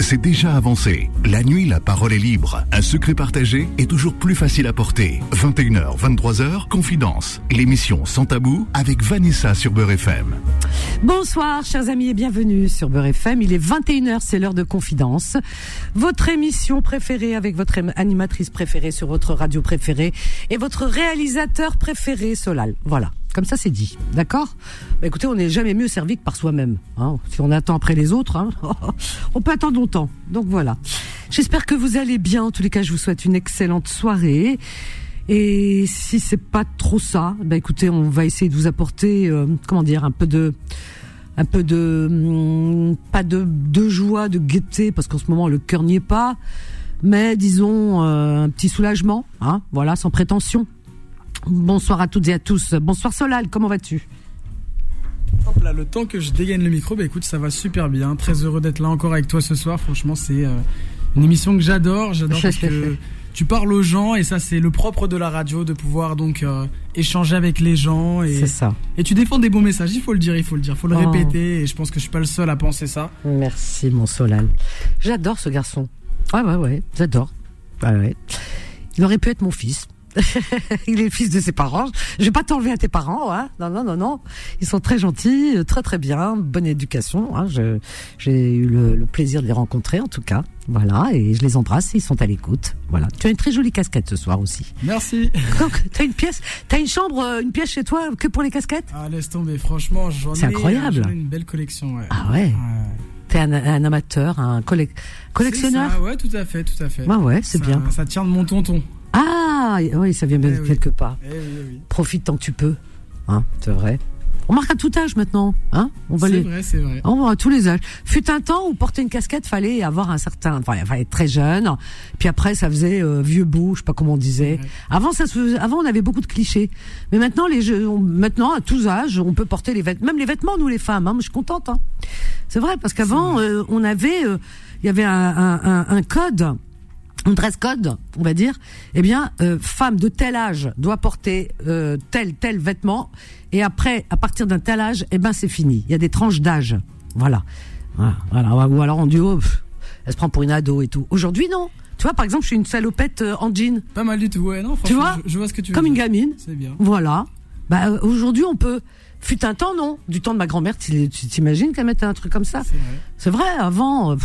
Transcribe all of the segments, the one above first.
C'est déjà avancé. La nuit, la parole est libre. Un secret partagé est toujours plus facile à porter. 21h, 23h, Confidence. L'émission Sans Tabou avec Vanessa sur Beurre FM. Bonsoir, chers amis, et bienvenue sur Beurre FM. Il est 21h, c'est l'heure de Confidence. Votre émission préférée avec votre animatrice préférée sur votre radio préférée et votre réalisateur préféré, Solal. Voilà. Comme ça, c'est dit. D'accord bah, Écoutez, on n'est jamais mieux servi que par soi-même. Hein. Si on attend après les autres, hein, on peut attendre longtemps. Donc voilà. J'espère que vous allez bien. En tous les cas, je vous souhaite une excellente soirée. Et si c'est pas trop ça, bah écoutez, on va essayer de vous apporter, euh, comment dire, un peu de, un peu de, hum, pas de, de joie, de gaieté, parce qu'en ce moment le cœur n'y est pas, mais disons euh, un petit soulagement, hein, voilà, sans prétention. Bonsoir à toutes et à tous. Bonsoir Solal, comment vas-tu? Hop là, le temps que je dégaine le micro, bah écoute, ça va super bien. Très heureux d'être là encore avec toi ce soir. Franchement, c'est euh, une émission que j'adore. J'adore parce que tu parles aux gens et ça, c'est le propre de la radio de pouvoir donc euh, échanger avec les gens. Et, c'est ça. Et tu défends des bons messages. Il faut le dire, il faut le dire, il faut le oh. répéter. Et je pense que je suis pas le seul à penser ça. Merci, mon Solal. J'adore ce garçon. Ouais, ouais, ouais, j'adore. Ouais, ouais. Il aurait pu être mon fils. il est le fils de ses parents. Je vais pas t'enlever à tes parents, hein. Non, non, non, non. Ils sont très gentils, très très bien, bonne éducation. Hein. J'ai eu le, plaisir de les rencontrer en tout cas. Voilà, et je les embrasse. Ils sont à l'écoute. Voilà. Tu as une très jolie casquette ce soir aussi. Merci. Donc, t'as une pièce, t'as une chambre, euh, une pièce chez toi que pour les casquettes? Ah laisse tomber. Franchement, j'en ai. C'est incroyable. une belle collection. Ouais. Ah ouais. T'es un, un, amateur, un collectionneur. Ça, ouais, tout à fait, tout à fait. Ouais, ouais, c'est bien. Ça tient de mon tonton. Ah, oui, ça vient bien eh quelque part. Eh Profite tant que tu peux. Hein, c'est vrai. On marque à tout âge maintenant, hein On va C'est vrai, c'est vrai. On va à tous les âges. Fut un temps où porter une casquette fallait avoir un certain, enfin, il fallait être très jeune. Puis après, ça faisait euh, vieux beau, je sais pas comment on disait. Avant, ça se faisait, avant, on avait beaucoup de clichés. Mais maintenant, les jeux, maintenant, à tous âges, on peut porter les vêtements, même les vêtements, nous les femmes. Hein, je suis contente. Hein. C'est vrai parce qu'avant, euh, on avait, euh, il y avait un, un, un code dress code, on va dire, eh bien, euh, femme de tel âge doit porter euh, tel tel vêtement, et après, à partir d'un tel âge, eh ben c'est fini. Il y a des tranches d'âge, voilà. voilà, Ou alors en duo, elle se prend pour une ado et tout. Aujourd'hui, non. Tu vois, par exemple, je suis une salopette euh, en jean. Pas mal du tout, ouais, non. Tu vois, je, vois ce que tu veux Comme une gamine. C'est bien. Voilà. Bah aujourd'hui, on peut. Fut un temps, non. Du temps de ma grand-mère, tu t'imagines qu'elle mettait un truc comme ça C'est vrai. vrai. Avant.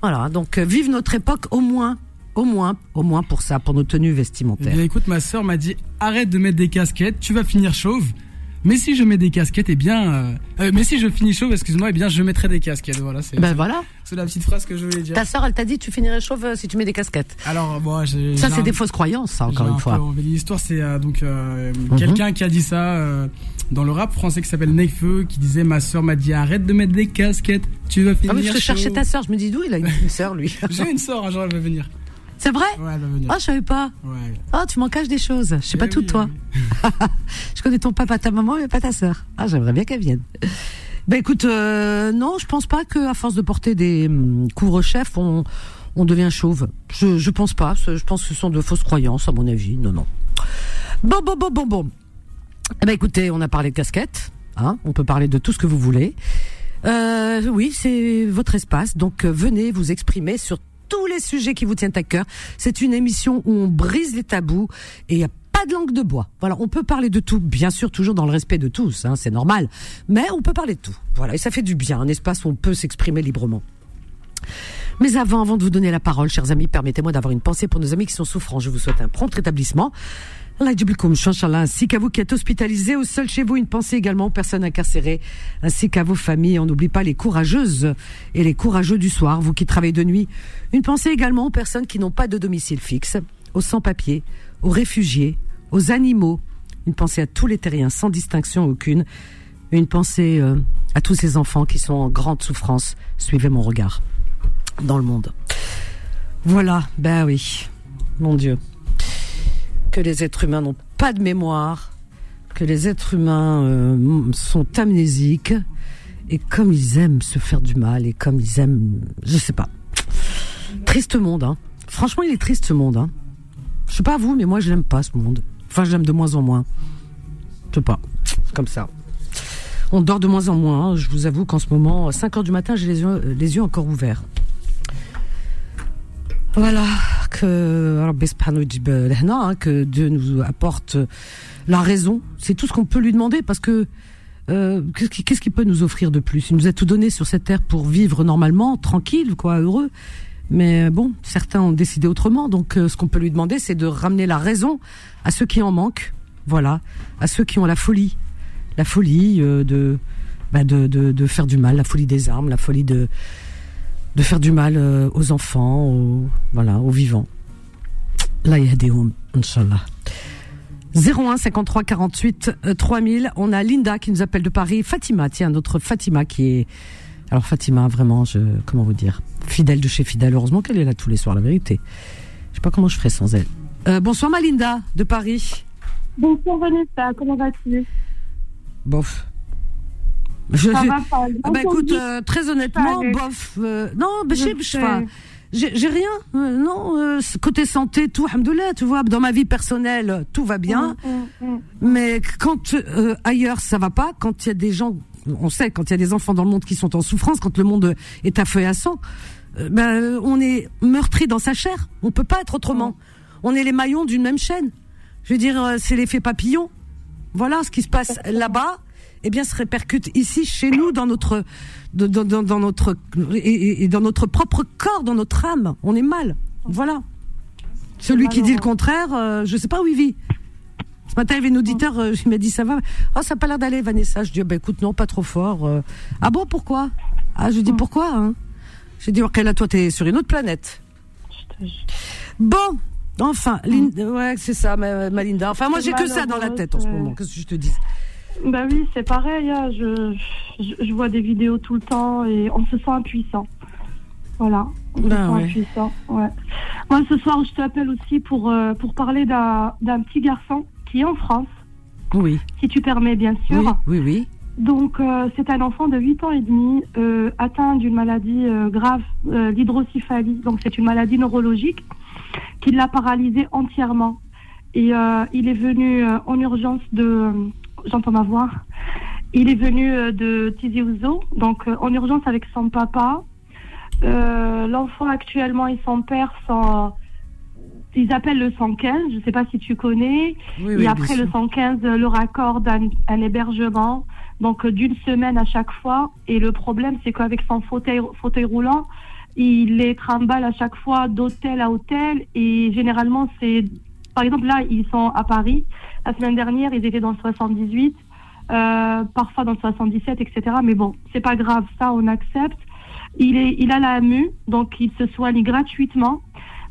voilà. Donc, vive notre époque au moins au moins, au moins pour ça, pour nos tenues vestimentaires. Eh écoute, ma soeur m'a dit arrête de mettre des casquettes, tu vas finir chauve. Mais si je mets des casquettes, eh bien, euh, euh, mais si je finis chauve, excuse-moi, eh bien, je mettrai des casquettes. Voilà, c'est. Ben voilà. C'est la petite phrase que je voulais dire. Ta soeur, elle t'a dit, tu finirais chauve euh, si tu mets des casquettes. Alors, moi, j'ai. Ça, c'est des fausses croyances, ça, encore une fois. L'histoire, c'est donc mhm. quelqu'un qui a dit ça dans le rap français qui s'appelle Nekfeu, qui disait, ma soeur m'a dit, arrête de mettre des casquettes, tu vas finir. Ah oui, je cherchais ta soeur. Je me dis d'où il a une soeur, lui. j'ai une soeur, un jour elle va venir. C'est vrai Ouais, elle va venir. Oh, je savais pas. Ouais. Oh, tu m'en caches des choses. Je sais eh pas tout de toi. je connais ton papa, ta maman, mais pas ta sœur. Ah, j'aimerais bien qu'elle vienne. Ben écoute, euh, non, je pense pas que à force de porter des hum, couvre-chefs, on, on devient chauve. Je, je pense pas. Je pense que ce sont de fausses croyances, à mon avis. Non, non. Bon, bon, bon, bon, bon. Eh ben écoutez, on a parlé de casquette. Hein, on peut parler de tout ce que vous voulez. Euh, oui, c'est votre espace. Donc euh, venez vous exprimer sur tous les sujets qui vous tiennent à cœur. C'est une émission où on brise les tabous et il n'y a pas de langue de bois. Voilà, on peut parler de tout, bien sûr, toujours dans le respect de tous, hein, c'est normal. Mais on peut parler de tout. Voilà, et ça fait du bien, un espace où on peut s'exprimer librement. Mais avant, avant de vous donner la parole, chers amis, permettez-moi d'avoir une pensée pour nos amis qui sont souffrants. Je vous souhaite un prompt rétablissement. Ainsi qu'à vous qui êtes hospitalisés ou seul chez vous, une pensée également aux personnes incarcérées, ainsi qu'à vos familles. On n'oublie pas les courageuses et les courageux du soir, vous qui travaillez de nuit. Une pensée également aux personnes qui n'ont pas de domicile fixe, aux sans-papiers, aux réfugiés, aux animaux. Une pensée à tous les terriens, sans distinction aucune. Une pensée euh, à tous ces enfants qui sont en grande souffrance. Suivez mon regard dans le monde. Voilà, ben oui, mon Dieu que les êtres humains n'ont pas de mémoire, que les êtres humains euh, sont amnésiques, et comme ils aiment se faire du mal, et comme ils aiment, je sais pas. Triste monde, hein. Franchement, il est triste ce monde, hein. Je sais pas vous, mais moi je n'aime pas ce monde. Enfin, j'aime de moins en moins. Je sais pas. Comme ça. On dort de moins en moins. Hein. Je vous avoue qu'en ce moment, 5 heures du matin, j'ai les yeux encore ouverts. Voilà, que, hein, que Dieu nous apporte la raison. C'est tout ce qu'on peut lui demander parce que euh, qu'est-ce qu'il peut nous offrir de plus? Il nous a tout donné sur cette terre pour vivre normalement, tranquille, quoi, heureux. Mais bon, certains ont décidé autrement. Donc, euh, ce qu'on peut lui demander, c'est de ramener la raison à ceux qui en manquent. Voilà, à ceux qui ont la folie, la folie euh, de, bah de, de, de faire du mal, la folie des armes, la folie de de faire du mal aux enfants, aux, voilà, aux vivants. Là, il y a des Inch'Allah. 01 53 48 3000. On a Linda qui nous appelle de Paris. Fatima, tiens, notre Fatima qui est. Alors Fatima, vraiment, je, comment vous dire, fidèle de chez fidèle. Heureusement qu'elle est là tous les soirs, la vérité. Je sais pas comment je ferais sans elle. Euh, bonsoir Malinda de Paris. Bonsoir Vanessa, comment vas-tu? Bof. Je, Ça va pas. Ah bah écoute, euh, très honnêtement, bof. Euh, non, bah, je, je, je, j'ai rien, euh, non. Euh, côté santé, tout, alhamdoulilah, tu vois. Dans ma vie personnelle, tout va bien. Mm, mm, mm. Mais quand euh, ailleurs, ça va pas. Quand il y a des gens, on sait, quand il y a des enfants dans le monde qui sont en souffrance, quand le monde est à feu et à sang, ben, on est meurtri dans sa chair. On peut pas être autrement. On est les maillons d'une même chaîne. Je veux dire, c'est l'effet papillon. Voilà ce qui se passe là-bas eh bien, se répercute ici, chez nous, dans notre, dans, dans, notre, et, dans notre propre corps, dans notre âme. On est mal. Voilà. Celui qui dit le contraire, euh, je sais pas où il vit. Ce matin, il y avait une auditeur, euh, il m'a dit ça va? Oh, ça n'a pas l'air d'aller, Vanessa. Je dis, ben, écoute, non, pas trop fort. Euh. Ah bon, pourquoi? Ah, je dis, mm. pourquoi hein? J'ai dit, ok, là, toi, t'es sur une autre planète. Bon, enfin, mm. ouais, c'est ça, ma, Linda. Enfin, moi, j'ai que ça dans la tête en ce moment. Qu'est-ce que je te dis? Bah oui, c'est pareil. Hein. Je, je, vois des vidéos tout le temps et on se sent impuissant. Voilà. On se ben sent impuissant. Ouais. Moi, ce soir, je t'appelle aussi pour, euh, pour parler d'un petit garçon qui est en France. Oui. Si tu permets, bien sûr. Oui, oui. Donc, euh, c'est un enfant de 8 ans et demi euh, atteint d'une maladie grave, l'hydrocéphalie. Donc, c'est une maladie neurologique qui l'a paralysé entièrement. Et il est venu en urgence de, j'entends ma voix. Il est venu euh, de Tizi Ouzou, donc euh, en urgence avec son papa. Euh, l'enfant actuellement et son père sont ils appellent le 115, je ne sais pas si tu connais. et après le 115 leur accorde un, hébergement, donc d'une semaine à chaque fois. Et le problème, c'est qu'avec son fauteuil, fauteuil roulant, il les trimballe à chaque fois d'hôtel à hôtel. Et généralement, c'est, par exemple, là, ils sont à Paris. La semaine dernière, ils étaient dans le 78, euh, parfois dans le 77, etc. Mais bon, c'est pas grave, ça, on accepte. Il, est, il a la AMU, donc il se soigne gratuitement.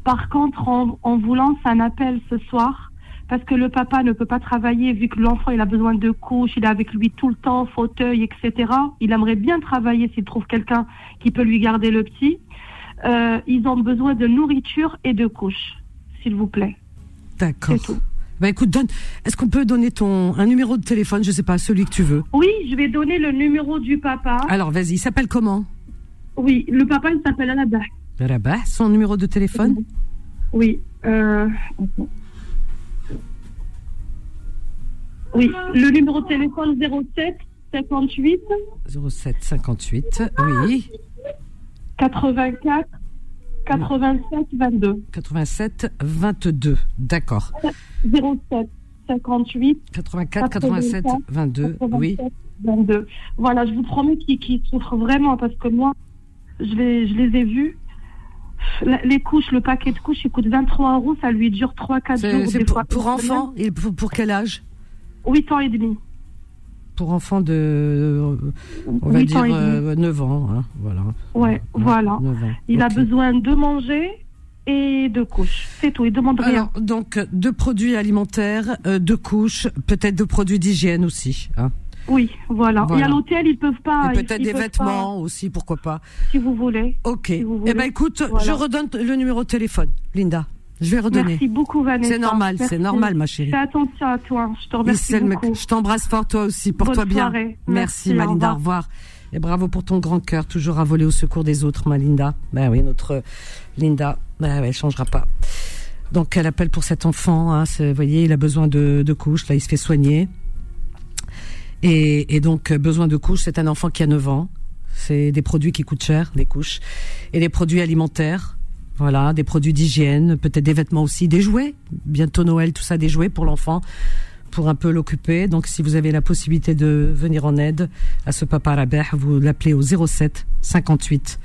Par contre, on, vous lance un appel ce soir parce que le papa ne peut pas travailler vu que l'enfant a besoin de couches, il est avec lui tout le temps, fauteuil, etc. Il aimerait bien travailler s'il trouve quelqu'un qui peut lui garder le petit. Euh, ils ont besoin de nourriture et de couches, s'il vous plaît. D'accord. Bah écoute, donne. Est-ce qu'on peut donner ton un numéro de téléphone, je sais pas, celui que tu veux Oui, je vais donner le numéro du papa. Alors vas-y, il s'appelle comment? Oui, le papa il s'appelle Alabah. Alabah, son numéro de téléphone? Oui. Euh... Oui, le numéro de téléphone 07 58 07 58, oui. 84 87 22. 87 22, d'accord. 07 58 84 87 22, oui. 22. Voilà, je vous promets qu'ils souffrent vraiment parce que moi, je les, je les ai vus. Les couches, le paquet de couches, il coûte 23 euros, ça lui dure 3-4 jours. C'est pour, pour enfants et pour, pour quel âge? 8 ans et demi pour enfants de, on va dire, 9 euh, ans. Hein, voilà. Ouais, voilà. Il a besoin de manger et de couches. C'est tout, il demande rien. donc, de produits alimentaires, euh, de couches, peut-être de produits d'hygiène aussi. Hein. Oui, voilà. Et à l'hôtel, ils peuvent pas. Peut-être des vêtements aussi, pourquoi pas. Si vous voulez. Ok. eh ben écoute, je redonne le numéro de téléphone, Linda. Je vais redonner. Merci beaucoup, Vanessa. C'est normal, c'est normal, ma chérie. Fais attention à toi. Je te remercie beaucoup. Je t'embrasse fort, toi aussi. Porte-toi bien. Merci, Merci Malinda. Au revoir. Et bravo pour ton grand cœur, toujours à voler au secours des autres, Malinda. Ben oui, notre Linda, ben elle changera pas. Donc elle appelle pour cet enfant. Hein, vous voyez, il a besoin de, de couches. Là, il se fait soigner. Et, et donc besoin de couches. C'est un enfant qui a 9 ans. C'est des produits qui coûtent cher, des couches, et des produits alimentaires Voilà, des produits d'hygiène, peut-être des vêtements aussi, des jouets. Bientôt Noël, tout ça, des jouets pour l'enfant, pour un peu l'occuper. Donc, si vous avez la possibilité de venir en aide à ce papa Rabeh, vous l'appelez au 07 58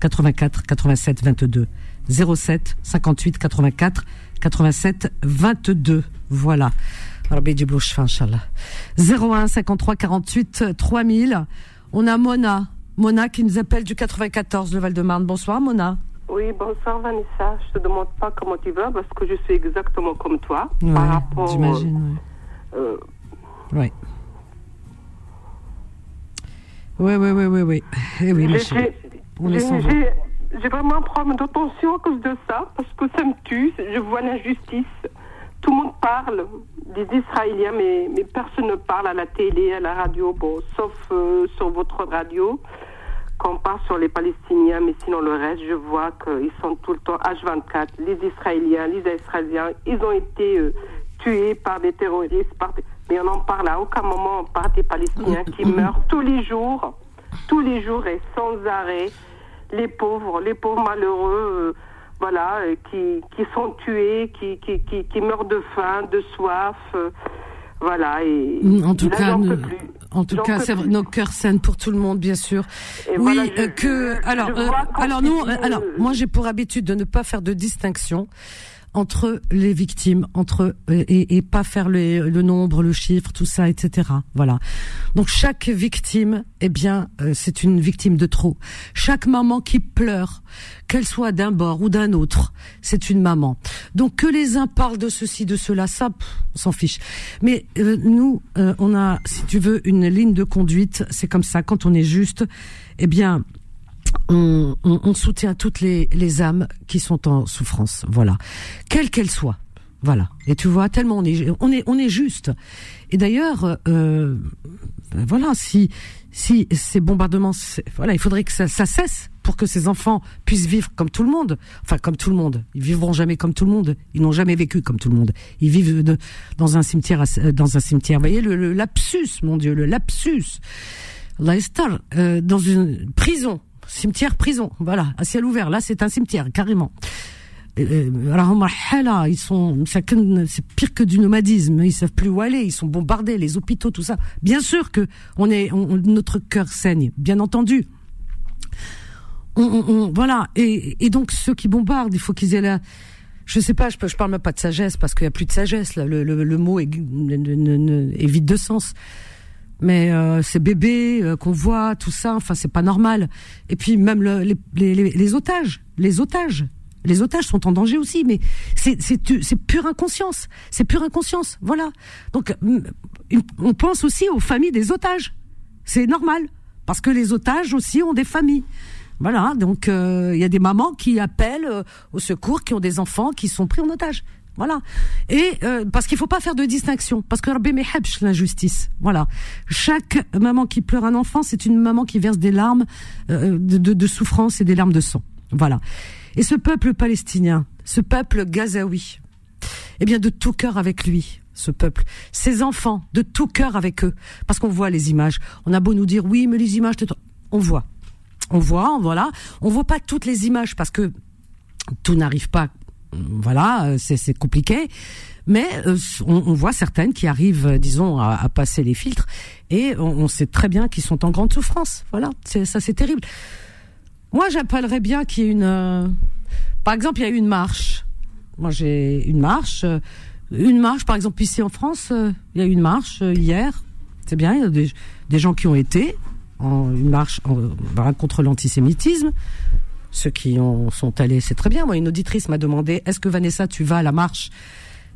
84 87 22. 07 58 84 87 22. Voilà. 01 53 48 3000. On a Mona. Mona qui nous appelle du 94, le Val-de-Marne. Bonsoir, Mona. Oui, bonsoir Vanessa. Je te demande pas comment tu vas parce que je suis exactement comme toi. par rapport. J'imagine. Euh, oui. Oui, oui, oui, oui, oui. Eh oui, J'ai vraiment un problème d'attention à cause de ça parce que ça me tue. Je vois l'injustice tout le monde parle des Israéliens, mais, mais, personne ne parle à la télé, à la radio, bon, sauf euh, sur votre radio, quand on parle sur les Palestiniens, mais sinon le reste, je vois qu'ils sont tout le temps H24. Les Israéliens, les Israéliens, ils ont été euh, tués par des terroristes, mais on n'en parle à aucun moment, par des Palestiniens qui meurent tous les jours, tous les jours et sans arrêt. Les pauvres, les pauvres malheureux. Euh, voilà, euh, qui, qui sont tués, qui, qui, qui, meurent de faim, de soif. Euh, voilà, et mm, en tout cas, en tout cas, c'est nos cœurs saignent pour tout le monde, bien sûr. oui, euh, que alors, alors nous, alors moi j'ai pour habitude de ne pas faire de distinction entre les victimes, entre et, et pas faire le, le, nombre, le chiffre, tout ça, etc. Voilà. Donc chaque victime, eh bien, euh, c'est une victime de trop. Chaque maman qui pleure, qu'elle soit d'un bord ou d'un autre, c'est une maman. Donc que les uns parlent de ceci, de cela, ça, on s'en fiche. Mais euh, nous, euh, on a, si tu veux, une ligne de conduite. C'est comme ça. Quand on est juste, eh bien on, on, soutient toutes les, les âmes qui sont en souffrance, voilà, quelles qu'elles soient. Voilà. Et tu vois, tellement on est, on est, on est juste. Et d'ailleurs, euh, voilà, si, si ces bombardements, voilà, il faudrait que ça, ça, cesse pour que ces enfants puissent vivre comme tout le monde. Enfin, comme tout le monde. Ils vivront jamais comme tout le monde. Ils n'ont jamais vécu comme tout le monde. Ils vivent de, dans un cimetière, dans un cimetière. Vous voyez le, le lapsus, mon Dieu, le lapsus. Euh, dans une prison cimetière prison, voilà, à ciel ouvert. Là, c'est un cimetière carrément. Euh, ils sont, c'est pire que du nomadisme. Ils savent plus où aller. Ils sont bombardés, les hôpitaux, tout ça. Bien sûr que on est, notre cœur saigne, bien entendu. Voilà. Et, donc ceux qui bombardent, il faut qu'ils aient la, je sais pas, je, je parle même pas de sagesse parce qu'il y a plus de sagesse le, mot est, est vide de sens mais euh, ces bébés euh, qu'on voit, tout ça, enfin c'est pas normal. Et puis même le, les, les, les, otages, les otages, les otages sont en danger aussi, mais c'est pure inconscience, c'est pure inconscience, voilà. Donc on pense aussi aux familles des otages, c'est normal parce que les otages aussi ont des familles. Voilà, donc euh, il y a des mamans qui appellent euh, au secours, qui ont des enfants qui sont pris en otage. Voilà. Et euh, parce qu'il faut pas faire de distinction, parce que Rabbi Mehebsh l'injustice. Voilà. Chaque maman qui pleure un enfant, c'est une maman qui verse des larmes euh, de, de, souffrance et des larmes de sang. Voilà. Et ce peuple palestinien, ce peuple gazaoui, eh bien de tout cœur avec lui, ce peuple, ses enfants, de tout cœur avec eux, parce qu'on voit les images. On a beau nous dire oui, mais les images, on voit, on voit, voilà, on voit pas toutes les images parce que tout n'arrive pas voilà, euh, c'est compliqué. Mais euh, on, voit certaines qui arrivent, euh, disons, à, passer les filtres, et on, sait très bien qu'ils sont en grande souffrance. Voilà, ça c'est terrible. Moi, j'appellerais bien qu'il y ait une, par exemple, il y a eu une marche. Moi, j'ai une marche, une marche, par exemple ici en France, il y a eu une marche hier. C'est bien, il y a des, gens qui ont été en une marche contre l'antisémitisme. Ceux qui ont, sont allés, c'est très bien. Moi, une auditrice m'a demandé, est-ce que Vanessa, tu vas à la marche?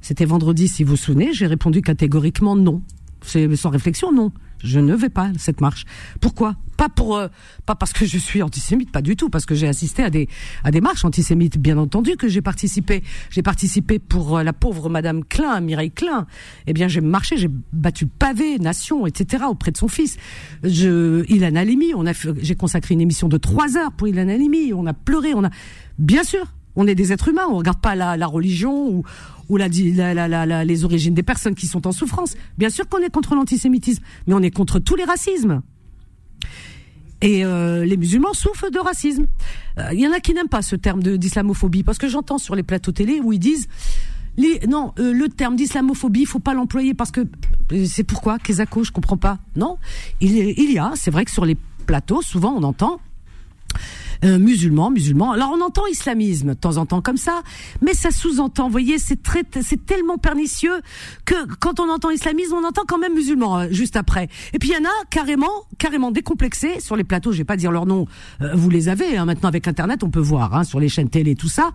C'était vendredi, si vous vous souvenez. J'ai répondu catégoriquement non. C'est sans réflexion, non je ne vais pas cette marche. Pourquoi? Pas pour euh, pas parce que je suis antisémite, pas du tout, parce que j'ai assisté à des à des marches antisémites, bien entendu que j'ai participé. J'ai participé pour euh, la pauvre Madame Klein, Mireille Klein. Eh bien, j'ai marché, j'ai battu pavé, nation, etc. auprès de son fils. Je, Ilan Halimi, on a, j'ai consacré une émission de trois heures pour Ilan Halimi. On a pleuré, on a, bien sûr, on est des êtres humains, on regarde pas la, religion ou, ou la, la, les origines des personnes qui sont en souffrance. Bien sûr qu'on est contre l'antisémitisme, mais on est contre tous les racismes. Et euh, les musulmans souffrent de racisme. Euh, Il y en a qui n'aiment pas ce terme d'islamophobie parce que j'entends sur les plateaux télé où ils disent non, euh, le terme d'islamophobie, il faut pas l'employer parce que euh, c'est pourquoi Kezako, je comprends pas. Non, il, il y a, c'est vrai que sur les plateaux, souvent on entend euh, musulmans, musulmans. Alors on entend islamisme de temps en temps comme ça, mais ça sous-entend. Vous voyez, c'est très, c'est tellement pernicieux que quand on entend islamisme, on entend quand même musulman euh, juste après. Et puis il y en a carrément, carrément décomplexés sur les plateaux. Je vais pas dire leur nom. euh, vous les avez hein, maintenant avec Internet, on peut voir hein, sur les chaînes télé tout ça.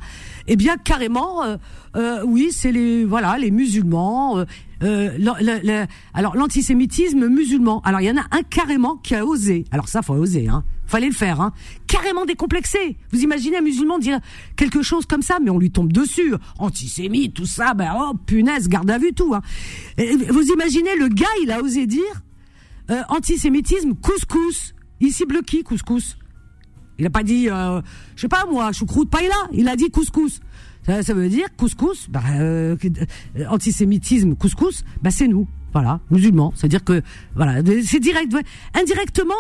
Eh bien carrément, euh, euh, oui, c'est les voilà les musulmans. euh, le- le- le- alors l'antisémitisme musulman. Alors il y en a un carrément qui a osé. Alors ça faut oser, hein. Fallait le faire, hein. Carrément décomplexé. Vous imaginez un musulman dire quelque chose comme ça, mais on lui tombe dessus. Antisémite, tout ça, ben oh punaise, garde à vue tout. Hein. Vous imaginez le gars, il a osé dire euh, antisémitisme couscous. Il cible qui couscous? Il a pas dit, euh, je sais pas moi, choucroute paella. Il a dit couscous. Ça, veut dire couscous, bah, antisémitisme couscous, bah c'est nous, voilà, musulmans. C'est-à-dire que voilà, c'est direct, indirectement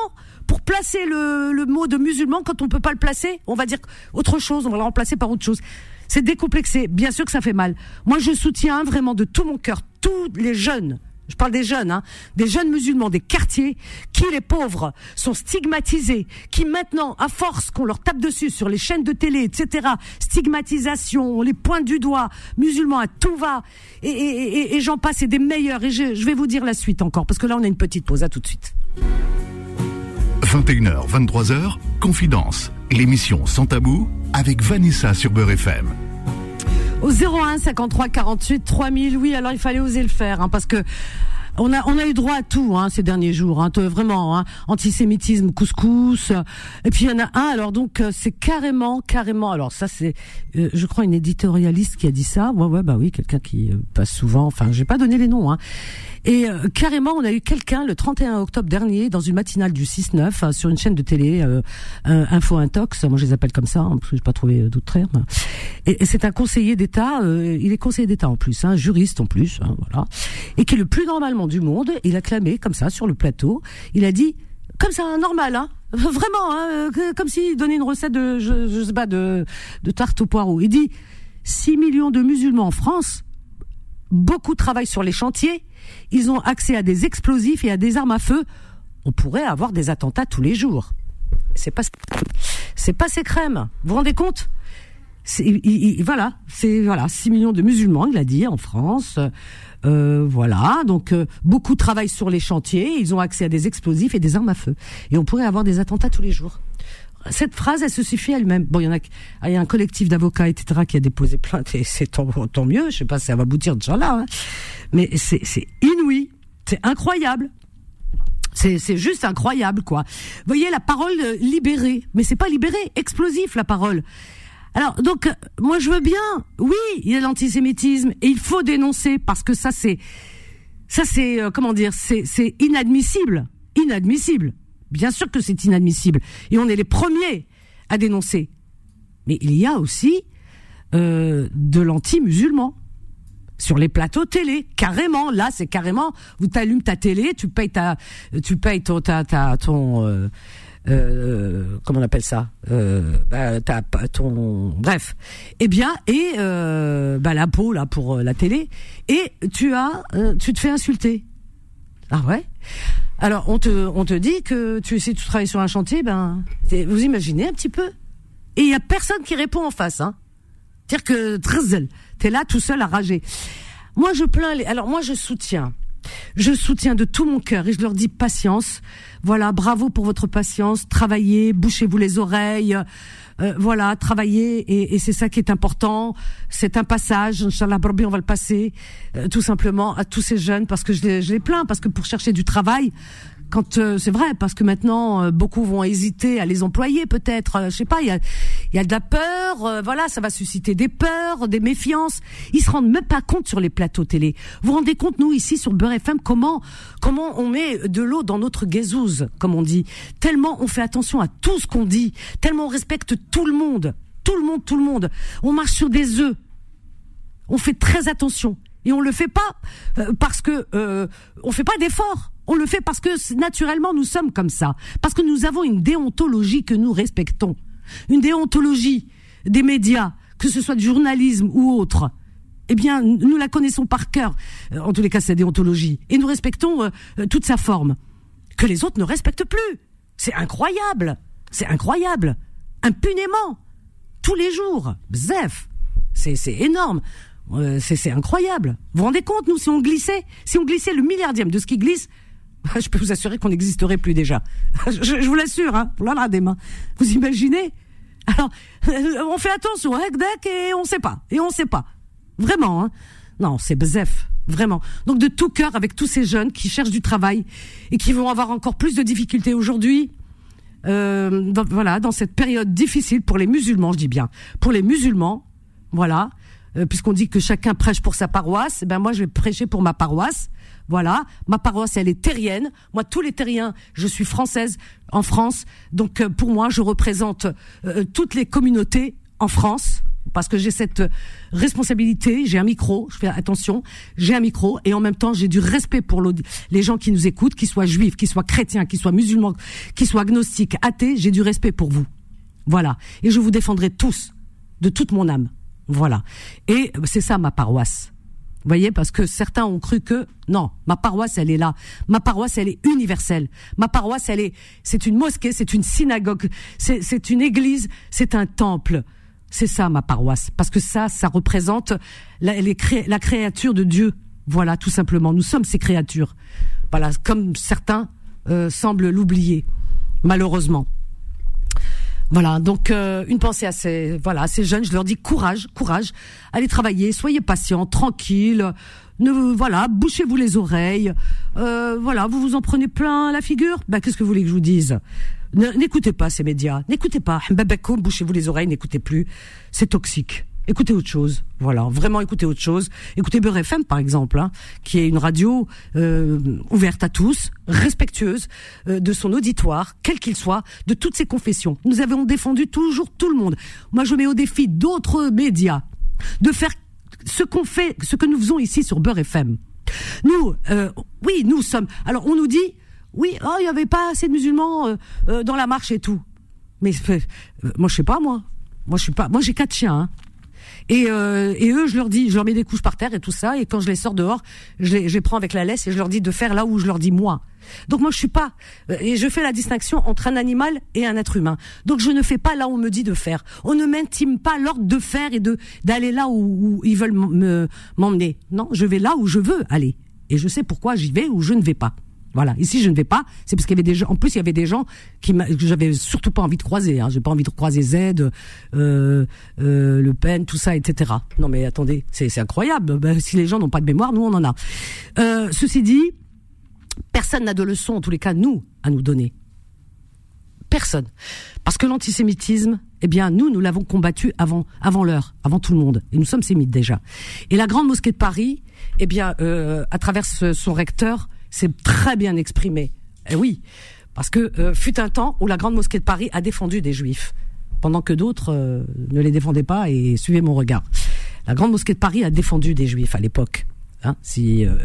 pour placer le, mot de musulman quand on peut pas le placer, on va dire autre chose, on va le remplacer par autre chose. C'est décomplexé. Bien sûr que ça fait mal. Moi, je soutiens vraiment de tout mon cœur tous les jeunes. Je parle des jeunes, hein, des jeunes musulmans des quartiers qui, les pauvres, sont stigmatisés, qui maintenant, à force qu'on leur tape dessus sur les chaînes de télé, etc., stigmatisation, on les pointe du doigt, musulmans à tout va, et, j'en passe, et des meilleurs, et je, je vais vous dire la suite encore, parce que là on a une petite pause, à tout de suite. 21h, 23h, Confidence. L'émission Sans Tabou avec Vanessa sur Beurre FM. Au 01 53 48 3000, oui, alors il fallait oser le faire, hein, parce que on a on a eu droit à tout hein, ces derniers jours, hein, vraiment, hein, antisémitisme, couscous, euh, et puis il y en a un, alors donc euh, c'est carrément, carrément, alors ça c'est, euh, je crois une éditorialiste qui a dit ça, ouais ouais bah oui, quelqu'un qui passe souvent, enfin j'ai pas donné les noms, hein, et euh, carrément, on a eu quelqu'un le 31 octobre dernier dans une matinale du 6-9 euh, sur une chaîne de télé, euh, euh, Info Intox, moi je les appelle comme ça, hein, parce que j'ai pas trouvé d'autres termes. Et, et c'est un conseiller d'État, euh, il est conseiller d'État en plus, hein, juriste en plus, hein, voilà, et qui est le plus normalement du monde. Il a clamé comme ça sur le plateau. Il a dit comme ça, normal, hein. Vraiment, hein, euh, comme s'il donnait une recette de, je, sais pas, de, de tarte au poireau. Il dit 6 millions de musulmans en France, beaucoup travaillent sur les chantiers, ils ont accès à des explosifs et à des armes à feu. On pourrait avoir des attentats tous les jours. C'est pas, c'est pas ces crèmes. Vous vous rendez compte? Voilà, c'est voilà, 6 millions de musulmans, il a dit, en France. Euh, voilà, donc euh, beaucoup travaillent sur les chantiers, ils ont accès à des explosifs et des armes à feu. Et on pourrait avoir des attentats tous les jours. Cette phrase, elle se suffit elle-même. Bon, il y en a, il y a un collectif d'avocats, etc., qui a déposé plainte, et c'est tant, mieux. Je sais pas si ça va aboutir déjà là, hein. mais c'est, inouï, c'est incroyable. C'est, juste incroyable, quoi. Voyez la parole euh, libérée, mais c'est pas libéré, explosif la parole. Alors donc euh, moi je veux bien, oui, il y a l'antisémitisme et il faut dénoncer parce que ça c'est ça c'est euh, comment dire, c'est inadmissible, inadmissible. Bien sûr que c'est inadmissible et on est les premiers à dénoncer. Mais il y a aussi euh, de l'anti-musulman sur les plateaux télé, carrément. Là, c'est carrément. Vous t'allumes ta télé, tu payes ta, tu payes ton, ta, ta, ton, euh, euh, comment on appelle ça, euh, bah, ta, ton, bref. Eh bien, et bah, l'impôt là pour la télé, et tu as, tu te fais insulter. Ah ouais? Alors on te, on te dit que tu si tu travailles sur un chantier, ben, vous imaginez un petit peu. Et il y a personne qui répond en face, hein. C'est-à-dire que t'es là tout seul à rager. Moi, je plains les. Alors moi, je soutiens. Je soutiens de tout mon cœur et je leur dis patience. Voilà, bravo pour votre patience. Travaillez, bouchez-vous les oreilles. Euh, voilà, travaillez et, et c'est ça qui est important. C'est un passage. Inch'Allah, Rabbi, on va le passer euh, tout simplement à tous ces jeunes parce que je les, je les plains parce que pour chercher du travail, quand euh, c'est vrai parce que maintenant euh, beaucoup vont hésiter à les employer peut-être euh, je sais pas il y a il y a de la peur euh, voilà ça va susciter des peurs des méfiances. Ils se rendent même pas compte sur les plateaux télé. Vous vous rendez compte nous ici sur Beurre FM comment comment on met de l'eau dans notre gazouze comme on dit. Tellement on fait attention à tout ce qu'on dit. Tellement on respecte tout le monde. Tout le monde tout le monde. On marche sur des œufs. On fait très attention. Et on le fait pas euh, parce que euh, on fait pas d'efforts. On le fait parce que naturellement nous sommes comme ça, parce que nous avons une déontologie que nous respectons, une déontologie des médias, que ce soit du journalisme ou autre. Eh bien, nous la connaissons par cœur. Euh, en tous les cas, cette déontologie, et nous respectons toute sa forme que les autres ne respectent plus. C'est incroyable. C'est incroyable. Impunément. Tous les jours. Bzef. C'est, c'est énorme. Euh, c'est, incroyable. Vous vous rendez compte, nous, si on glissait, si on glissait le milliardième de ce qui glisse, je peux vous assurer qu'on n'existerait plus déjà. Je, vous l'assure, hein. Là, des mains. Vous imaginez? Alors, on fait attention, hein, et on sait pas. Et on sait pas. Vraiment, hein. Non, c'est bzef. Vraiment. Donc de tout cœur avec tous ces jeunes qui cherchent du travail et qui vont avoir encore plus de difficultés aujourd'hui. Euh, voilà, dans cette période difficile pour les musulmans, je dis bien, pour les musulmans, voilà, euh, puisqu'on dit que chacun prêche pour sa paroisse, ben moi je vais prêcher pour ma paroisse. Voilà, ma paroisse elle est terrienne. Moi tous les terriens, je suis française en France, donc euh, pour moi je représente euh, toutes les communautés en France parce que j'ai cette responsabilité, j'ai un micro, je fais attention, j'ai un micro et en même temps j'ai du respect pour les gens qui nous écoutent, qu'ils soient juifs, qu'ils soient chrétiens, qu'ils soient musulmans, qu'ils soient agnostiques, athées, j'ai du respect pour vous. Voilà. Et je vous défendrai tous, de toute mon âme. Voilà. Et c'est ça ma paroisse. Voyez, parce que certains ont cru que non, ma paroisse elle est là. Ma paroisse elle est universelle. Ma paroisse elle est, c'est une mosquée, c'est une synagogue, c'est une église, c'est un temple. C'est ça ma paroisse, parce que ça, ça représente la, la créature de Dieu. Voilà, tout simplement. Nous sommes ces créatures. Voilà, comme certains euh, semblent l'oublier, malheureusement. Voilà, donc euh, une pensée à ces voilà, à ces jeunes, je leur dis courage, courage, allez travailler, soyez patients, tranquilles, ne voilà, bouchez-vous les oreilles, euh, voilà, vous vous en prenez plein la figure, ben qu'est-ce que vous voulez que je vous dise? N'écoutez pas ces médias. N'écoutez pas. Bouchez-vous les oreilles, n'écoutez plus. C'est toxique. Écoutez autre chose. Voilà, vraiment écoutez autre chose. Écoutez Beurre FM par exemple, hein, qui est une radio euh, ouverte à tous, respectueuse euh, de son auditoire, quel qu'il soit, de toutes ses confessions. Nous avons défendu toujours tout le monde. Moi, je mets au défi d'autres médias de faire ce que nous faisons ici sur Beurre FM. Nous, euh, oui, nous sommes. Alors, on nous dit, oui, oh, il y avait pas assez de musulmans dans la marche et tout. Mais moi, je sais pas, moi. Moi, je suis pas. Moi, j'ai quatre chiens. Hein. Et, et eux, je leur dis, je leur mets des couches par terre et tout ça. Et quand je les sors dehors, je les, je les prends avec la laisse et je leur dis de faire là où je leur dis moi. Donc moi, je suis pas. Et je fais la distinction entre un animal et un être humain. Donc je ne fais pas là où on me dit de faire. On ne m'intime pas l'ordre de faire et de d'aller là où, où ils veulent me m'emmener. Non, je vais là où je veux aller. Et je sais pourquoi j'y vais ou je ne vais pas. Voilà. Ici, je ne vais pas. C'est parce qu'il y avait des gens. En plus, il y avait des gens qui que j'avais surtout pas envie de croiser. Hein. J'ai pas envie de croiser Z, euh, euh, Le Pen, tout ça, etc. Non, mais attendez, c'est incroyable. Ben, si les gens n'ont pas de mémoire, nous on en a. Euh, ceci dit, personne n'a de leçon, en tous les cas, nous, à nous donner. Personne. Parce que l'antisémitisme, eh bien, nous, nous l'avons combattu avant, avant l'heure, avant tout le monde. Et nous sommes sémites déjà. Et la grande mosquée de Paris, eh bien, euh, à travers son recteur, c'est très bien exprimé. Eh oui, parce que euh, fut un temps où la grande mosquée de Paris a défendu des juifs, pendant que d'autres euh, ne les défendaient pas et suivaient mon regard. La grande mosquée de Paris a défendu des juifs à l'époque. Hein, si euh,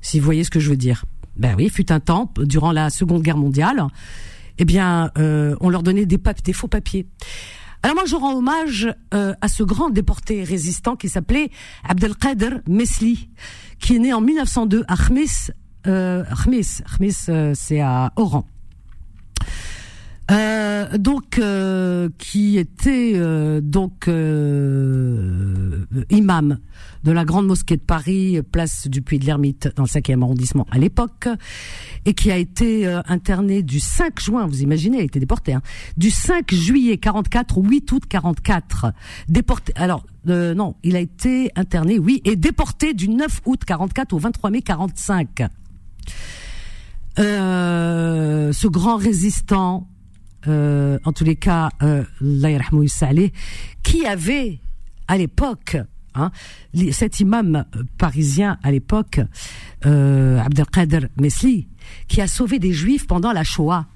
si vous voyez ce que je veux dire. Ben oui, fut un temps durant la Seconde Guerre mondiale, eh bien, on leur donnait des, des faux papiers. Alors moi, je rends hommage à ce grand déporté résistant qui s'appelait Abdelkader Mesli, qui est né en 1902 à Khmis, euh, euh, c'est à Oran. Euh, donc euh, qui était euh, donc imam de la grande mosquée de Paris, place du Puy de l'Ermite dans le 5e arrondissement à l'époque, et qui a été interné du 5 juin, vous imaginez, il a été déporté, hein, du 5 juillet 44 au 8 août 44. Déporté, alors non, il a été interné, oui, et déporté du 9 août 44 au 23 mai 45. Euh, ce grand résistant, euh, en tous les cas, euh, qui avait à l'époque, hein, cet imam parisien à l'époque, euh, Abdelkader Mesli, qui a sauvé des juifs pendant la Shoah.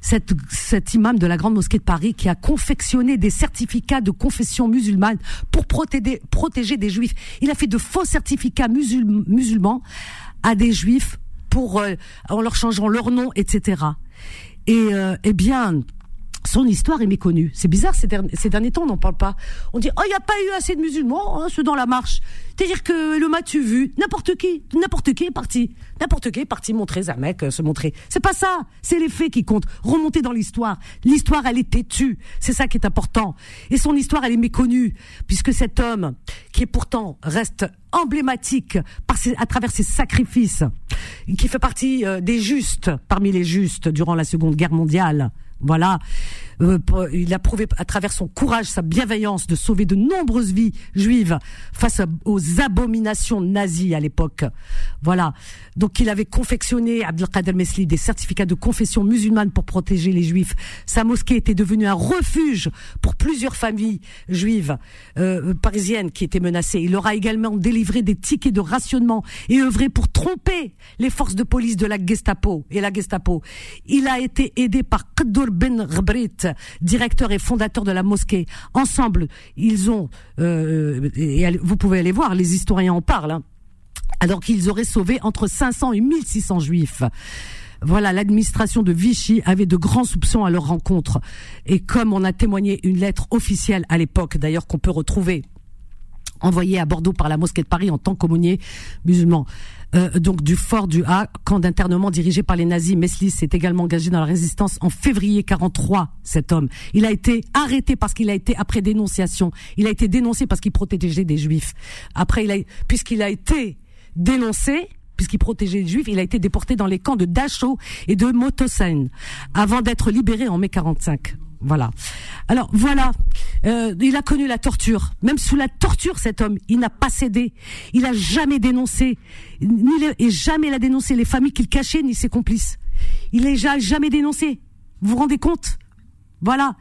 Cet, imam de la grande mosquée de Paris qui a confectionné des certificats de confession musulmane pour protéger des juifs. Il a fait de faux certificats musulmans à des juifs pour euh, en leur changeant leur nom, etc. Et euh, eh bien, son histoire est méconnue. C'est bizarre, ces derniers, temps, on n'en parle pas. On dit, oh, il n'y a pas eu assez de musulmans, hein, ceux dans la marche. C'est-à-dire que le m'as-tu vu N'importe qui, n'importe qui est parti. N'importe qui est parti montrer mec, euh, se montrer. C'est pas ça, c'est les faits qui comptent. Remonter dans l'histoire. L'histoire, elle est têtue. C'est ça qui est important. Et son histoire, elle est méconnue, puisque cet homme, qui est pourtant reste emblématique par à travers ses sacrifices, qui fait partie euh, des justes, parmi les justes durant la Seconde Guerre mondiale, voilà. Euh, il a prouvé à travers son courage, sa bienveillance de sauver de nombreuses vies juives face aux abominations nazies à l'époque. Voilà. Donc il avait confectionné, Abdelkader Mesli, des certificats de confession musulmane pour protéger les juifs. Sa mosquée était devenue un refuge pour plusieurs familles juives euh, parisiennes qui étaient menacées. Il aura également délivré des tickets de rationnement et œuvré pour tromper les forces de police de la Gestapo et la Gestapo. Il a été aidé par Qaddour Ben Rbrit, directeur et fondateur de la mosquée. Ensemble, ils ont, euh, et vous pouvez aller voir, les historiens en parlent, hein, alors qu'ils auraient sauvé entre 500 et 1600 juifs. Voilà, l'administration de Vichy avait de grands soupçons à leur rencontre. Et comme on a témoigné une lettre officielle à l'époque, d'ailleurs qu'on peut retrouver envoyée à Bordeaux par la mosquée de Paris en tant qu'aumônier musulman. Euh, donc du fort du A, camp d'internement dirigé par les nazis. Meslis s'est également engagé dans la résistance en février 43, cet homme. Il a été arrêté parce qu'il a été, après dénonciation, il a été dénoncé parce qu'il protégeait des juifs. Après, puisqu'il a été dénoncé, puisqu'il protégeait les juifs, il a été déporté dans les camps de Dachau et de Motosheim avant d'être libéré en mai 45. Voilà. Alors voilà, euh, il a connu la torture. Même sous la torture, cet homme, il n'a pas cédé. Il a jamais dénoncé, ni et jamais il a dénoncé les familles qu'il cachait, ni ses complices. Il n'a jamais dénoncé. Vous vous rendez compte? Voilà.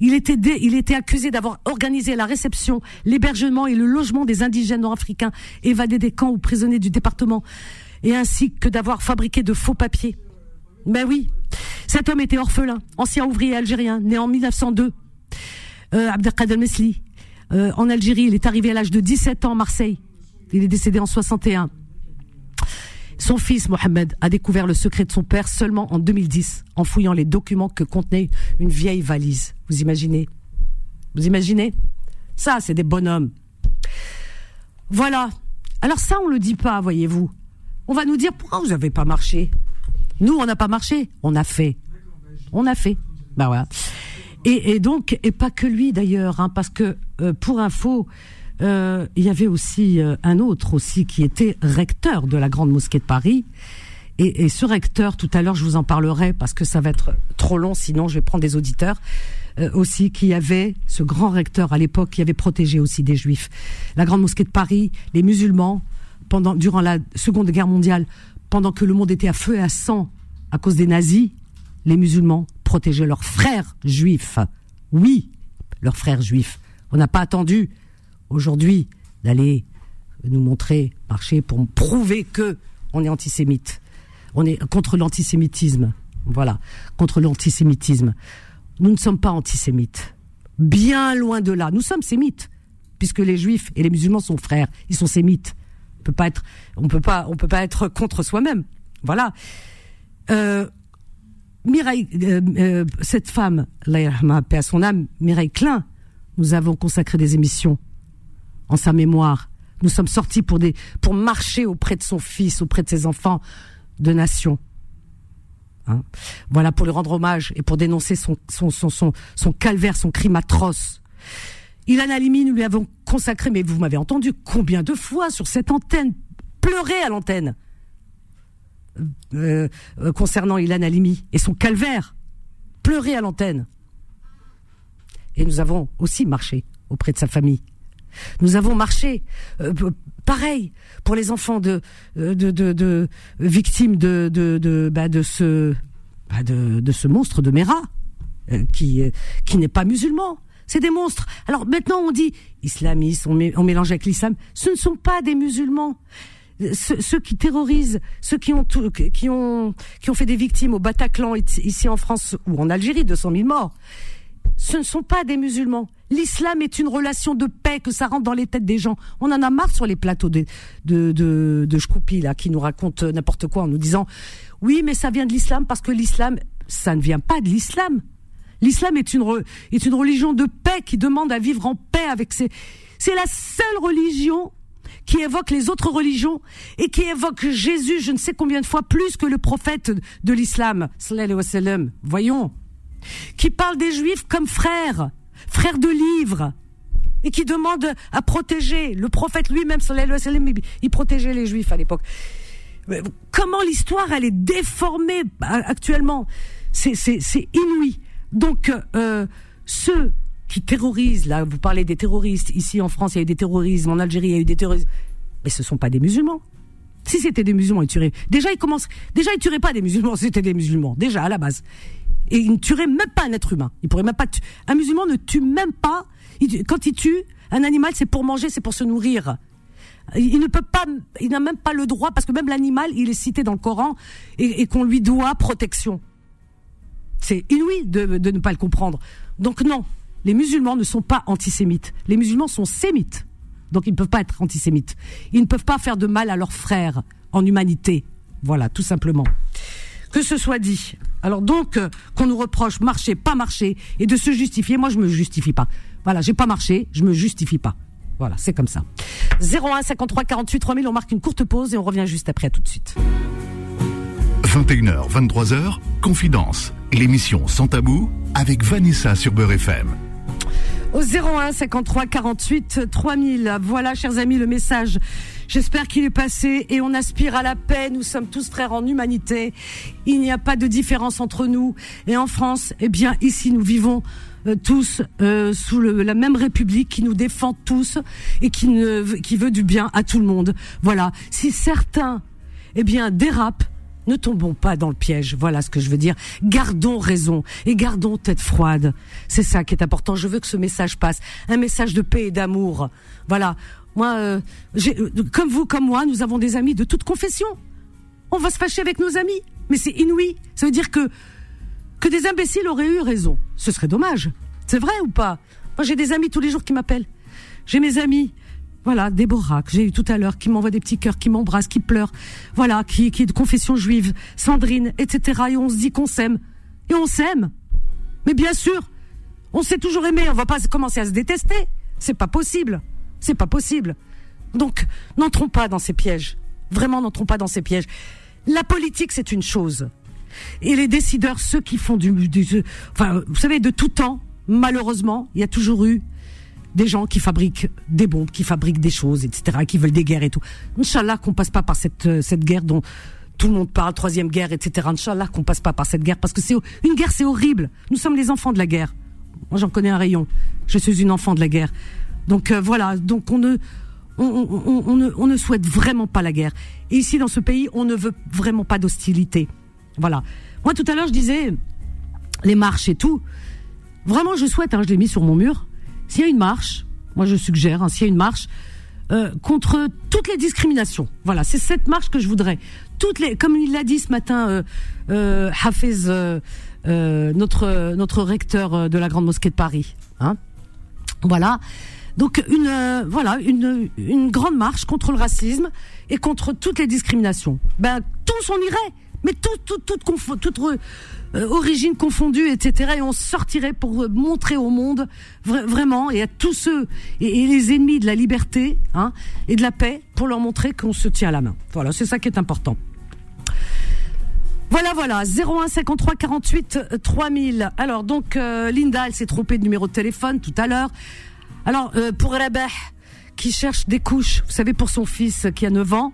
Il était, il était accusé d'avoir organisé la réception, l'hébergement et le logement des indigènes nord-africains évadés des camps ou prisonniers du département, et ainsi que d'avoir fabriqué de faux papiers. Ben oui. Cet homme était orphelin, ancien ouvrier algérien, né en 1902. Euh, Abdelkader Mesli. Euh, en Algérie, il est arrivé à l'âge de 17 ans à Marseille. Il est décédé en 61. Son fils, Mohamed, a découvert le secret de son père seulement en 2010, en fouillant les documents que contenait une vieille valise. Vous imaginez? Vous imaginez? Ça, c'est des bonhommes. Voilà. Alors ça, on le dit pas, voyez-vous. On va nous dire pourquoi vous n'avez pas marché. Nous, on n'a pas marché, on a fait. On a fait. Bah voilà. Et, donc, et pas que lui d'ailleurs, hein, parce que euh, pour info, euh, il y avait aussi euh, un autre aussi qui était recteur de la grande mosquée de Paris. Et, ce recteur, tout à l'heure, je vous en parlerai parce que ça va être trop long, sinon je vais prendre des auditeurs aussi qui avait ce grand recteur à l'époque qui avait protégé aussi des juifs. La grande mosquée de Paris, les musulmans pendant durant la Seconde Guerre mondiale pendant que le monde était à feu et à sang à cause des nazis, les musulmans protégeaient leurs frères juifs. Oui, leurs frères juifs. On n'a pas attendu aujourd'hui d'aller nous montrer, marcher pour prouver que on est antisémite. On est contre l'antisémitisme. Voilà, contre l'antisémitisme. Nous ne sommes pas antisémites. Bien loin de là. Nous sommes sémites, puisque les juifs et les musulmans sont frères. Ils sont sémites on peut pas, on peut pas être contre soi-même. Voilà. Euh, Mireille, euh, euh, cette femme, paix à son âme, Mireille Klein, nous avons consacré des émissions en sa mémoire. Nous sommes sortis pour des, pour marcher auprès de son fils, auprès de ses enfants de nation. Hein voilà pour lui rendre hommage et pour dénoncer son calvaire, son crime atroce. Ilan Halimi, nous lui avons consacré, mais vous m'avez entendu combien de fois sur cette antenne, pleurer à l'antenne, euh, euh, concernant Ilan Halimi et son calvaire, pleurer à l'antenne. Et nous avons aussi marché auprès de sa famille. Nous avons marché, euh, pareil, pour les enfants de, victimes de, ce, monstre de Mera, qui n'est pas musulman, c'est des monstres. Alors maintenant on dit islamistes, on, mélange avec l'islam. Ce ne sont pas des musulmans. ceux, qui terrorisent, ceux qui ont, qui ont, qui ont fait des victimes au Bataclan ici en France ou en Algérie, 200 000 morts, ce ne sont pas des musulmans. L'islam est une relation de paix que ça rentre dans les têtes des gens. On en a marre sur les plateaux de de de, de là qui nous racontent n'importe quoi en nous disant oui mais ça vient de l'islam parce que l'islam ça ne vient pas de l'islam. L'islam est une est une religion de paix qui demande à vivre en paix avec ses c'est la seule religion qui évoque les autres religions et qui évoque Jésus je ne sais combien de fois plus que le prophète de l'islam voyons. Qui parle des juifs comme frères frères de livres et qui demande à protéger. Le prophète lui-même il protégeait les juifs à l'époque. Comment l'histoire elle est déformée actuellement? C'est c'est inouï donc euh, ceux qui terrorisent, là, vous parlez des terroristes, ici en France, il y a eu des terrorismes, en Algérie, il y a eu des terroristes, mais ce sont pas des musulmans. Si c'était des musulmans, ils tueraient. Déjà, ils commencent, déjà, ils tueraient pas des musulmans c'était des musulmans. Déjà, à la base. Et ils ne tueraient même pas un être humain. Ils pourraient même pas un musulman ne tue même pas, quand il tue un animal, c'est pour manger, c'est pour se nourrir. Il ne peut pas, il n'a même pas le droit, parce que même l'animal, il est cité dans le Coran, et, qu'on lui doit protection. C'est inouï de, ne pas le comprendre. Donc non, les musulmans ne sont pas antisémites. Les musulmans sont sémites. Donc ils ne peuvent pas être antisémites. Ils ne peuvent pas faire de mal à leurs frères en humanité. Voilà, tout simplement. Que ce soit dit. Alors donc, euh, qu'on nous reproche marcher, pas marcher, et de se justifier, moi je me justifie pas. Voilà, j'ai pas marché, je me justifie pas. Voilà, c'est comme ça. 01 53 48 3000, on marque une courte pause et on revient juste après, tout de suite. 21h, 23h, Confidence, l'émission Sans Tabou avec Vanessa sur Beurre FM au 01 53 48 3000. Voilà, chers amis, le message. J'espère qu'il est passé et on aspire à la paix. Nous sommes tous frères en humanité. Il n'y a pas de différence entre nous. Et en France, eh bien, ici, nous vivons euh, tous euh, sous la même République qui nous défend tous et qui, qui veut du bien à tout le monde. Voilà. Si certains, eh bien, dérapent, ne tombons pas dans le piège. Voilà ce que je veux dire. Gardons raison et gardons tête froide. C'est ça qui est important. Je veux que ce message passe. Un message de paix et d'amour. Voilà. Moi, euh, euh, comme vous, comme moi, nous avons des amis de toute confession. On va se fâcher avec nos amis. Mais c'est inouï. Ça veut dire que, que des imbéciles auraient eu raison. Ce serait dommage. C'est vrai ou pas? Moi, j'ai des amis tous les jours qui m'appellent. J'ai mes amis voilà, Déborah, que j'ai eu tout à l'heure, qui m'envoie des petits cœurs, qui m'embrasse, qui pleure. Voilà, qui, est de confession juive. Sandrine, etc. Et on se dit qu'on s'aime. Et on s'aime. Mais bien sûr, on s'est toujours aimé. On va pas commencer à se détester. C'est pas possible. C'est pas possible. Donc, n'entrons pas dans ces pièges. Vraiment, n'entrons pas dans ces pièges. La politique, c'est une chose. Et les décideurs, ceux qui font du, du, enfin, vous savez, de tout temps, malheureusement, il y a toujours eu des gens qui fabriquent des bombes, qui fabriquent des choses, etc., qui veulent des guerres et tout. Inch'Allah qu'on passe pas par cette, euh, cette guerre dont tout le monde parle, troisième guerre, etc. Inch'Allah qu'on passe pas par cette guerre, parce que c'est une guerre, c'est horrible. Nous sommes les enfants de la guerre. Moi, j'en connais un rayon. Je suis une enfant de la guerre. Donc euh, voilà, donc on ne, on, ne souhaite vraiment pas la guerre. Et ici, dans ce pays, on ne veut vraiment pas d'hostilité. Voilà. Moi, tout à l'heure, je disais les marches et tout. Vraiment, je souhaite, hein, je l'ai mis sur mon mur, s'il y a une marche, moi je suggère, hein, s'il y a une marche euh, contre toutes les discriminations. Voilà, c'est cette marche que je voudrais. Toutes les, comme il l'a dit ce matin, euh, euh, Hafez, euh, notre notre recteur de la grande mosquée de Paris. Hein voilà. Donc une voilà une une grande marche contre le racisme et contre toutes les discriminations. Ben tous on irait, mais tout tout tout, tout, tout euh, origine confondue, etc. Et on sortirait pour euh, montrer au monde vraiment et à tous ceux et, les ennemis de la liberté hein, et de la paix pour leur montrer qu'on se tient à la main. Voilà, c'est ça qui est important. Voilà, voilà, 01 53 48 3000. Alors donc euh, Linda, elle s'est trompée de numéro de téléphone tout à l'heure. Alors pour Rabah qui cherche des couches, vous savez pour son fils qui a 9 ans.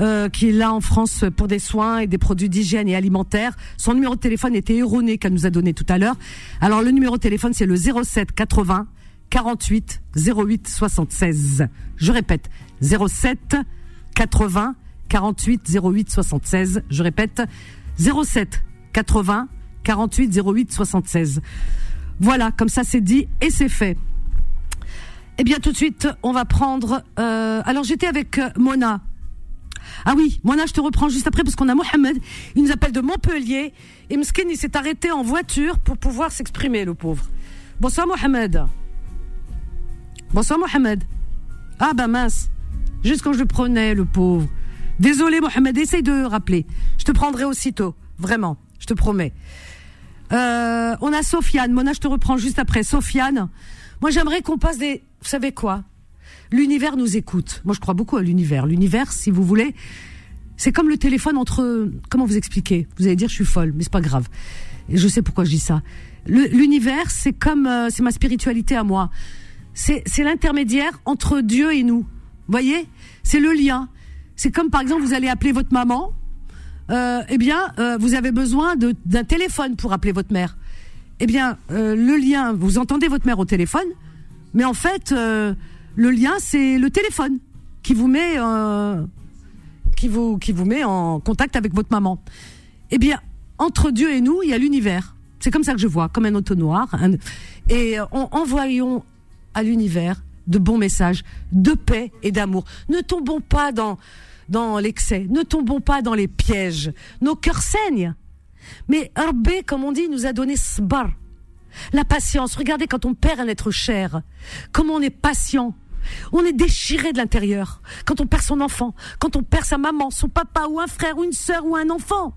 Euh, qui est là en France pour des soins et des produits d'hygiène et alimentaire. Son numéro de téléphone était erroné qu'elle nous a donné tout à l'heure. Alors le numéro de téléphone c'est le 07 80 48 08 76. Je répète 07 80 48 08 76. Je répète 07 80 48 08 76. Voilà, comme ça c'est dit et c'est fait. Eh bien tout de suite, on va prendre. Euh, alors j'étais avec Mona Ah oui, Mona, je te reprends juste après parce qu'on a Mohamed. Il nous appelle de Montpellier. Et Mskin, il s'est arrêté en voiture pour pouvoir s'exprimer, le pauvre. Bonsoir Mohamed. Bonsoir Mohamed. Ah bah mince. Juste quand je le prenais, le pauvre. Désolé Mohamed, essaye de rappeler. Je te prendrai aussitôt. Vraiment, je te promets. Euh, on a Sofiane. Mona, je te reprends juste après. Sofiane. Moi, j'aimerais qu'on passe des... Vous savez quoi? L'univers nous écoute. Moi, je crois beaucoup à l'univers. L'univers, si vous voulez, c'est comme le téléphone entre. Comment vous expliquer? Vous allez dire, je suis folle, mais c'est pas grave. Et je sais pourquoi je dis ça. L'univers, c'est comme, euh, c'est ma spiritualité à moi. C'est l'intermédiaire entre Dieu et nous. Voyez? C'est le lien. C'est comme par exemple, vous allez appeler votre maman. Euh, eh bien, euh, vous avez besoin d'un téléphone pour appeler votre mère. Eh bien, le lien, vous entendez votre mère au téléphone, mais en fait, le lien, c'est le téléphone qui vous met, euh, qui vous, qui vous met en contact avec votre maman. Eh bien, entre Dieu et nous, il y a l'univers. C'est comme ça que je vois, comme un auto-noir. et envoyons à l'univers de bons messages, de paix et d'amour. Ne tombons pas dans, dans l'excès, ne tombons pas dans les pièges. Nos cœurs saignent. Mais Rabbi, comme on dit, nous a donné sbar. La patience. Regardez quand on perd un être cher, comment on est patient. On est déchiré de l'intérieur. Quand on perd son enfant, quand on perd sa maman, son papa ou un frère ou une sœur ou un enfant.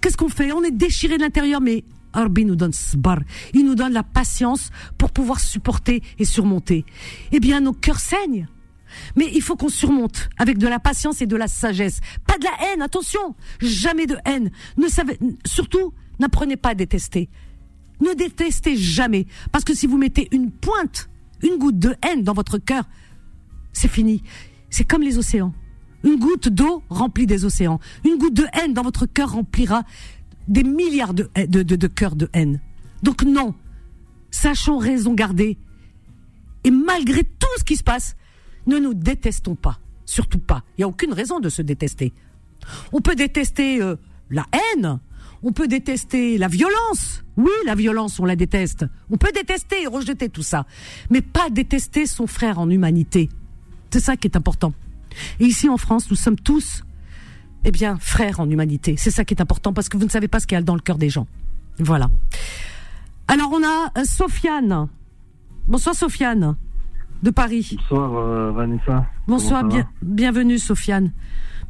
Qu'est-ce qu'on fait? On est déchiré de l'intérieur, mais Arbi nous donne sbar. Il nous donne la patience pour pouvoir supporter et surmonter. Eh bien, nos cœurs saignent. Mais il faut qu'on surmonte avec de la patience et de la sagesse. Pas de la haine, attention. Jamais de haine. Ne savez, surtout, n'apprenez pas à détester. Ne détestez jamais. Parce que si vous mettez une pointe, une goutte de haine dans votre cœur, c'est fini. C'est comme les océans. Une goutte d'eau remplit des océans. Une goutte de haine dans votre cœur remplira des milliards de, de, de, cœurs de haine. Donc non, sachons raison garder. Et malgré tout ce qui se passe, ne nous détestons pas. Surtout pas. Il n'y a aucune raison de se détester. On peut détester euh, la haine, on peut détester la violence. Oui, la violence, on la déteste. On peut détester et rejeter tout ça. Mais pas détester son frère en humanité. C'est ça qui est important. Et ici en France, nous sommes tous, eh bien, frères en humanité. C'est ça qui est important parce que vous ne savez pas ce qu'il y a dans le cœur des gens. Voilà. Alors on a euh, Sofiane. Bonsoir Sofiane de Paris. Bonsoir euh, Vanessa. Bonsoir, bien, bienvenue Sofiane.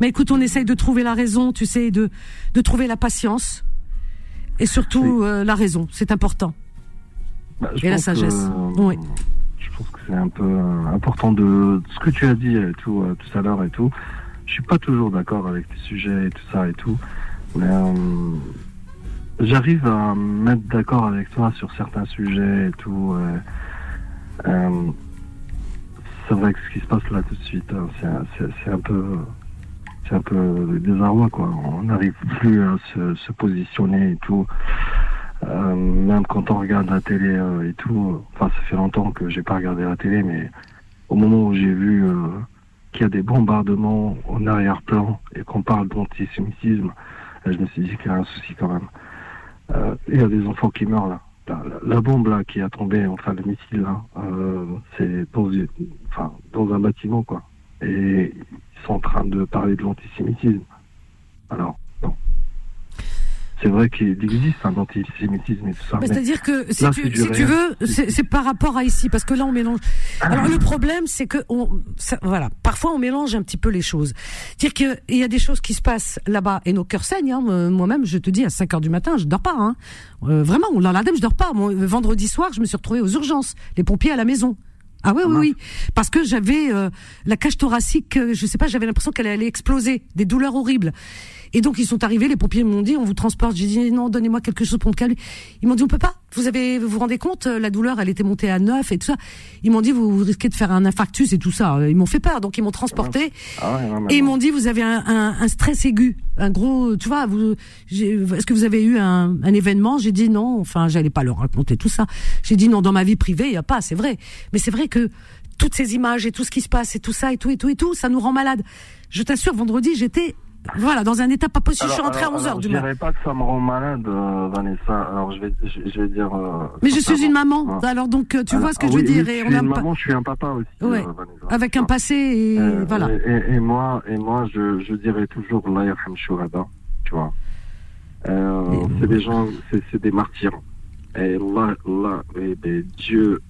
Mais écoute, on essaye de trouver la raison, tu sais, de, de trouver la patience et surtout euh, la raison, c'est important. Bah, je et la sagesse. que- Oui. Je pense que c'est un peu euh, important de ce que tu as dit et tout, euh, tout à l'heure et tout. Je suis pas toujours d'accord avec les sujets et tout ça et tout, mais euh, j'arrive à me mettre d'accord avec toi sur certains sujets et tout. euh, euh, c'est vrai que ce qui se passe là tout de suite, hein, c'est un peu, c'est un peu désarroi quoi. On n'arrive plus à se, positionner et tout. Euh, même quand on regarde la télé euh, et tout, enfin ça fait longtemps que j'ai pas regardé la télé, mais au moment où j'ai vu euh, qu'il y a des bombardements en arrière-plan et qu'on parle d'antisémitisme, je me suis dit qu'il y a un souci quand même. Il y a des enfants qui meurent là. La, bombe là qui a tombé, enfin le missile là, c'est dans, dans un bâtiment quoi. Et sont en train de parler de l'antisémitisme. Alors, non. C'est vrai qu'il existe un antisémitisme et tout ça. C'est-à-dire que si, là, tu, si veux, c'est par rapport à ici, parce que là on mélange. Alors le problème, c'est que on, ça- voilà, parfois on mélange un petit peu les choses. Dire qu'il y a des choses qui se passent là-bas et nos cœurs saignent. Hein. Euh, Moi-même, je te dis, à 5 heures du matin, je dors pas. Hein. Euh, vraiment, dans l'ADEME, je dors pas. Moi, le vendredi soir, je me suis retrouvée aux urgences, les pompiers à la maison. Ah oui, oui, oui, parce que j'avais euh, la cage thoracique, euh, je sais pas, j'avais l'impression qu'elle allait exploser, des douleurs horribles. Et donc ils sont arrivés, les pompiers m'ont dit, on vous transporte. J'ai dit non, donnez-moi quelque chose pour me calmer. Ils m'ont dit on peut pas. Vous avez, vous vous rendez compte, euh, la douleur, elle était montée à 9 et tout ça. Ils m'ont dit vous, vous risquez de faire un infarctus et tout ça. Ils m'ont fait peur, donc ils m'ont transporté. Ah ouais, non, mais Et ils m'ont dit vous avez un, un, un stress aigu, un gros, tu vois, vous, est-ce que vous avez eu un, un événement? J'ai dit non. Enfin, j'allais pas leur raconter tout ça. J'ai dit non dans ma vie privée, il y a pas, c'est vrai. Mais c'est vrai que toutes ces images et tout ce qui se passe et tout ça et tout et tout et tout, ça nous rend malade. Je t'assure, vendredi j'étais voilà, dans un état pas possible. je suis rentrée à alors- 11h alors, du Je matin. dirais pas que ça me rend malade, euh, Vanessa. Alors, je vais, je, je vais dire. euh, Mais je suis une maman. Ah. Alors donc, euh, tu Alors, vois ce que ah je veux dire oui, et je on suis a une maman, je suis un papa aussi. Ouais. euh, Vanessa. avec un Ah. passé et voilà. Et, moi, et moi, je, je dirais toujours Allah yarham shuhada, tu vois. C'est des gens, c'est, des martyrs. Et Allah, Allah et, et Dieu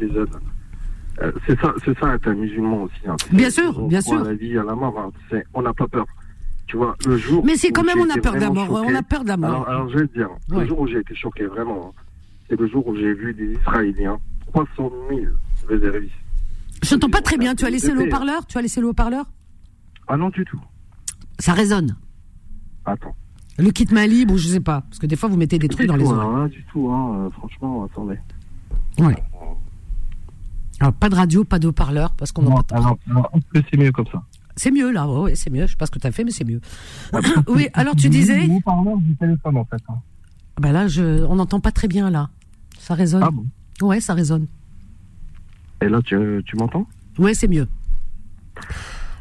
les aide. Euh, c'est ça, c'est ça être un musulman aussi. hein. Bien sûr, on bien sûr. À la vie, à la mort, hein. c'est, on n'a pas peur. Tu vois, le jour. Mais c'est quand même on a peur de la vraiment mort. choqué- On a peur de la mort. alors, alors, je vais te dire, Ouais. le jour où j'ai été choqué vraiment, hein, c'est le jour où j'ai vu des Israéliens, 300 000 réservistes. Je t'entends pas très bien. Tu as laissé le haut-parleur? Tu as laissé le haut-parleur? Ah non, du tout. Ça résonne. Attends. Le kit main libre ou je sais pas. Parce que des fois vous mettez des trucs dans les oreilles. là, du tout, hein, euh, franchement, attendez. Ouais. Alors pas de radio, pas de haut-parleur parce qu'on est-ce que c'est mieux comme ça C'est mieux là. Ouais, ouais, c'est mieux. Je sais pas ce que tu as fait, mais c'est mieux. oui. Alors tu disais Vous parlez du téléphone, en fait. hein. Bah là, je, on n'entend pas très bien là. Ça résonne. Ah bon? Ouais, ça résonne. Et là, tu, tu m'entends? Ouais, c'est mieux.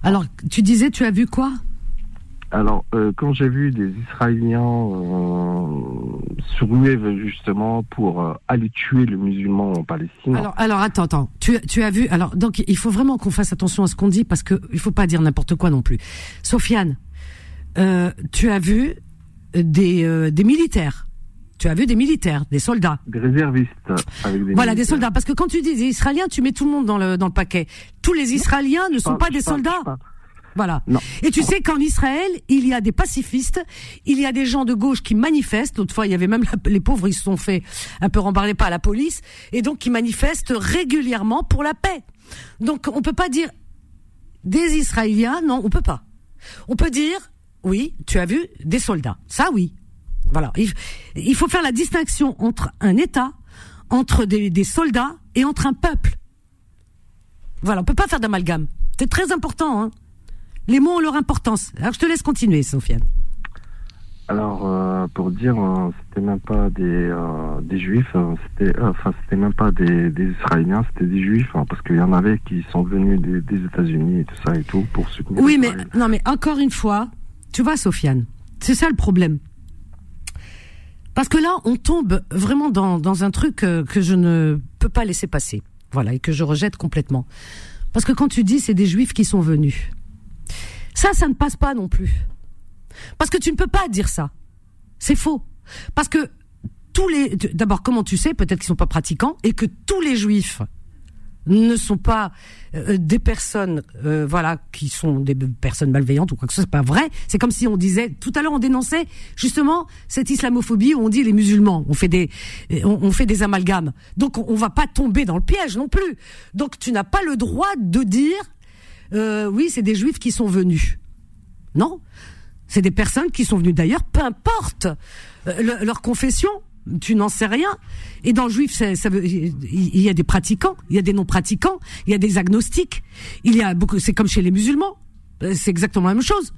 Alors, tu disais, tu as vu quoi? Alors, euh, quand j'ai vu des Israéliens euh, se ruer justement pour euh, aller tuer le musulman en Palestine, Alors, alors attends, attends. Tu, tu as vu Alors, donc, il faut vraiment qu'on fasse attention à ce qu'on dit parce que il faut pas dire n'importe quoi non plus. Sofiane, euh, tu as vu des des militaires. Tu as vu des militaires, des soldats. des réservistes avec des Voilà, des soldats. Parce que quand tu dis des Israéliens, tu mets tout le monde dans le dans le paquet. Tous les Israéliens ne sont pas des soldats. Voilà. Non. Et tu sais qu'en Israël, il y a des pacifistes, il y a des gens de gauche qui manifestent. L'autre fois, il y avait même la- les pauvres, ils se sont fait un peu rembarrer par la police, et donc qui manifestent régulièrement pour la paix. Donc on peut pas dire des Israéliens, non, on peut pas. On peut dire, oui, tu as vu des soldats. Ça, oui. Voilà. Il, il faut faire la distinction entre un État, entre des, des soldats et entre un peuple. Voilà, on peut pas faire d'amalgame. C'est très important. Hein. Les mots ont leur importance. Alors je te laisse continuer, Sofiane. Alors, euh, pour dire, euh, c'était même pas des, euh, des juifs, euh, c'était, enfin, c'était même pas des, des Israéliens, c'était des juifs, hein, parce qu'il y en avait qui sont venus des, des États-Unis et tout ça et tout pour soutenir. Oui, mais non, mais encore une fois, tu vois, Sofiane, c'est ça le problème. Parce que là, on tombe vraiment dans, dans un truc que je ne peux pas laisser passer. Voilà, et que je rejette complètement. Parce que quand tu dis c'est des juifs qui sont venus, ça, ça ne passe pas non plus. Parce que tu ne peux pas dire ça. C'est faux. Parce que tous les, d'abord, comment tu sais, peut-être qu'ils sont pas pratiquants, et que tous les juifs ne sont pas euh, des personnes, euh, voilà, qui sont des personnes malveillantes ou quoi que ce soit. C'est pas vrai. C'est comme si on disait, tout à l'heure, on dénonçait justement cette islamophobie où on dit les musulmans, on fait des, on, on fait des amalgames. Donc on, on va pas tomber dans le piège non plus. Donc tu n'as pas le droit de dire, euh, oui, c'est des juifs qui sont venus. Non, c'est des personnes qui sont venues d'ailleurs, peu importe euh, le- leur confession, tu n'en sais rien. Et dans le juif, il y a des pratiquants, il y a des non-pratiquants, il y a des agnostiques, il y a beaucoup. C'est comme chez les musulmans, Euh, c'est exactement la même chose.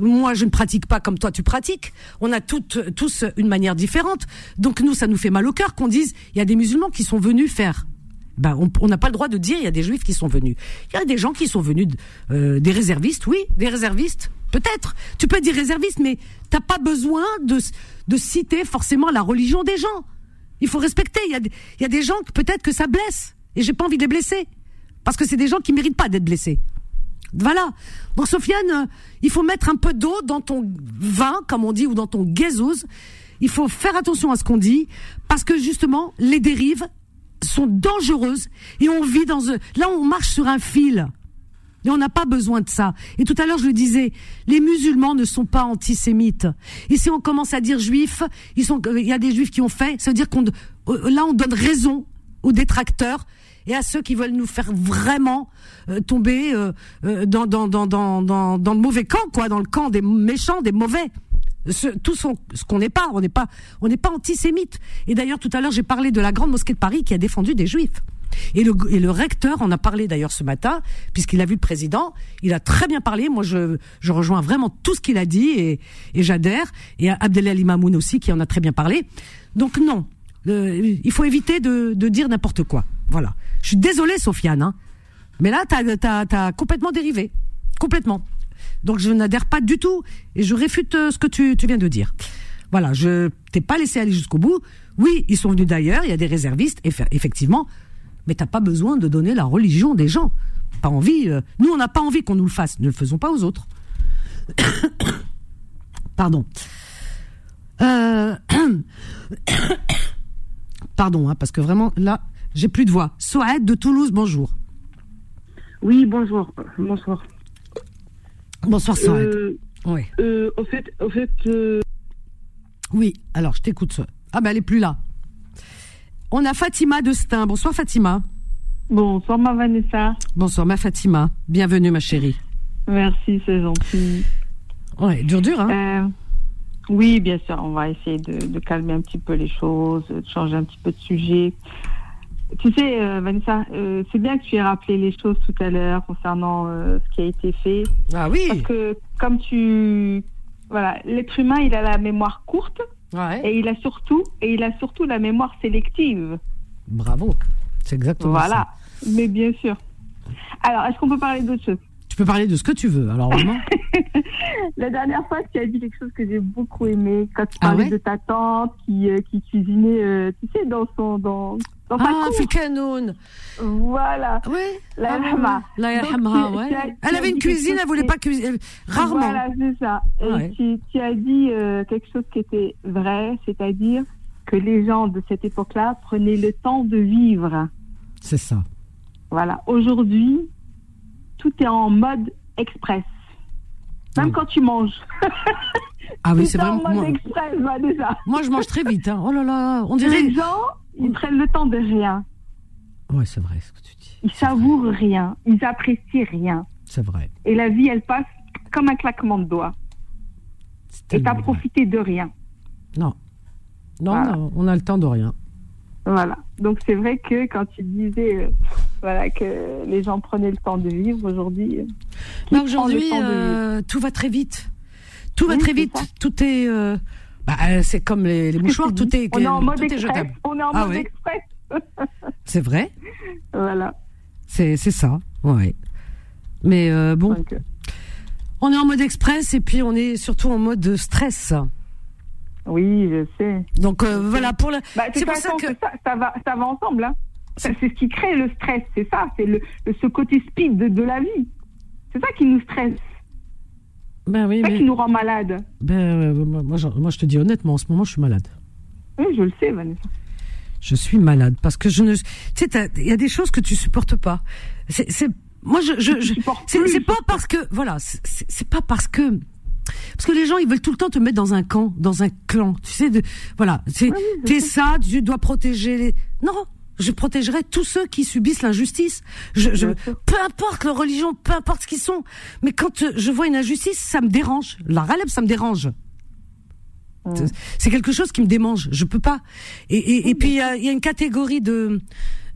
Moi, je ne pratique pas comme toi, tu pratiques. On a toutes, tous une manière différente. Donc nous, ça nous fait mal au cœur qu'on dise il y a des musulmans qui sont venus faire. Ben, on n'a pas le droit de dire il y a des juifs qui sont venus. Il y a des gens qui sont venus, euh, des réservistes, oui, des réservistes, peut-être. Tu peux dire réservistes, mais t'as pas besoin de, de citer forcément la religion des gens. Il faut respecter. Il y a, des- il y a des gens que peut-être que ça blesse, et j'ai pas envie de les blesser, parce que c'est des gens qui méritent pas d'être blessés. Voilà. Donc Sofiane, euh, il faut mettre un peu d'eau dans ton vin, comme on dit, ou dans ton gazose. Il faut faire attention à ce qu'on dit, parce que justement, les dérives sont dangereuses et on vit dans un... Là, on marche sur un fil. Et on n'a pas besoin de ça. Et tout à l'heure, je le disais, les musulmans ne sont pas antisémites. Et si on commence à dire juifs, il y a des juifs qui ont fait, ça veut dire qu'on, euh, là, on donne raison aux détracteurs et à ceux qui veulent nous faire vraiment euh, tomber euh, dans, dans, dans le mauvais camp, quoi, dans le camp des méchants, des mauvais. Ce, tout ce qu'on n'est pas, on n'est pas, on n'est pas antisémite. Et d'ailleurs, tout à l'heure, j'ai parlé de la grande mosquée de Paris qui a défendu des juifs. Et le, et le recteur en a parlé d'ailleurs ce matin, puisqu'il a vu le président. Il a très bien parlé. Moi, je, je rejoins vraiment tout ce qu'il a dit et, et j'adhère. Et Abdelali Mamoun aussi qui en a très bien parlé. Donc non, il faut éviter de, de dire n'importe quoi. Voilà. Je suis désolée, Sofiane, hein, mais là, t'as as, complètement dérivé, complètement. Donc je n'adhère pas du tout et je réfute euh, ce que tu, viens de dire. Voilà, je t'ai pas laissé aller jusqu'au bout. Oui, ils sont venus d'ailleurs, il y a des réservistes, effe- effectivement, mais t'as pas besoin de donner la religion des gens. Pas envie. euh, nous, on n'a pas envie qu'on nous le fasse. Ne le faisons pas aux autres. Pardon. Euh, Pardon, hein, parce que vraiment, là, j'ai plus de voix. Soaed de Toulouse, bonjour. Oui, bonjour. Bonsoir. Bonsoir. Euh, Oui. euh, au fait, au fait euh, Oui, alors, je t'écoute. Ah, ben, elle est plus là. On a Fatima de Stein. Bonsoir, Fatima. bonsoir, ma Vanessa. Bonsoir, ma Fatima. Bienvenue, ma chérie. Merci, c'est gentil. Ouais, dur, dur, hein. Euh, oui, bien sûr, on va essayer de, de calmer un petit peu les choses, de changer un petit peu de sujet. Tu sais, euh, Vanessa, euh, c'est bien que tu aies rappelé les choses tout à l'heure concernant euh, ce qui a été fait. Ah oui. Parce que, comme tu. Voilà, l'être humain, il a la mémoire courte Ouais. et il a surtout, et il a surtout la mémoire sélective. Bravo. C'est exactement Voilà. ça. Mais bien sûr. Alors, est-ce qu'on peut parler d'autre chose? Tu peux parler de ce que tu veux. Alors, vraiment. La dernière fois, tu as dit quelque chose que j'ai beaucoup aimé quand tu Ah parlais ouais? de ta tante qui, qui cuisinait, tu sais, dans son dans, ah. Fikanoun. Voilà. Oui. La Ah, yarhama. La tu- ouais. Elle avait une cuisine, elle voulait qui- pas cuisiner. Rarement. Voilà, c'est ça. Et Ouais. tu, tu as dit euh, quelque chose qui était vrai, c'est-à-dire que les gens de cette époque-là prenaient le temps de vivre. C'est ça. Voilà. Aujourd'hui, tout est en mode express. Même Oui. quand tu manges. Ah oui, c'est est en vraiment. Moi, express, bah, déjà. moi, je mange très vite. Hein. Oh là là, on dirait. Les gens, ils prennent le temps de rien. Ouais, c'est vrai ce que tu dis. Ils savourent rien. Ils apprécient rien. C'est vrai. Et la vie, elle passe comme un claquement de doigts. Et t'as profité de rien. Non. Non, Voilà. non, on a le temps de rien. Voilà. Donc c'est vrai que quand tu disais euh, voilà, que les gens prenaient le temps de vivre aujourd'hui. euh, prend aujourd'hui, euh, tout va très vite. Tout va très vite. Tout est. euh, bah, euh, c'est comme les, les mouchoirs, tout est, On est en mode express. jetable. On est en Ah mode oui. express. C'est vrai? Voilà. C'est c'est ça. Ouais. Mais euh, bon, on est en mode express et puis on est surtout en mode stress. oui, je sais. Donc euh, voilà pour le. Bah, C'est pour ça que- ça, ça va, ça va ensemble. Hein. C'est ce qui crée le stress, c'est ça, c'est le, le- ce côté speed de, de la vie. C'est ça qui nous stresse, Ben oui, c'est ça mais qui nous rend malade. ben, euh, moi, je, moi, je te dis honnêtement, en ce moment, je suis malade. Oui, je le sais, Vanessa. Je suis malade parce que je ne. Tu sais, il y a des choses que tu supportes pas. C'est, moi, je, je, je- c'est, pas parce que, voilà, c'est, pas parce que. Parce que les gens, ils veulent tout le temps te mettre dans un camp, dans un clan. Tu sais, de, voilà, c'est, t'es ça, tu dois protéger les. Non, je protégerai tous ceux qui subissent l'injustice. Je, peu importe leur religion, peu importe ce qu'ils sont. Mais quand euh, je vois une injustice, ça me dérange. La râleb, ça me dérange. C'est- C'est quelque chose qui me démange. Je peux pas. Et, et, et puis il y a, il y a une catégorie de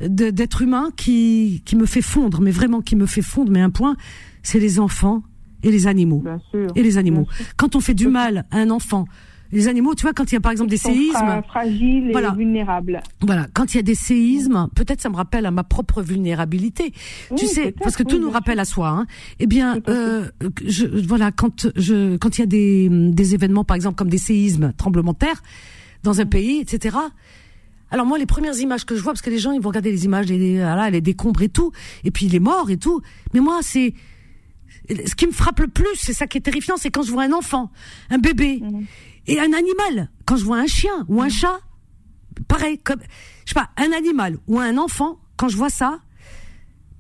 d'êtres humains qui qui me fait fondre, mais vraiment qui me fait fondre. Mais un point, c'est les enfants et les animaux Bien sûr. et les animaux. Quand on fait du mal à un enfant, les animaux, tu vois, quand il y a par exemple des séismes, fra- fragiles et Voilà. vulnérables. voilà, quand il y a des séismes, peut-être ça me rappelle à ma propre vulnérabilité. tu sais, parce que tout nous rappelle à soi. Hein. Eh bien, euh, je, voilà, quand je, quand il y a des, des événements, par exemple, comme des séismes, tremblements de terre, dans un pays, etc. Alors moi, les premières images que je vois, parce que les gens, ils vont regarder les images, les, voilà, les décombres et tout, et puis les morts et tout. Mais moi, c'est ce qui me frappe le plus, c'est ça qui est terrifiant, c'est quand je vois un enfant, un bébé Mhm. Et un animal. Quand je vois un chien ou un chat, pareil, comme je sais pas, un animal ou un enfant, quand je vois ça,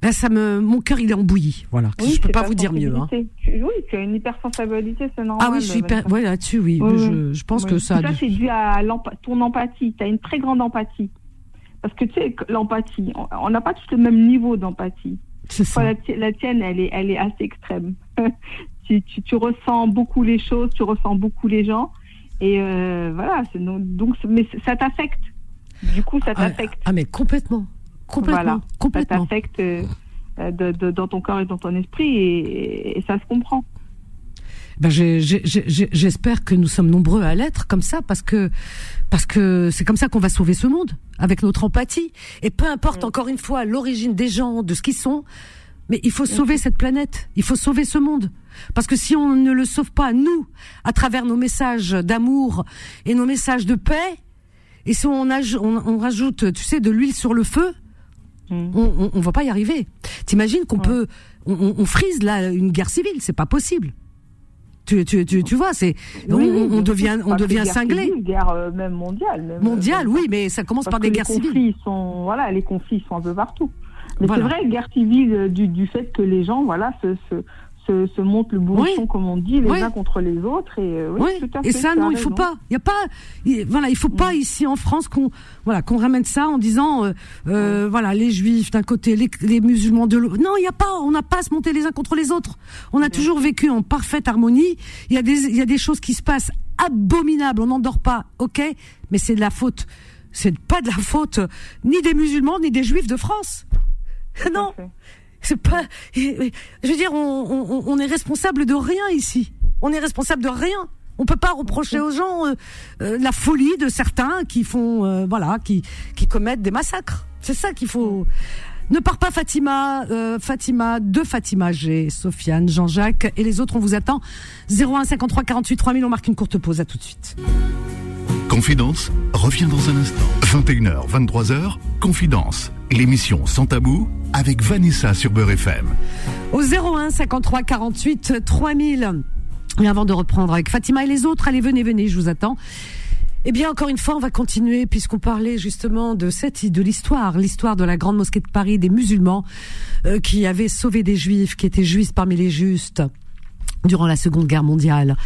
ben ça me, mon cœur il est embouilli. Voilà, Oui, je peux c'est pas vous dire mieux. Hein. oui, tu as une hypersensibilité, c'est normal. Ah oui, je suis hyper, Vanessa. ouais là-dessus, oui, Oui, je, je pense que ça. Ça, dû- c'est dû à ton empathie. Tu as une très grande empathie. Parce que tu sais, l'empathie, on- n'a pas tous le même niveau d'empathie. C'est ça. la, ti- la tienne, elle est, elle est assez extrême. tu, tu, tu ressens beaucoup les choses, tu ressens beaucoup les gens. Et euh, voilà, donc, mais ça t'affecte. Du coup, ça Ah, t'affecte. ah, mais complètement, complètement, Voilà. Ça complètement. t'affecte euh, de- de- dans ton corps et dans ton esprit et, et ça se comprend. Ben j'espère que nous sommes nombreux à l'être comme ça parce que parce que c'est comme ça qu'on va sauver ce monde avec notre empathie et peu importe encore une fois l'origine des gens de ce qu'ils sont Mais il faut sauver cette planète, il faut sauver ce monde. Parce que si on ne le sauve pas, nous, à travers nos messages d'amour et nos messages de paix, et si on, on, rajoute, tu sais, de l'huile sur le feu, mm. on, on, va pas y arriver. T'imagines qu'on peut, on, frise là une guerre civile, c'est pas possible. Tu, tu, tu, tu vois, c'est on, devient on devient cinglé. Une guerre euh, même mondiale. Même, mondiale, oui, mais ça commence par des guerres civiles. Sont voilà, les conflits sont un peu partout. Mais c'est vrai, guerre civile euh, du, du fait que les gens voilà se, se se, se montent le bourrichon, comme on dit, les uns contre les autres. Et, euh, oui, Tout à et ça, non, il faut pas. Il y a pas. voilà, il faut pas mm. ici en France qu'on voilà qu'on ramène ça en disant euh, euh voilà les juifs d'un côté, les, les musulmans de l'autre. Non, il y a pas. On n'a pas à se monter les uns contre les autres. On a toujours vécu en parfaite harmonie. Il y a des il y a des choses qui se passent abominables. On n'en dort pas, ok, mais c'est de la faute. C'est pas de la faute ni des musulmans ni des juifs de France. Non. C'est pas. Je veux dire, on, on, est responsable de rien ici. On est responsable de rien. On peut pas reprocher aux gens euh, euh, la folie de certains qui font, euh, voilà, qui qui commettent des massacres. C'est ça qu'il faut. Ne pars pas Fatima, Fatima, de Fatima G, Sofiane, Jean-Jacques et les autres, on vous attend. 01 53 48 3000, on marque une courte pause, à tout de suite. Confidence revient dans un instant. 21h, 23h, Confidence, l'émission sans tabou avec Vanessa sur Beurre FM. Au 01 53 48 3000. Et avant de reprendre avec Fatima et les autres, allez, venez, venez, je vous attends. Eh bien, encore une fois, on va continuer puisqu'on parlait justement de cette de l'histoire, l'histoire de la grande mosquée de Paris des musulmans euh, qui avaient sauvé des juifs, qui étaient juifs parmi les justes durant la Seconde Guerre mondiale.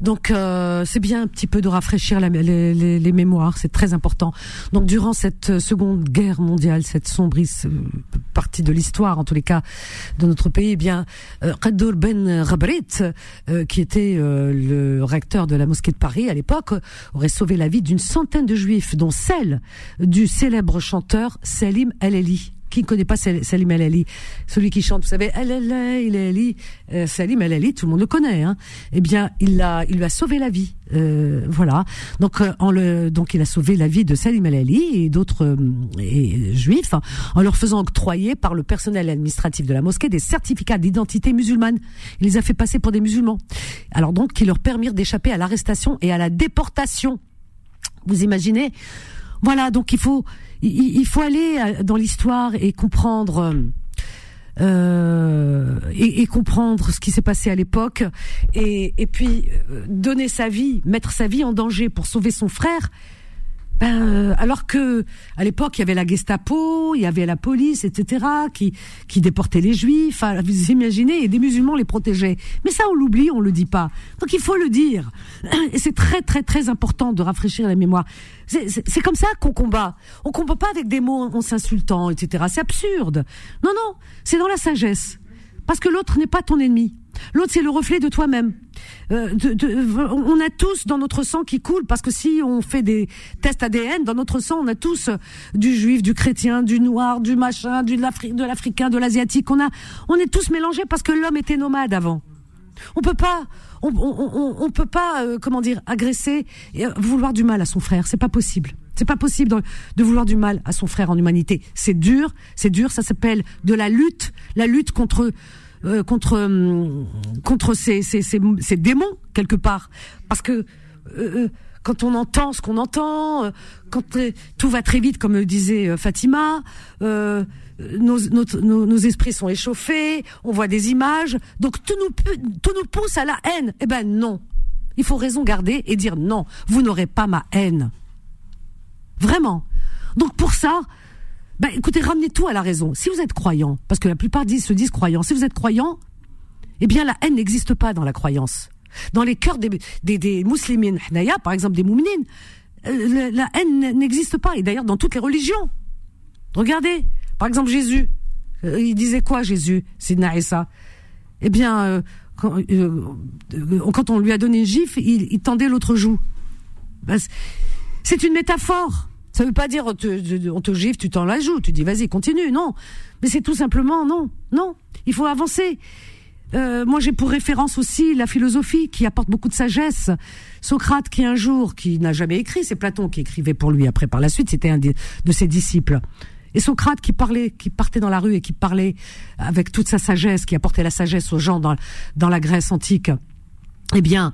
Donc euh, c'est bien un petit peu de rafraîchir les, mémoires, c'est très important. Donc durant cette euh, seconde guerre mondiale, cette sombre euh, partie de l'histoire, en tous les cas de notre pays, eh bien euh, Ben Rabrit, qui était le recteur de la mosquée de Paris à l'époque, aurait sauvé la vie d'une centaine de juifs, dont celle du célèbre chanteur Salim El-Eli qui ne connaît pas Salim El Ali, celui qui chante, vous savez, El Ali, euh, Salim El Ali, tout le monde le connaît. Hein. Eh bien, il a, il lui a sauvé la vie. Euh, voilà. Donc, euh, en le, donc, il a sauvé la vie de Salim El Ali et d'autres euh, juifs en leur faisant octroyer par le personnel administratif de la mosquée des certificats d'identité musulmane. Il les a fait passer pour des musulmans. Alors donc, qui leur permirent d'échapper à l'arrestation et à la déportation. Vous imaginez Voilà. Donc, il faut il, faut aller euh, dans l'histoire et comprendre. Euh, euh, et, comprendre ce qui s'est passé à l'époque et, et puis donner sa vie, mettre sa vie en danger pour sauver son frère, ben, euh, alors que à l'époque il y avait la Gestapo, il y avait la police, etc. qui qui déportaient les Juifs. vous imaginez, et des musulmans les protégeaient. Mais ça on l'oublie, on le dit pas. Donc il faut le dire. Et c'est très très très important de rafraîchir la mémoire. C'est comme ça qu'on combat. On combat pas avec des mots en s'insultant, etc. C'est absurde. Non non, c'est dans la sagesse. Parce que l'autre n'est pas ton ennemi. L'autre, c'est le reflet de toi-même. Euh, on a tous dans notre sang qui coule parce que si on fait des tests ADN, dans notre sang, on a tous du juif, du chrétien, du noir, du machin, du de l'africain, de l'asiatique. On a, on est tous mélangés parce que l'homme était nomade avant. On peut pas, on, peut pas, euh, comment dire, agresser et euh, vouloir du mal à son frère. C'est pas possible. C'est pas possible de, vouloir du mal à son frère en humanité. C'est dur, c'est dur. Ça s'appelle de la lutte, la lutte contre euh, contre euh, contre ces, ces, ces, ces, démons quelque part parce que euh, quand on entend ce qu'on entend, quand tout va très vite, comme disait Fatima, nos, nos, nos, esprits sont échauffés, on voit des images, donc tout nous, tout nous pousse à la haine. Eh ben non, il faut raison garder et dire non, vous n'aurez pas ma haine. Vraiment. Donc pour ça, bah, écoutez, ramenez tout à la raison. Si vous êtes croyant, parce que la plupart se disent croyants, si vous êtes croyant, eh bien la haine n'existe pas dans la croyance. Dans les cœurs des, des, des musulmans, par exemple des mouminines, euh, la haine n'existe pas. Et d'ailleurs dans toutes les religions. Regardez, par exemple Jésus, euh, il disait quoi Jésus, Naïsa Eh bien, euh, quand, quand, on lui a donné une gifle, il, il tendait l'autre joue. Bah, c'est une métaphore. Ça veut pas dire on te, on te gifle, tu t'en la joues, tu dis vas-y continue, non. Mais c'est tout simplement non, non. Il faut avancer. Euh, moi, j'ai pour référence aussi la philosophie qui apporte beaucoup de sagesse. Socrate, qui un jour, qui n'a jamais écrit, c'est Platon qui écrivait pour lui après par la suite, c'était un de, ses disciples. Et Socrate qui parlait, qui partait dans la rue et qui parlait avec toute sa sagesse, qui apportait la sagesse aux gens dans, dans la Grèce antique, eh bien,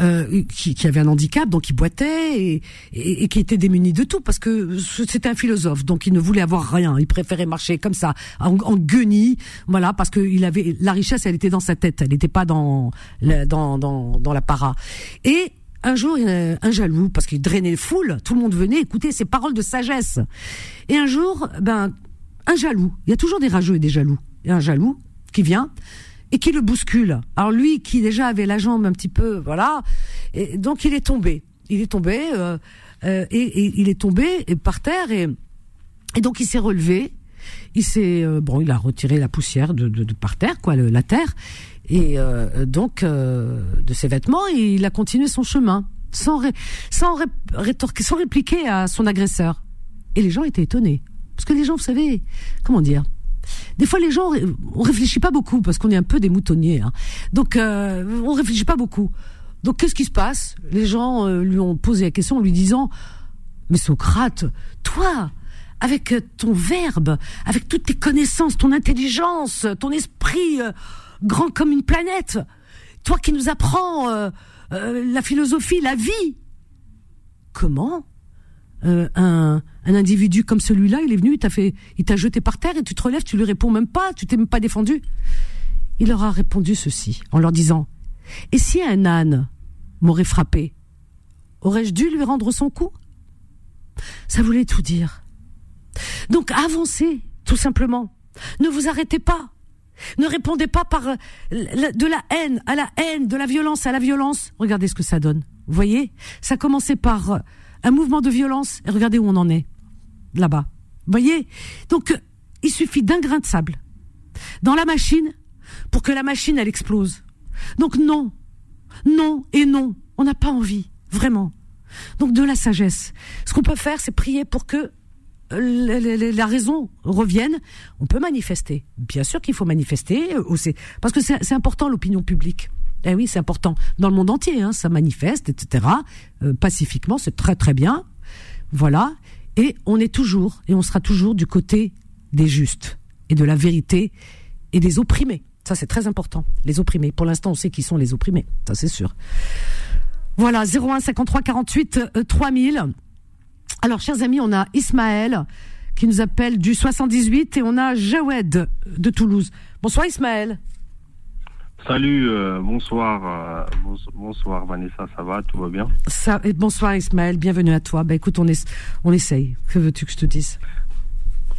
euh, qui, qui, avait un handicap, donc il boitait et, et, qui était démuni de tout parce que c'était un philosophe, donc il ne voulait avoir rien. Il préférait marcher comme ça, en, en guenille, voilà, parce que il avait la richesse, elle était dans sa tête, elle n'était pas dans, dans dans dans la para. Et un jour, un jaloux, parce qu'il drainait les foules, tout le monde venait écouter ses paroles de sagesse. Et un jour, ben, un jaloux, il y a toujours des rageux et des jaloux. A un jaloux qui vient et qui le bouscule. Alors lui, qui déjà avait la jambe un petit peu, voilà, et donc il est tombé. Il est tombé euh, euh, et, il est tombé par terre et, et donc il s'est relevé. Il s'est euh, bon, il a retiré la poussière de, de, de par terre, quoi, le, la terre, et euh, donc euh, de ses vêtements, il a continué son chemin sans sans rétorquer, sans répliquer à son agresseur. Et les gens étaient étonnés parce que les gens, vous savez, comment dire des fois, les gens, on réfléchit pas beaucoup parce qu'on est un peu des moutonniers. Hein. Donc, euh, on réfléchit pas beaucoup. Donc, qu'est-ce qui se passe? Les gens euh, lui ont posé la question en lui disant "Mais Socrate, toi, avec ton verbe, avec toutes tes connaissances, ton intelligence, ton esprit." grand comme une planète. Toi qui nous apprends euh, euh, la philosophie, la vie. Comment euh, un, un, individu comme celui-là, il est venu, il t'a fait, il t'a jeté par terre et tu te relèves, tu lui réponds même pas, tu t'es même pas défendu. Il leur a répondu ceci en leur disant Et si un âne m'aurait frappé, aurais-je dû lui rendre son coup? Ça voulait tout dire. Donc avancez, tout simplement. Ne vous arrêtez pas. Ne répondez pas par euh, de la haine à la haine, de la violence à la violence. Regardez ce que ça donne. Vous voyez? Ça a commencé par euh, un mouvement de violence et regardez où on en est. Là-bas. Voyez? Donc, euh, il suffit d'un grain de sable dans la machine pour que la machine, elle explose. Donc non, non et non. On n'a pas envie, vraiment. Donc de la sagesse. Ce qu'on peut faire, c'est prier pour que la raison revienne, on peut manifester. Bien sûr qu'il faut manifester, euh, parce que c'est important l'opinion publique. Eh oui, c'est important. Dans le monde entier, hein, ça manifeste, etc. Euh, pacifiquement, c'est très très bien. Voilà. Et on est toujours, et on sera toujours du côté des justes, et de la vérité, et des opprimés. Ça, c'est très important. Les opprimés. Pour l'instant, on sait qui sont les opprimés. Ça, c'est sûr. Voilà, 01 53 48 3000. Alors, chers amis, on a Ismaël qui nous appelle du 78 et on a Jawed de Toulouse. Bonsoir Ismaël. Salut, euh, bonsoir, euh, bonsoir Vanessa, ça va, tout va bien? Ça, et Bonsoir Ismaël, bienvenue à toi. Bah écoute, on, est, on essaye. Que veux-tu que je te dise?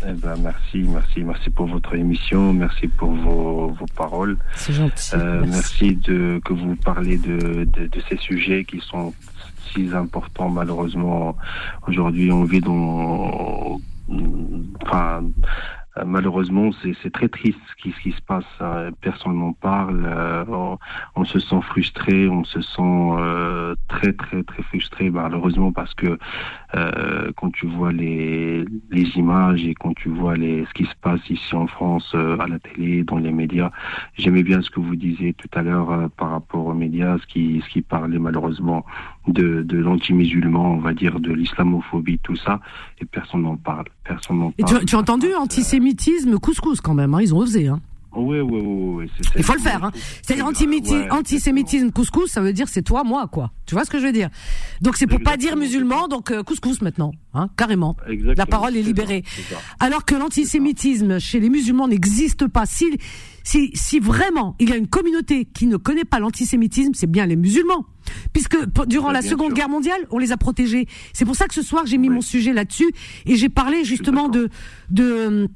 Eh ben, merci, merci, merci pour votre émission, merci pour vos, vos paroles. C'est gentil. Euh, merci. de que vous parlez de, de, de, ces sujets qui sont si importants malheureusement. Aujourd'hui, on vit dans, enfin, malheureusement, c'est très triste ce qui, se passe. Hein. Personne n'en parle. Euh, on, se sent frustré, on se sent euh, très très très frustré, malheureusement, parce que quand tu vois les, les images et quand tu vois les, ce qui se passe ici en France, à la télé, dans les médias, j'aimais bien ce que vous disiez tout à l'heure par rapport aux médias, ce qui, ce qui parlait malheureusement de, de l'anti-musulman, on va dire, de l'islamophobie, tout ça, et personne n'en parle. Personne n'en parle. Et tu, tu as entendu antisémitisme couscous quand même, hein, ils ont osé. Hein. Oui, oui, oui. Il faut le faire. Hein. C'est antisémitisme couscous, ça veut dire c'est toi, moi, quoi. Tu vois ce que je veux dire? Donc c'est pour pas dire musulman, donc euh, couscous maintenant, hein, carrément. La parole est libérée. Alors que l'antisémitisme chez les musulmans n'existe pas. Si, si, si vraiment il y a une communauté qui ne connaît pas l'antisémitisme, c'est bien les musulmans. Puisque durant la Seconde Guerre mondiale, on les a protégés. C'est pour ça que ce soir j'ai mis mon sujet là-dessus et j'ai parlé justement de de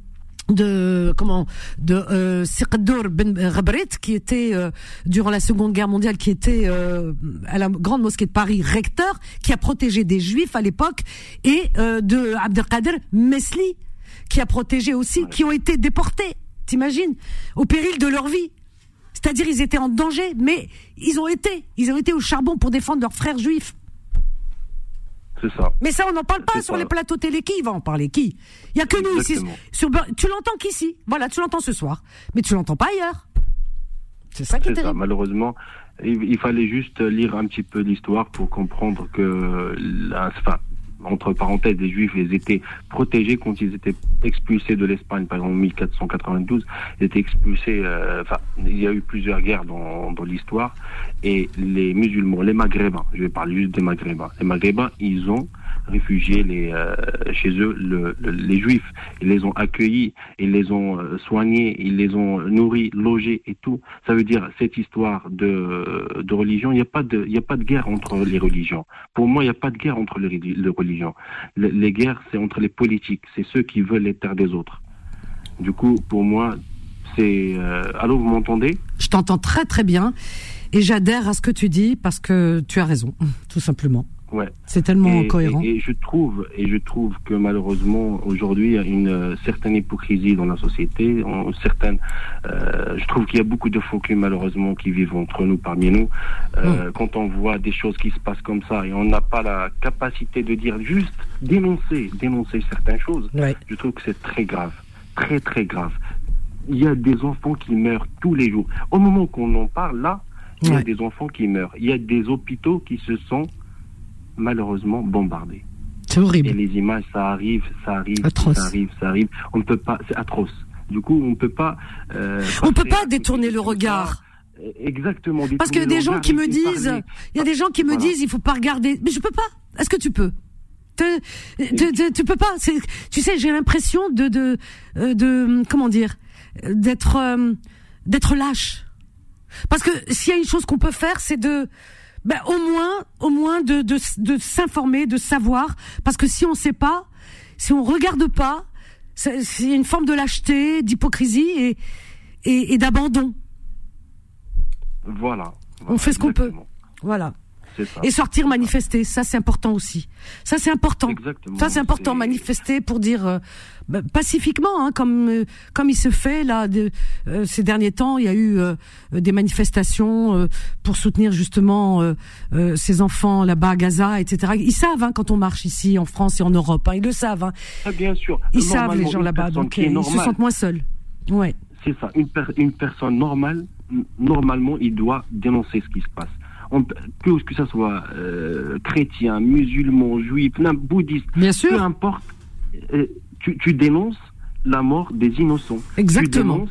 de comment de euh, Ben Rabret qui était euh, durant la Seconde Guerre mondiale qui était euh, à la grande mosquée de Paris recteur qui a protégé des juifs à l'époque et euh, de Abdelkader Mesli qui a protégé aussi qui ont été déportés t'imagines au péril de leur vie. C'est-à-dire ils étaient en danger mais ils ont été ils ont été au charbon pour défendre leurs frères juifs mais ça, on n'en parle pas sur les plateaux télé. Qui va en parler? Qui? Il y a que nous ici. Sur, tu l'entends qu'ici? Voilà, tu l'entends ce soir. Mais tu l'entends pas ailleurs. C'est ça qui est, terrible. Malheureusement, il, fallait juste lire un petit peu l'histoire pour comprendre que, la, enfin, entre parenthèses, les Juifs, ils étaient protégés quand ils étaient expulsés de l'Espagne, par exemple en 1492, ils étaient expulsés, euh, enfin, il y a eu plusieurs guerres dans, dans l'histoire, et les musulmans, les maghrébins, je vais parler juste des maghrébins, les maghrébins, ils ont réfugiés les, euh, chez eux le, le- les juifs. Ils les ont accueillis, ils les ont euh, soignés, ils les ont nourris, logés et tout. Ça veut dire cette histoire de, de religion, il n'y a pas de, y a pas de guerre entre les religions. Pour moi, il n'y a pas de guerre entre les religions. Le- les guerres, c'est entre les politiques, c'est ceux qui veulent les terres des autres. Du coup, pour moi, c'est. Euh, allô, vous m'entendez? Je t'entends très très bien et j'adhère à ce que tu dis parce que tu as raison, tout simplement. Ouais. C'est tellement et, cohérent. Et, et je trouve, et je trouve que malheureusement aujourd'hui il y a une euh, certaine hypocrisie dans la société, on- certaines, euh, je trouve qu'il y a beaucoup de faux culs malheureusement qui vivent entre nous, parmi nous. Euh, Quand on voit des choses qui se passent comme ça et on n'a pas la capacité de dire juste dénoncer, dénoncer certaines choses, Ouais. je trouve que c'est très grave, très très grave. Il y a des enfants qui meurent tous les jours. Au moment qu'on en parle là, il y a Ouais. des enfants qui meurent. Il y a des hôpitaux qui se sont malheureusement bombardés. C'est horrible. Et les images, ça arrive, ça arrive, Atroce. ça arrive, ça arrive. On ne peut pas, c'est atroce. Du coup, on ne peut pas. euh, On peut passer pas détourner le regard. Exactement. Parce qu'il y a des gens qui me disent, il y a des gens qui me disent, il faut pas regarder. Mais je peux pas. Est-ce que tu peux? Tu, peux pas. Tu sais, j'ai l'impression de, de, euh, de, comment dire, d'être, euh, d'être lâche. Parce que s'il y a une chose qu'on peut faire, c'est de, ben, au moins, au moins de, de, de s'informer, de savoir. Parce que si on sait pas, si on regarde pas, c'est une forme de lâcheté, d'hypocrisie et, et, et d'abandon. Voilà. On fait ce qu'on peut. Voilà. Ça. Et sortir manifester, ça c'est important aussi. Ça c'est important. Exactement. Ça c'est important manifester pour dire euh, bah, pacifiquement, hein, comme euh, comme il se fait là de, euh, ces derniers temps. Il y a eu des manifestations pour soutenir justement ces enfants là-bas à Gaza, etc. Ils savent hein, quand on marche ici en France et en Europe, hein, ils le savent. Ah, bien sûr. Ils savent les gens là-bas, donc ils se sentent moins seuls. Ouais. C'est ça. Une, per- une personne normale, normalement, il doit dénoncer ce qui se passe. On que, que ce soit euh, chrétien, musulman, juif, bouddhiste, Bien peu importe, euh, tu, tu dénonces la mort des innocents. Exactement.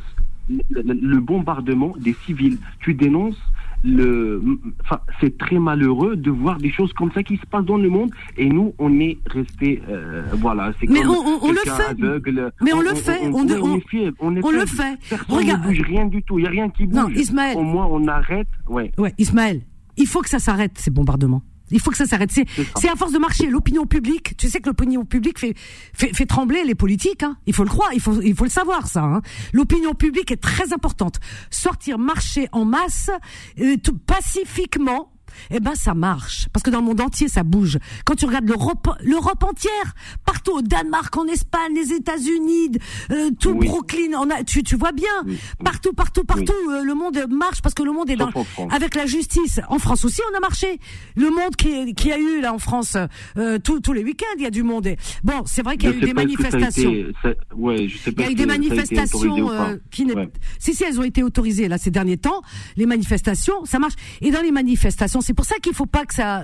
Tu dénonces le, le- le bombardement des civils. Tu dénonces le. Enfin, c'est très malheureux de voir des choses comme ça qui se passent dans le monde et nous, on est resté. euh, voilà, c'est Mais comme on- on- on le fait. aveugle. Mais on le fait. On- On, on- est on, est on le fait. Personne Regarde- ne bouge rien du tout. Il y a rien qui bouge. Non, Ismaël. Au moins, on arrête. Ouais. Ouais, Ismaël, il faut que ça s'arrête ces bombardements. Il faut que ça s'arrête. C'est, à force de marcher. L'opinion publique, tu sais que l'opinion publique fait, fait, fait trembler les politiques. Hein. Il faut le croire, il faut, il faut le savoir ça. Hein. L'opinion publique est très importante. Sortir, marcher en masse, euh, tout, pacifiquement. Eh ben ça marche parce que dans le monde entier ça bouge. Quand tu regardes l'Europe, l'Europe entière, partout au Danemark, en Espagne, les États-Unis, euh, tout Oui. Brooklyn, on a, tu, tu vois bien, Oui. partout, partout, partout, euh, le monde marche parce que le monde est dans, avec la justice. En France aussi, on a marché. Le monde qui, qui a eu là en France euh, tous tous les week-ends, il y a du monde. Bon, c'est vrai qu'il y a eu des manifestations. Il y a eu des manifestations euh, qui. Ouais. Si, si, elles ont été autorisées là ces derniers temps. Les manifestations, ça marche. Et dans les manifestations, c'est pour ça qu'il faut pas que ça,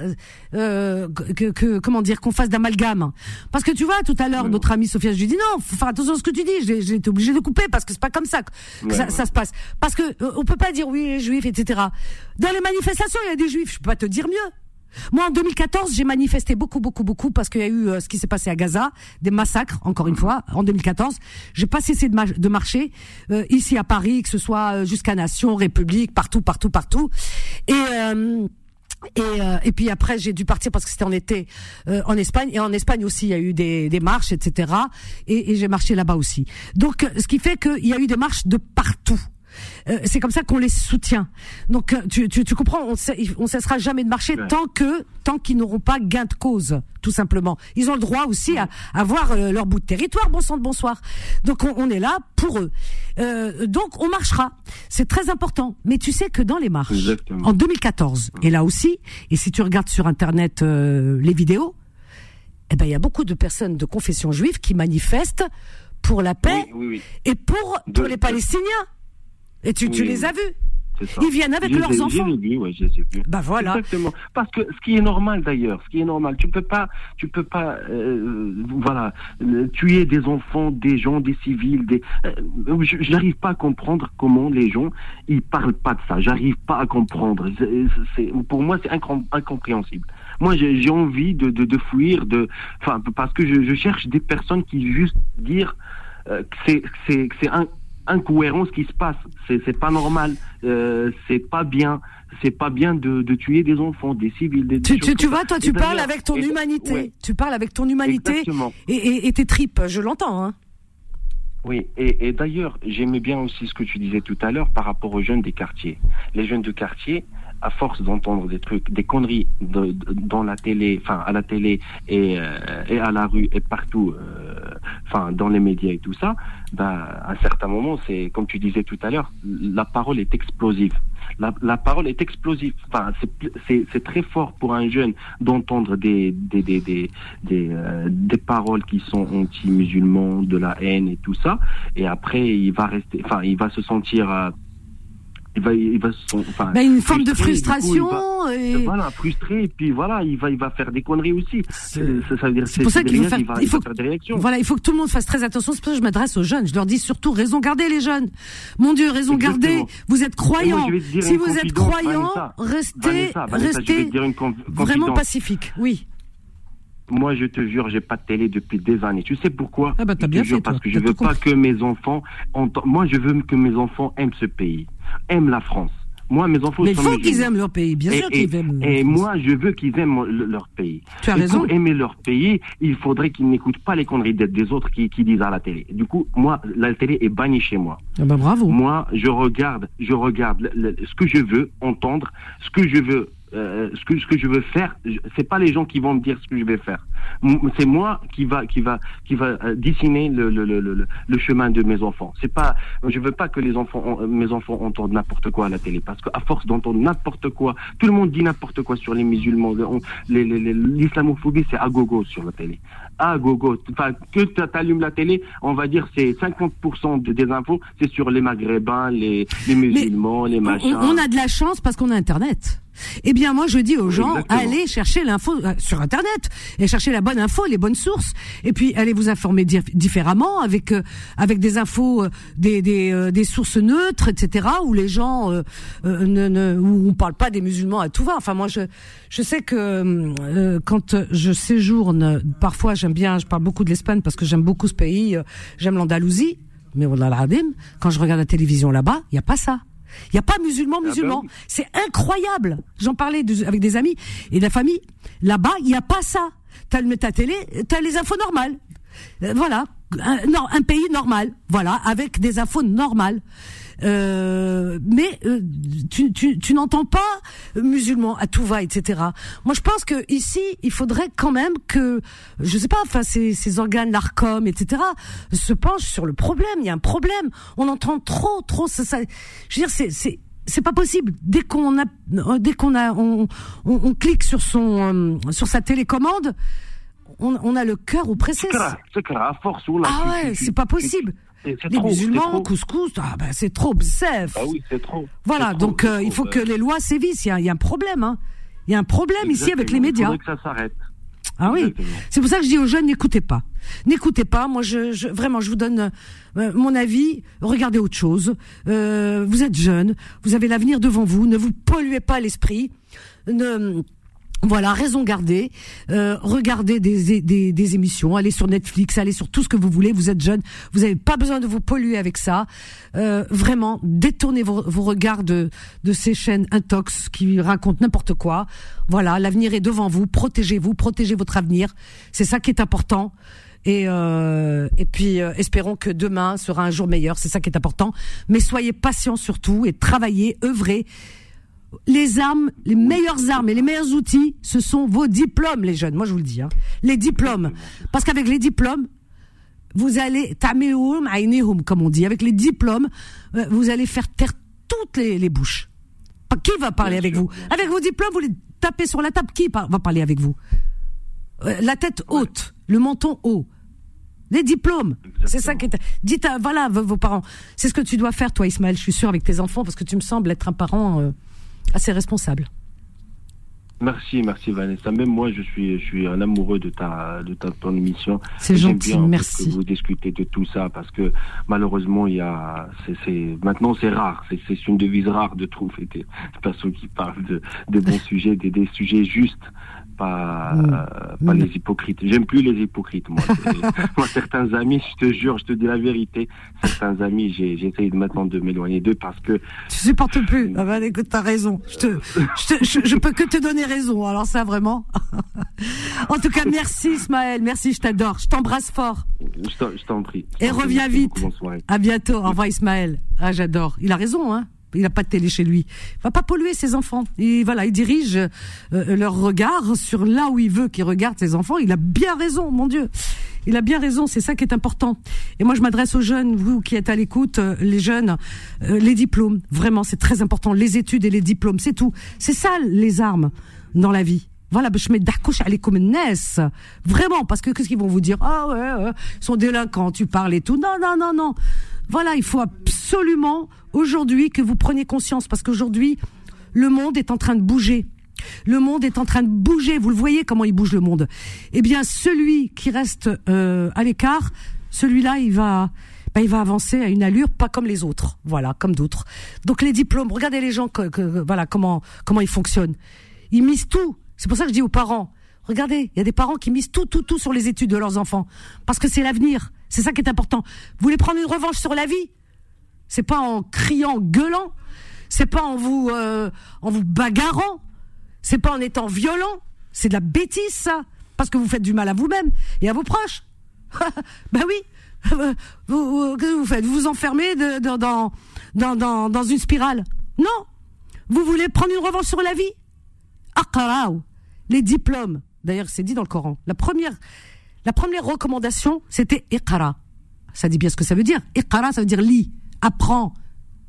euh, que, que comment dire, qu'on fasse d'amalgame. Parce que tu vois, tout à l'heure, Ouais. notre amie Sophia, je lui dis non, faut faire attention à ce que tu dis. J'ai j'ai été obligé de couper parce que c'est pas comme ça que, Ouais, ça, ouais. ça se passe. Parce que euh, on peut pas dire oui les juifs, etc. Dans les manifestations, il y a des juifs. Je peux pas te dire mieux. Moi, en 2014, j'ai manifesté beaucoup, beaucoup, beaucoup parce qu'il y a eu euh, ce qui s'est passé à Gaza, des massacres, encore une fois, en 2014. J'ai pas cessé de, ma- de marcher euh, ici à Paris, que ce soit euh, jusqu'à Nation, République, partout, partout, partout. Et euh, et, euh, et puis après, j'ai dû partir parce que c'était en été euh, en Espagne. Et en Espagne aussi, il y a eu des, des marches, etc. Et, et j'ai marché là-bas aussi. Donc, ce qui fait qu'il y a eu des marches de partout. Euh, c'est comme ça qu'on les soutient. Donc euh, tu, tu, tu comprends, on ne on cessera jamais de marcher Ouais. tant que tant qu'ils n'auront pas gain de cause, tout simplement. Ils ont le droit aussi à avoir euh, leur bout de territoire. Bon sang de bonsoir. Donc on, on est là pour eux. Euh, donc on marchera. C'est très important. Mais tu sais que dans les marches, Exactement. en 2014, et là aussi, et si tu regardes sur internet euh, les vidéos, eh ben il y a beaucoup de personnes de confession juive qui manifestent pour la paix Oui, oui, oui. et pour De- pour les Palestiniens. Et tu, les as vus. Ils viennent avec Je leurs ai- enfants. Vus, ouais, je vus. Bah voilà. Exactement. Parce que ce qui est normal d'ailleurs, ce qui est normal, tu peux pas, tu peux pas, euh, voilà, euh, tuer des enfants, des gens, des civils, des. euh, je J'arrive pas à comprendre comment les gens ils parlent pas de ça. J'arrive pas à comprendre. C'est- pour moi, c'est incom- incompréhensible. Moi, j'ai envie de, de, de fuir, de, enfin, parce que je, je cherche des personnes qui juste dire que c'est c'est c'est un incohérent ce qui se passe. C'est pas normal. Euh, c'est pas bien. C'est pas bien de, de tuer des enfants, des civils. Des, Tu, tu, tu vois, toi, tu parles d'ailleurs- avec ton et- humanité. ouais, Tu parles avec ton humanité Exactement. et, et, et tes tripes. Je l'entends. Hein. Oui, et, et d'ailleurs, j'aimais bien aussi ce que tu disais tout à l'heure par rapport aux jeunes des quartiers. Les jeunes de quartier, à force d'entendre des trucs, des conneries de- de- dans la télé, enfin à la télé et, euh, et à la rue et partout, euh, enfin dans les médias et tout ça, bah, à un certain moment, c'est comme tu disais tout à l'heure, la parole est explosive. La, la parole est explosive. Enfin, c'est très fort pour un jeune d'entendre des des des des des, euh, des paroles qui sont anti-musulmans, de la haine et tout ça. Et après, il va rester, enfin, il va se sentir, euh, il va il va enfin, Ben, une forme de coup, il frustration. va- et... voilà, frustré, et puis voilà, il va, il va faire des conneries aussi. C'est- Euh, pour ça qu'il faut faire, il va, il faut, va faire des réactions. voilà, il faut que tout le monde fasse très attention. C'est pour ça que je m'adresse aux jeunes. Je leur dis surtout raison gardée, les jeunes. Mon Dieu, raison gardée. Vous êtes moi, croyants. Si vous êtes croyants, restez, Vanessa, Vanessa, restez vraiment pacifique. Oui. Moi, je te jure, j'ai pas de télé depuis des années. Tu sais pourquoi? Ah bah, t'as Je te bien jure, fait, toi. Parce que je veux pas compris. que mes enfants entendent. Moi, je veux que mes enfants aiment ce pays, aiment la France. Moi, mes enfants Mais il faut qu'ils aiment leur pays. Bien et, sûr qu'ils aiment. et moi, je veux qu'ils aiment le- leur pays. Tu as et raison. Pour aimer leur pays, il faudrait qu'ils n'écoutent pas les conneries des, des autres qui, qui disent à la télé. Du coup, moi, la télé est bannie chez moi. Ah bah, bravo. Moi, je regarde, je regarde le- le- ce que je veux entendre, ce que je veux, euh, ce que ce que je veux faire. C'est pas les gens qui vont me dire ce que je vais faire. C'est moi qui va qui va qui va euh, dessiner le, le, le, le, le chemin de mes enfants. C'est pas, je veux pas que les enfants, euh, mes enfants entendent n'importe quoi à la télé, parce qu'à force d'entendre n'importe quoi, tout le monde dit n'importe quoi sur les musulmans. Le- on- les- les- les- L'islamophobie, c'est à gogo sur la télé. À gogo. Enfin, que tu allumes la télé, on va dire c'est 50% de, des infos, c'est sur les maghrébins, les, les musulmans, les On, machins. on a de la chance parce qu'on a Internet. Eh bien, moi, je dis aux gens, Exactement. allez chercher l'info euh, sur Internet et chercher la bonne info, les bonnes sources, et puis allez vous informer di- différemment avec euh, avec des infos, euh, des des, euh, des sources neutres, etc. Où les gens euh, euh, ne, ne où on parle pas des musulmans à tout va. Enfin, moi, je je sais que euh, quand je séjourne, parfois j'aime bien, je parle beaucoup de l'Espagne parce que j'aime beaucoup ce pays, euh, j'aime l'Andalousie. Mais wallah al-adim, quand je regarde la télévision là-bas, il y a pas ça. Il y a pas musulmans, bah musulmans. oui. C'est incroyable. J'en parlais de- avec des amis et de la famille. Là-bas, il n'y a pas ça. T'allumes ta télé, t'as les infos normales. Euh, voilà, un, non, un pays normal. Voilà, avec des infos normales. Euh, mais euh, tu, tu, tu n'entends pas musulmans à tout va, etc. Moi, je pense que ici, il faudrait quand même que, je sais pas, enfin, ces, ces organes, l'Arcom, etc., se penchent sur le problème. Il y a un problème. On entend trop, trop. Ça, ça, je veux dire, c'est, c'est, c'est pas possible. Dès qu'on a, euh, dès qu'on a, on, on, on clique sur son, euh, sur sa télécommande, on, on a le cœur oppressé. C'est grave, c'est grave, force. Ah ouais, c'est pas possible. Les trop, musulmans, couscous, ah ben c'est trop, bsef. Ah oui, c'est trop. Voilà, trop, donc euh, il faut que les lois sévissent. Il y y a un problème, hein. Il y a un problème ici avec les médias. Il faudrait que ça s'arrête. Ah oui. C'est pour ça que je dis aux jeunes, n'écoutez pas. N'écoutez pas. Moi, je, je vraiment, je vous donne euh, mon avis. Regardez autre chose. Euh, vous êtes jeunes, vous avez l'avenir devant vous. Ne vous polluez pas l'esprit. Ne voilà, raison gardée. Euh, regardez des, des, des émissions, allez sur Netflix, allez sur tout ce que vous voulez. Vous êtes jeune, vous n'avez pas besoin de vous polluer avec ça. Euh, vraiment, détournez vos, vos regards de, de ces chaînes intox qui racontent n'importe quoi. Voilà, l'avenir est devant vous. Protégez-vous, protégez votre avenir. C'est ça qui est important. Et, euh, et puis euh, espérons que demain sera un jour meilleur. C'est ça qui est important. Mais soyez patients surtout et travaillez, œuvrez les armes, les meilleures armes et les meilleurs outils, ce sont vos diplômes, les jeunes. Moi, je vous le dis, hein. les diplômes. Parce qu'avec les diplômes, vous allez ta'mihoum aïnehoum, comme on dit. Avec les diplômes, euh, vous allez faire taire toutes les, les bouches. Qui va parler Bien avec sûr, vous Avec vos diplômes, vous les tapez sur la table. Qui va parler avec vous Euh, La tête haute, le menton haut. Les diplômes. C'est ça qui est. Dites, à, voilà, vos, vos parents. C'est ce que tu dois faire, toi, Ismaël. Je suis sûr avec tes enfants, parce que tu me sembles être un parent euh, assez responsable. Merci, merci Vanessa. Même moi, je suis, je suis un amoureux de ta, de ta ton émission. C'est gentil, bien, merci. Que vous discutez de tout ça parce que malheureusement, il y a, c'est, maintenant c'est rare. C'est, c'est une devise rare de trouver des personnes qui parlent de, de bons sujets, des, des sujets justes. Pas, Mm. euh, pas Mm. les hypocrites. J'aime plus les hypocrites, moi. Moi, certains amis, je te jure, je te dis la vérité, certains amis, j'ai, j'essaye maintenant de m'éloigner d'eux parce que Tu supportes plus. Ah ben, écoute, t'as raison. Je te, je, te- je, je peux que te donner raison. Alors ça, vraiment. en tout cas, merci Ismaël. Merci, je t'adore. Je t'embrasse fort. je t'en, prie. Et reviens vite. beaucoup. À bientôt. Au revoir Ismaël. Ah, j'adore. Il a raison, hein. Il n'a pas de télé chez lui. Il va pas polluer ses enfants. Et voilà, il dirige euh, leur regard sur là où il veut qu'ils regardent ses enfants. Il a bien raison, mon Dieu. Il a bien raison, c'est ça qui est important. Et moi, je m'adresse aux jeunes, vous qui êtes à l'écoute, euh, les jeunes, euh, les diplômes. Vraiment, c'est très important. Les études et les diplômes, c'est tout. C'est ça, les armes dans la vie. Voilà, je mets d'accouche à l'école Vraiment, parce que qu'est-ce qu'ils vont vous dire? Ah ouais, ouais, ils sont délinquants, tu parles et tout. Non, non, non, non. Voilà, il faut absolument aujourd'hui que vous preniez conscience, parce qu'aujourd'hui, le monde est en train de bouger. Le monde est en train de bouger. Vous le voyez comment il bouge le monde. Eh bien, celui qui reste euh, à l'écart, celui-là, il va, ben, il va avancer à une allure pas comme les autres. Voilà, comme d'autres. Donc les diplômes, regardez les gens, que, que- voilà comment comment ils fonctionnent. Ils misent tout. C'est pour ça que je dis aux parents. Regardez, il y a des parents qui misent tout, tout, tout sur les études de leurs enfants. Parce que c'est l'avenir. C'est ça qui est important. Vous voulez prendre une revanche sur la vie? C'est pas en criant, en gueulant. C'est pas en vous, euh, en vous bagarrant. C'est pas en étant violent. C'est de la bêtise, ça. Parce que vous faites du mal à vous-même et à vos proches. ben oui. Vous, que vous faites? Vous vous enfermez dans, une spirale. Non. Vous voulez prendre une revanche sur la vie? Aqra'u. Les diplômes. D'ailleurs, c'est dit dans le Coran. La première, la première recommandation, c'était Iqra. Ça dit bien ce que ça veut dire. Iqra, ça veut dire lis, apprends.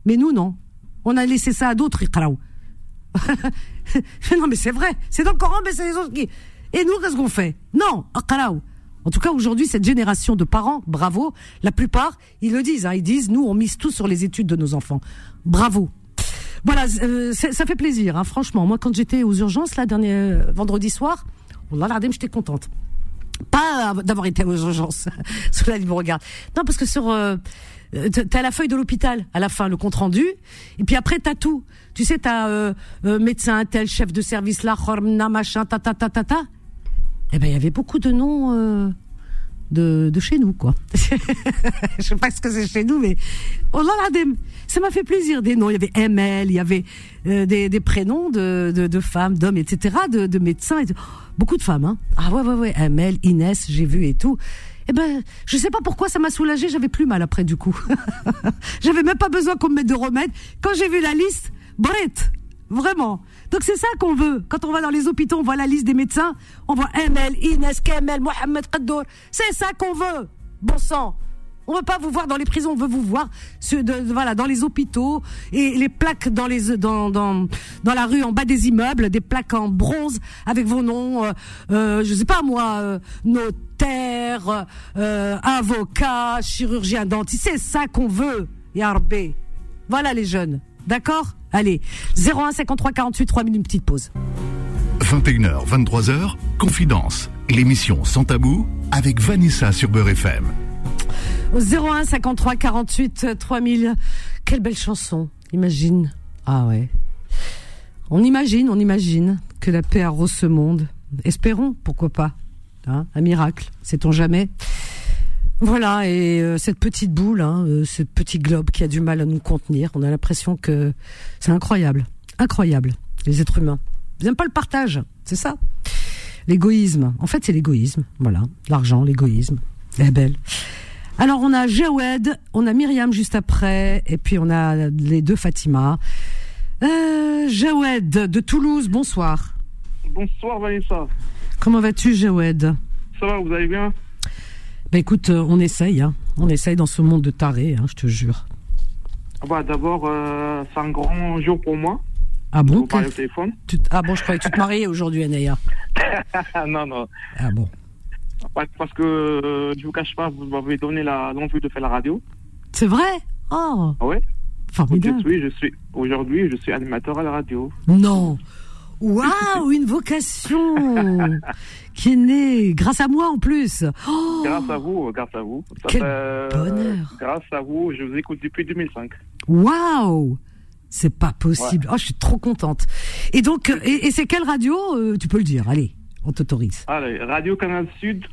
Mais nous, non. On a laissé ça à d'autres, Iqra'u. non, mais c'est vrai. C'est dans le Coran, mais c'est les autres qui. Et nous, qu'est-ce qu'on fait? Non, Aqra'u. En tout cas, aujourd'hui, cette génération de parents, bravo. La plupart, ils le disent. hein, ils disent, nous, on mise tout sur les études de nos enfants. Bravo. Voilà, euh, ça fait plaisir, hein, franchement. Moi, quand j'étais aux urgences, là, dernier euh, vendredi soir, Wallah, l'Ardem, j'étais contente. Pas d'avoir été aux urgences. Cela, ils me regardent. Non, parce que sur, euh, t'as la feuille de l'hôpital à la fin, le compte rendu, et puis après t'as tout. Tu sais, t'as euh, euh, médecin tel, chef de service là, machin, ta ta ta ta ta. Eh ben, il y avait beaucoup de noms euh, de, de chez nous, quoi. Je sais pas ce que c'est chez nous, mais oh là là, ça m'a fait plaisir. Des noms, il y avait ML, il y avait euh, des, des prénoms de, de, de femmes, d'hommes, etc., de, de médecins. Et tout. Beaucoup de femmes, hein. Ah ouais, ouais, ouais. ML, Inès, j'ai vu et tout. Eh ben, je sais pas pourquoi ça m'a soulagé. J'avais plus mal après, du coup. J'avais même pas besoin qu'on me mette de remède. Quand j'ai vu la liste, brett, vraiment. Donc c'est ça qu'on veut. Quand on va dans les hôpitaux, on voit la liste des médecins, on voit ML, Inès, Kamel, Mohamed Kaddour. C'est ça qu'on veut. Bon sang. On veut pas vous voir dans les prisons, on veut vous voir de- voilà, dans les hôpitaux et les plaques dans, les, dans, dans, dans la rue en bas des immeubles, des plaques en bronze avec vos noms, euh, euh, je sais pas moi, euh, notaire, euh, avocat, chirurgien dentiste. C'est ça qu'on veut, Yarbé. Voilà les jeunes. D'accord? Allez, 01 53 48 3 minutes, une petite pause. 21h, 23h, Confidence. L'émission Sans Tabou avec Vanessa sur Beurre FM. Au 01 53 48 3000. Quelle belle chanson. Imagine. Ah ouais. On imagine, on imagine que la paix arrose ce monde. Espérons, pourquoi pas. Hein, un miracle, sait-on jamais. Voilà, et euh, cette petite boule, hein, euh, ce petit globe qui a du mal à nous contenir, on a l'impression que c'est incroyable. Incroyable, les êtres humains. Ils n'aiment pas le partage, c'est ça. L'égoïsme. En fait, c'est l'égoïsme. Voilà. L'argent, l'égoïsme. La belle. Alors, on a Jawed, on a Myriam juste après, et puis on a les deux Fatima. Euh, Jawed de Toulouse, bonsoir. Bonsoir Vanessa. Comment vas-tu, Jawed? Ça va, vous allez bien? Ben écoute, euh, on essaye, hein. On essaye dans ce monde de tarés, hein, je te jure. Ah bah, D'abord, euh, c'est un grand jour pour moi. Ah bon au téléphone. tu t- Ah bon, je croyais que tu te mariais aujourd'hui, Anaya. non, non. Ah bon. Parce que euh, je vous cache pas, vous m'avez donné la- l'envie de faire la radio. C'est vrai? Oh, Ah ouais? formidable. Oui, je suis aujourd'hui, je suis animateur à la radio. Non. Waouh, une vocation qui est née grâce à moi en plus. Oh, Grâce à vous, euh, grâce à vous. Ça Quel fait- bonheur. Grâce à vous, je vous écoute depuis 2005. Waouh C'est pas possible. Oh, je suis trop contente. Et donc, euh, et, et c'est quelle radio euh, Tu peux le dire? Allez, on t'autorise. Allez, Radio Canal Sud,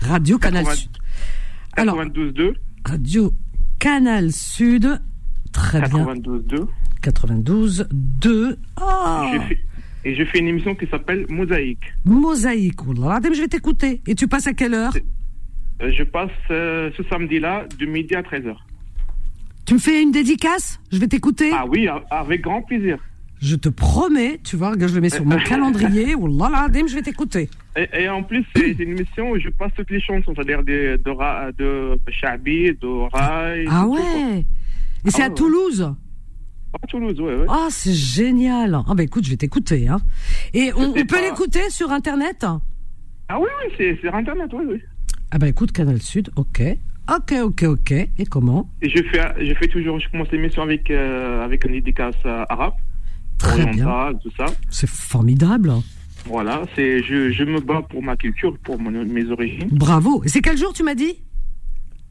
Radio Canal 80 Sud. Alors, 92.2. Radio Canal Sud. Très bien. 92.2. 92 2. Ah J'ai fait- Et je fais une émission qui s'appelle Mosaïque. Mosaïque. Oh là là, je vais t'écouter. Et tu passes à quelle heure? Euh, Je passe euh, ce samedi-là de midi à 13h. Tu me fais une dédicace? Je vais t'écouter. Ah oui, avec grand plaisir. Je te promets, tu vois, je le mets sur mon calendrier. Oh là, Dim, je vais t'écouter. Et, et en plus, c'est une émission où je passe toutes les chansons, c'est-à-dire de, de, de Rai. Ah de tout, quoi. ouais Et c'est Ah à ouais. Toulouse? À Toulouse, ouais, ouais. Ah, c'est génial. Ah bah écoute, je vais t'écouter. Hein. Et on, peut pas- l'écouter sur Internet? Ah oui, oui, c'est sur Internet, oui, oui. Ah bah écoute, Canal Sud, ok. Ok, ok, ok. Et comment? Et je fais, je fais toujours, je commence l'émission avec, euh, avec une dédicace euh, arabe, Très bien. tout ça. C'est formidable. Voilà, c'est, je, je me bats pour ma culture, pour mon- mes origines. Bravo. Et c'est quel jour tu m'as dit?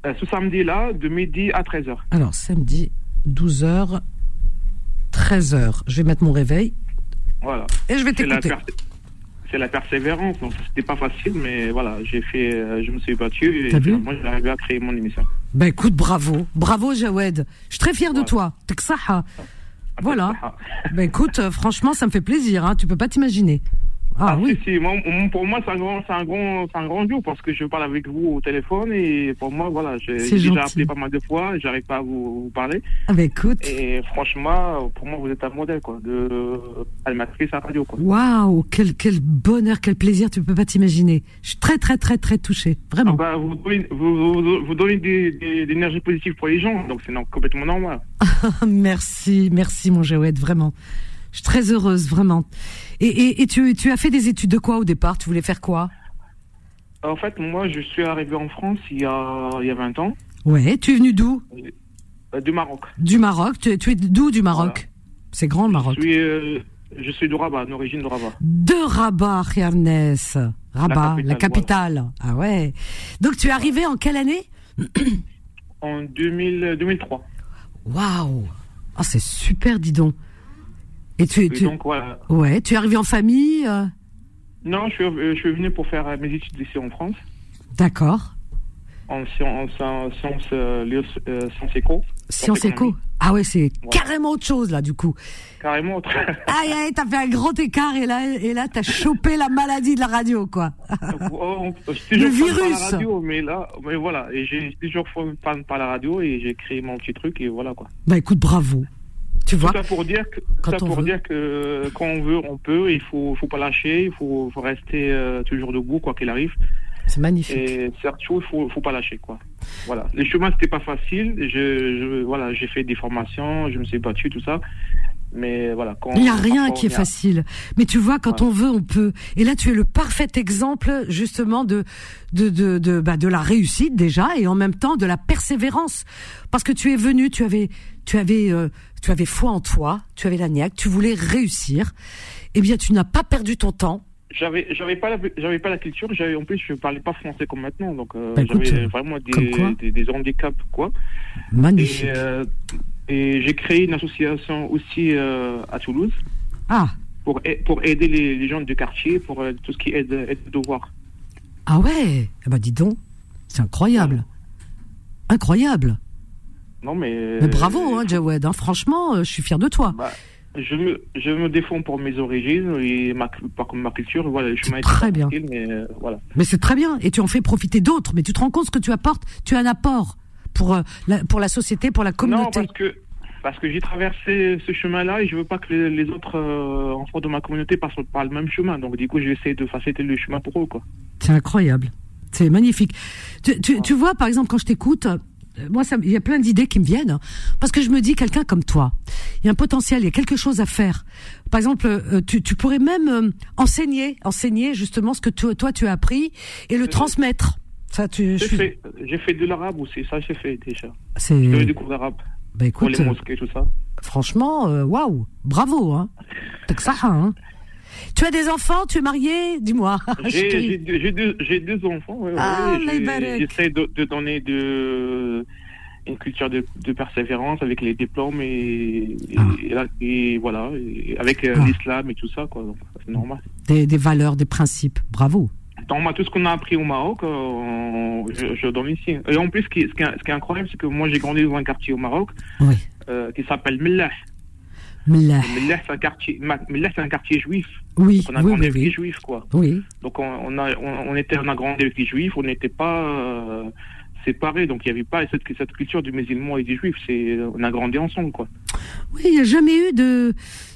Euh, ce samedi-là, de midi à 13h. Alors, samedi, 12h, 13h. Je vais mettre mon réveil Voilà. et je vais t'écouter. c'est la persévérance. Donc, c'était pas facile, mais voilà, j'ai fait, euh, je me suis battu et T'as vu finalement, j'ai arrivé à créer mon émission. Bah écoute, bravo. Bravo, Jawed. Je suis très fière de toi. Ça. hein. Voilà. Bah écoute, euh, franchement, ça me fait plaisir. Hein. Tu peux pas t'imaginer. Ah, Ah, oui. si, si, moi, moi, pour moi, c'est un grand, c'est un grand, c'est un grand jour parce que je parle avec vous au téléphone et pour moi, voilà, j'ai déjà appelé pas mal de fois, j'arrive pas à vous, vous parler. Ah bah écoute. Et franchement, pour moi, vous êtes un modèle, quoi, de animatrice à radio, quoi. Waouh, quel, quel bonheur, quel plaisir, tu peux pas t'imaginer. Je suis très, très, très, très touchée. Vraiment. Bah, vous, donnez- vous, vous, vous donnez des, des, des énergies positives pour les gens, donc c'est complètement normal. merci, merci, mon Jawed, vraiment. Je suis très heureuse, vraiment. Et, et, et tu, tu as fait des études de quoi au départ? Tu voulais faire quoi? En fait, moi, je suis arrivé en France il y a, il y a 20 ans, Ouais, tu es venu d'où? Euh, du Maroc. Du Maroc. Tu, es- tu es d'où du Maroc? C'est grand le Maroc. Je suis, euh, je suis de Rabat, d'origine de Rabat. De Rabat, Yarnes. Rabat, la La capitale. capitale, Ah ouais. Donc tu es arrivé en quelle année? En 2000, 2003. Waouh Ah, c'est super, dis donc. Et tu, Et tu... donc, voilà. Ouais, tu es arrivé en famille euh, Non, je suis, euh, je suis venu pour faire euh, mes études ici en France, D'accord. en sciences, en sciences, euh, éco. Sciences éco. Ah ouais, c'est Ouais. carrément autre chose là, du coup. Carrément. très- Aïe, aïe, t'as fait un grand écart et là, et là, t'as chopé la maladie de la radio, quoi. Oh, on- Le par virus. la radio, mais là, mais voilà, j'ai toujours fan par la radio et j'ai créé mon petit truc et voilà quoi. Bah écoute, bravo. Tu vois Tout ça pour dire que, Quand on pour veut. dire que quand on veut, on peut. Il faut, faut pas lâcher. Il faut, faut rester euh, toujours debout quoi qu'il arrive. C'est magnifique. Et surtout, il faut, faut pas lâcher quoi. Voilà. Les chemins c'était pas facile. Je, je voilà, j'ai fait des formations, je me suis battu tout ça. Mais voilà. Quand, Il n'y a rien qui est a- facile. Mais tu vois, quand Ouais. on veut, on peut. Et là, tu es le parfait exemple, justement, de de de de, bah, de la réussite déjà, et en même temps de la persévérance, parce que tu es venu, tu avais tu avais euh, tu avais foi en toi, tu avais la niaque, tu voulais réussir. Eh bien, tu n'as pas perdu ton temps. J'avais, j'avais pas, la, j'avais pas la culture. J'avais, en plus, je parlais pas français comme maintenant, donc euh, Bah, j'avais euh, vraiment des, des, des handicaps quoi. Magnifique. Et, euh, et j'ai créé une association aussi euh, à Toulouse Ah pour pour aider les, les gens du quartier pour euh, tout ce qui est aide, aide de devoir. ah ouais. Eh ben dis donc, c'est incroyable, incroyable. Non mais. Mais bravo, hein, Jawed. hein. Franchement, euh, je suis fier de toi. Bah, je me, je me défends pour mes origines et ma, par ma culture. Voilà, est très bien. mais euh, voilà. Mais c'est très bien, et tu en fais profiter d'autres. Mais tu te rends compte ce que tu apportes? Tu as un apport pour euh, la, pour la société, pour la Non, communauté. parce que parce que j'ai traversé ce chemin-là et je veux pas que les, les autres euh, enfants de ma communauté passent par le même chemin. Donc du coup, je vais essayer de faciliter le chemin pour eux, quoi. C'est incroyable. C'est magnifique. Tu, tu, tu vois, par exemple, quand je t'écoute, euh, moi, il y a plein d'idées qui me viennent, hein. parce que je me dis, quelqu'un comme toi, il y a un potentiel, il y a quelque chose à faire. Par exemple, euh, tu, tu pourrais même euh, enseigner, enseigner justement ce que tu- toi tu as appris et le transmettre. Ça, tu, J'ai suis- fait, j'ai fait de l'arabe aussi, ça j'ai fait déjà. c'est, J'ai des cours d'arabe bah pour écoute, les euh, mosquées, tout ça. franchement, euh, waouh, bravo, hein. Ça, hein. Tu as des enfants, tu es marié, dis-moi. J'ai j'ai deux, j'ai deux, enfants, ouais, ouais, Ah, Ibarak. J'essaie de, de donner de, une culture de, de persévérance avec les diplômes et, et, Ah. et là- et voilà, avec euh, Ah. l'islam et tout ça, quoi. C'est normal. Des, des valeurs, des principes, bravo. Donc, moi, tout ce qu'on a appris au Maroc, euh, on- je, je donne ici. Et en plus, ce qui, est- ce qui est, ce qui est incroyable, c'est que moi, j'ai grandi dans un quartier au Maroc Oui. euh, qui s'appelle Millah. Mlah. Millah, c'est un quartier, c'est un quartier juif. Oui, Donc, on a oui, grandi oui, avec les juifs, quoi. Oui. Donc on, on a on, on était on a grandi avec les juifs, on n'était pas euh, séparés, donc il n'y avait pas cette, cette culture du musulman et du juif. C'est on a grandi ensemble quoi. Oui, il n'y a jamais eu de.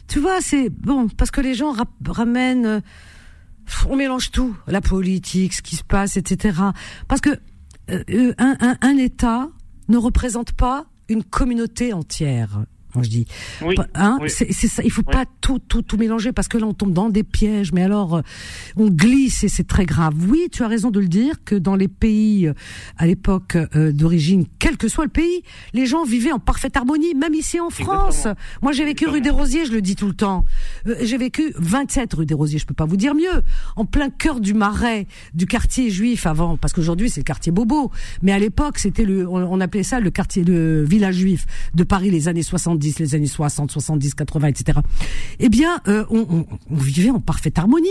Tu vois, c'est bon parce que les gens ramènent. On mélange tout, la politique, ce qui se passe, etc. Parce que euh, euh, un, un État ne représente pas une communauté entière. Je dis, Oui. Hein, oui. c'est c'est ça. Il faut Oui. pas tout tout tout mélanger parce que là on tombe dans des pièges. Mais alors euh, on glisse et c'est très grave. Oui, tu as raison de le dire que dans les pays euh, à l'époque euh, d'origine, quel que soit le pays, les gens vivaient en parfaite harmonie. Même ici en France. Exactement. Moi j'ai vécu rue des. Rosiers, je le dis tout le temps. J'ai vécu 27 rue des Rosiers. Je peux pas vous dire mieux. En plein cœur du Marais, du quartier juif avant, parce qu'aujourd'hui c'est le quartier Bobo. Mais à l'époque c'était le, on, on appelait ça le quartier de village juif de Paris, les années 70, les années 60, 70, 80, etc. Eh bien, euh, on, on- on vivait en parfaite harmonie,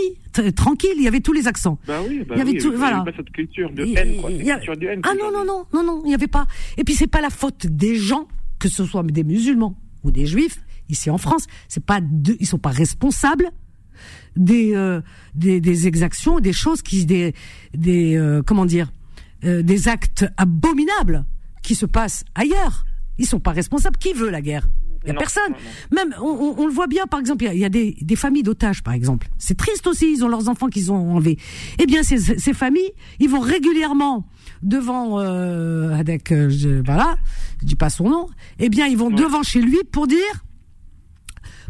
tranquille. Il y avait tous les accents. Bah oui, bah Il y avait oui, tout- il y voilà. avait pas cette culture de haine quoi, il cette y a- culture de haine. Ah non, non, non, non, non, il n'y avait pas. Et puis c'est pas la faute des gens, que ce soit des musulmans ou des juifs, ici en France, c'est pas de, ils sont pas responsables des, euh, des, des exactions, des choses qui, des, des, euh, comment dire, euh, des actes abominables qui se passent ailleurs. Ils sont pas responsables. Qui veut la guerre? Il y a Non, personne. non, non. Même, on, on- on le voit bien, par exemple, il y a, il y a des, des familles d'otages, par exemple. C'est triste aussi, ils ont leurs enfants qu'ils ont enlevés. Eh bien, ces, ces familles, ils vont régulièrement devant, euh, avec, euh, je, voilà, je dis pas son nom. Eh bien, ils vont devant chez lui pour dire,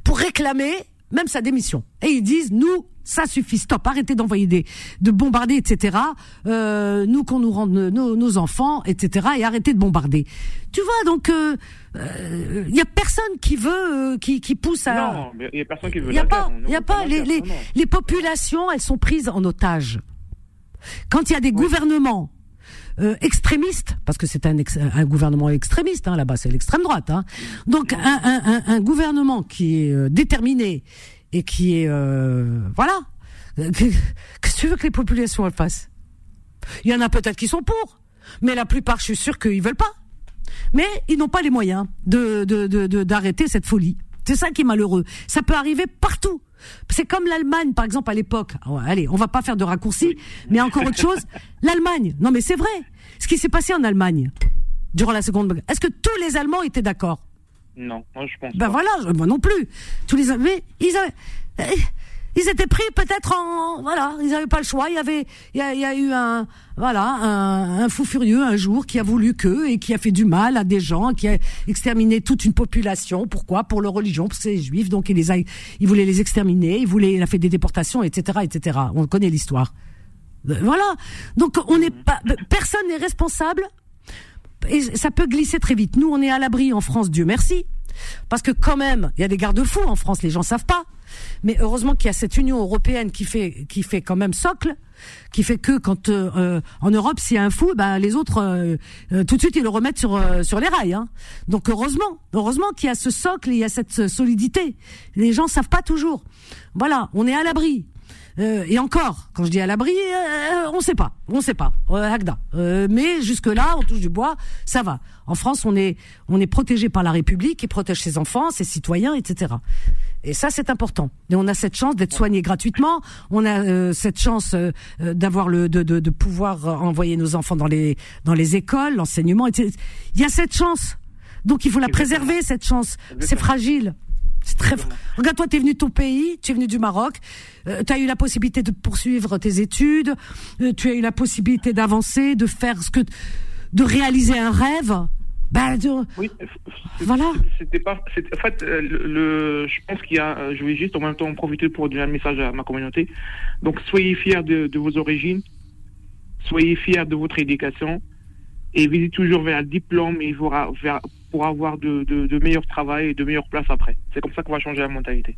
pour réclamer même sa démission. Et ils disent, nous, ça suffit, stop, arrêtez d'envoyer des, de bombarder, etc. Euh, nous qu'on nous rende nos, nos enfants, etc. Et arrêtez de bombarder. Tu vois, donc, il euh, euh, y a personne qui veut, euh, qui, qui pousse à. Non, il y a personne qui veut Il y a pas, il y a veut pas les, les, les populations, elles sont prises en otage. Quand il y a des gouvernements euh, extrémistes, parce que c'est un, ex- un gouvernement extrémiste, hein, là-bas c'est l'extrême droite. Hein. Donc un, un, un, un gouvernement qui est euh, déterminé et qui est euh, voilà, que- qu'est-ce que tu veux que les populations elles fassent? Il y en a peut-être qui sont pour, mais la plupart, je suis sûr qu'ils veulent pas. Mais ils n'ont pas les moyens de de- de- de- d'arrêter cette folie. C'est ça qui est malheureux. Ça peut arriver partout. C'est comme l'Allemagne, par exemple, à l'époque. Oh, Allez, on va pas faire de raccourcis, mais encore autre chose. L'Allemagne. Non, mais c'est vrai. Ce qui s'est passé en Allemagne durant la Seconde Guerre. Est-ce que tous les Allemands étaient d'accord? Non, moi je pense Ben pas. voilà, moi non plus. Tous les mais ils avaient, euh, ils étaient pris peut-être en voilà, ils n'avaient pas le choix. Il y avait, il y a, il y a eu un voilà un, un fou furieux un jour qui a voulu que et qui a fait du mal à des gens, qui a exterminé toute une population. Pourquoi? Pour leur religion, parce que c'est les juifs, donc il les a, il voulait les exterminer, il voulait, il a fait des déportations, etc., etc. On connaît l'histoire. Euh, Voilà. Donc on n'est pas, personne n'est responsable et ça peut glisser très vite. Nous, on est à l'abri en France, Dieu merci. Parce que quand même, il y a des garde-fous en France, les gens savent pas. Mais heureusement qu'il y a cette Union européenne qui fait qui fait quand même socle, qui fait que quand euh, euh, en Europe s'il y a un fou, ben les autres euh, tout de suite ils le remettent sur sur les rails. Hein. Donc heureusement, heureusement qu'il y a ce socle, et il y a cette solidité. Les gens savent pas toujours. Voilà, on est à l'abri. Euh, et encore, quand je dis à l'abri, euh, on sait pas, on sait pas, euh, Agda. Euh, mais jusque là, on touche du bois, ça va. En France, on est on est protégé par la République qui protège ses enfants, ses citoyens, etc. Et ça, c'est important. Et on a cette chance d'être soigné gratuitement. On a euh, cette chance euh, euh, d'avoir le de, de, de pouvoir euh, envoyer nos enfants dans les dans les écoles, l'enseignement. etc. Il y a cette chance. Donc il faut la préserver cette chance. C'est fragile. C'est très. fra- Regarde, toi, t'es venu de ton pays, tu es venu du Maroc, euh, tu as eu la possibilité de poursuivre tes études, euh, tu as eu la possibilité d'avancer, de faire ce que de réaliser un rêve, bah, de- Oui, voilà. C'était pas. En fait, euh, le, je pense qu'il y a. euh, Je vais juste en même temps en profiter pour donner un message à ma communauté. Donc, soyez fiers de, de vos origines, soyez fiers de votre éducation, et visez toujours vers le diplôme et vers, vers- pour avoir de, de, de meilleurs travail et de meilleures places après. C'est comme ça qu'on va changer la mentalité.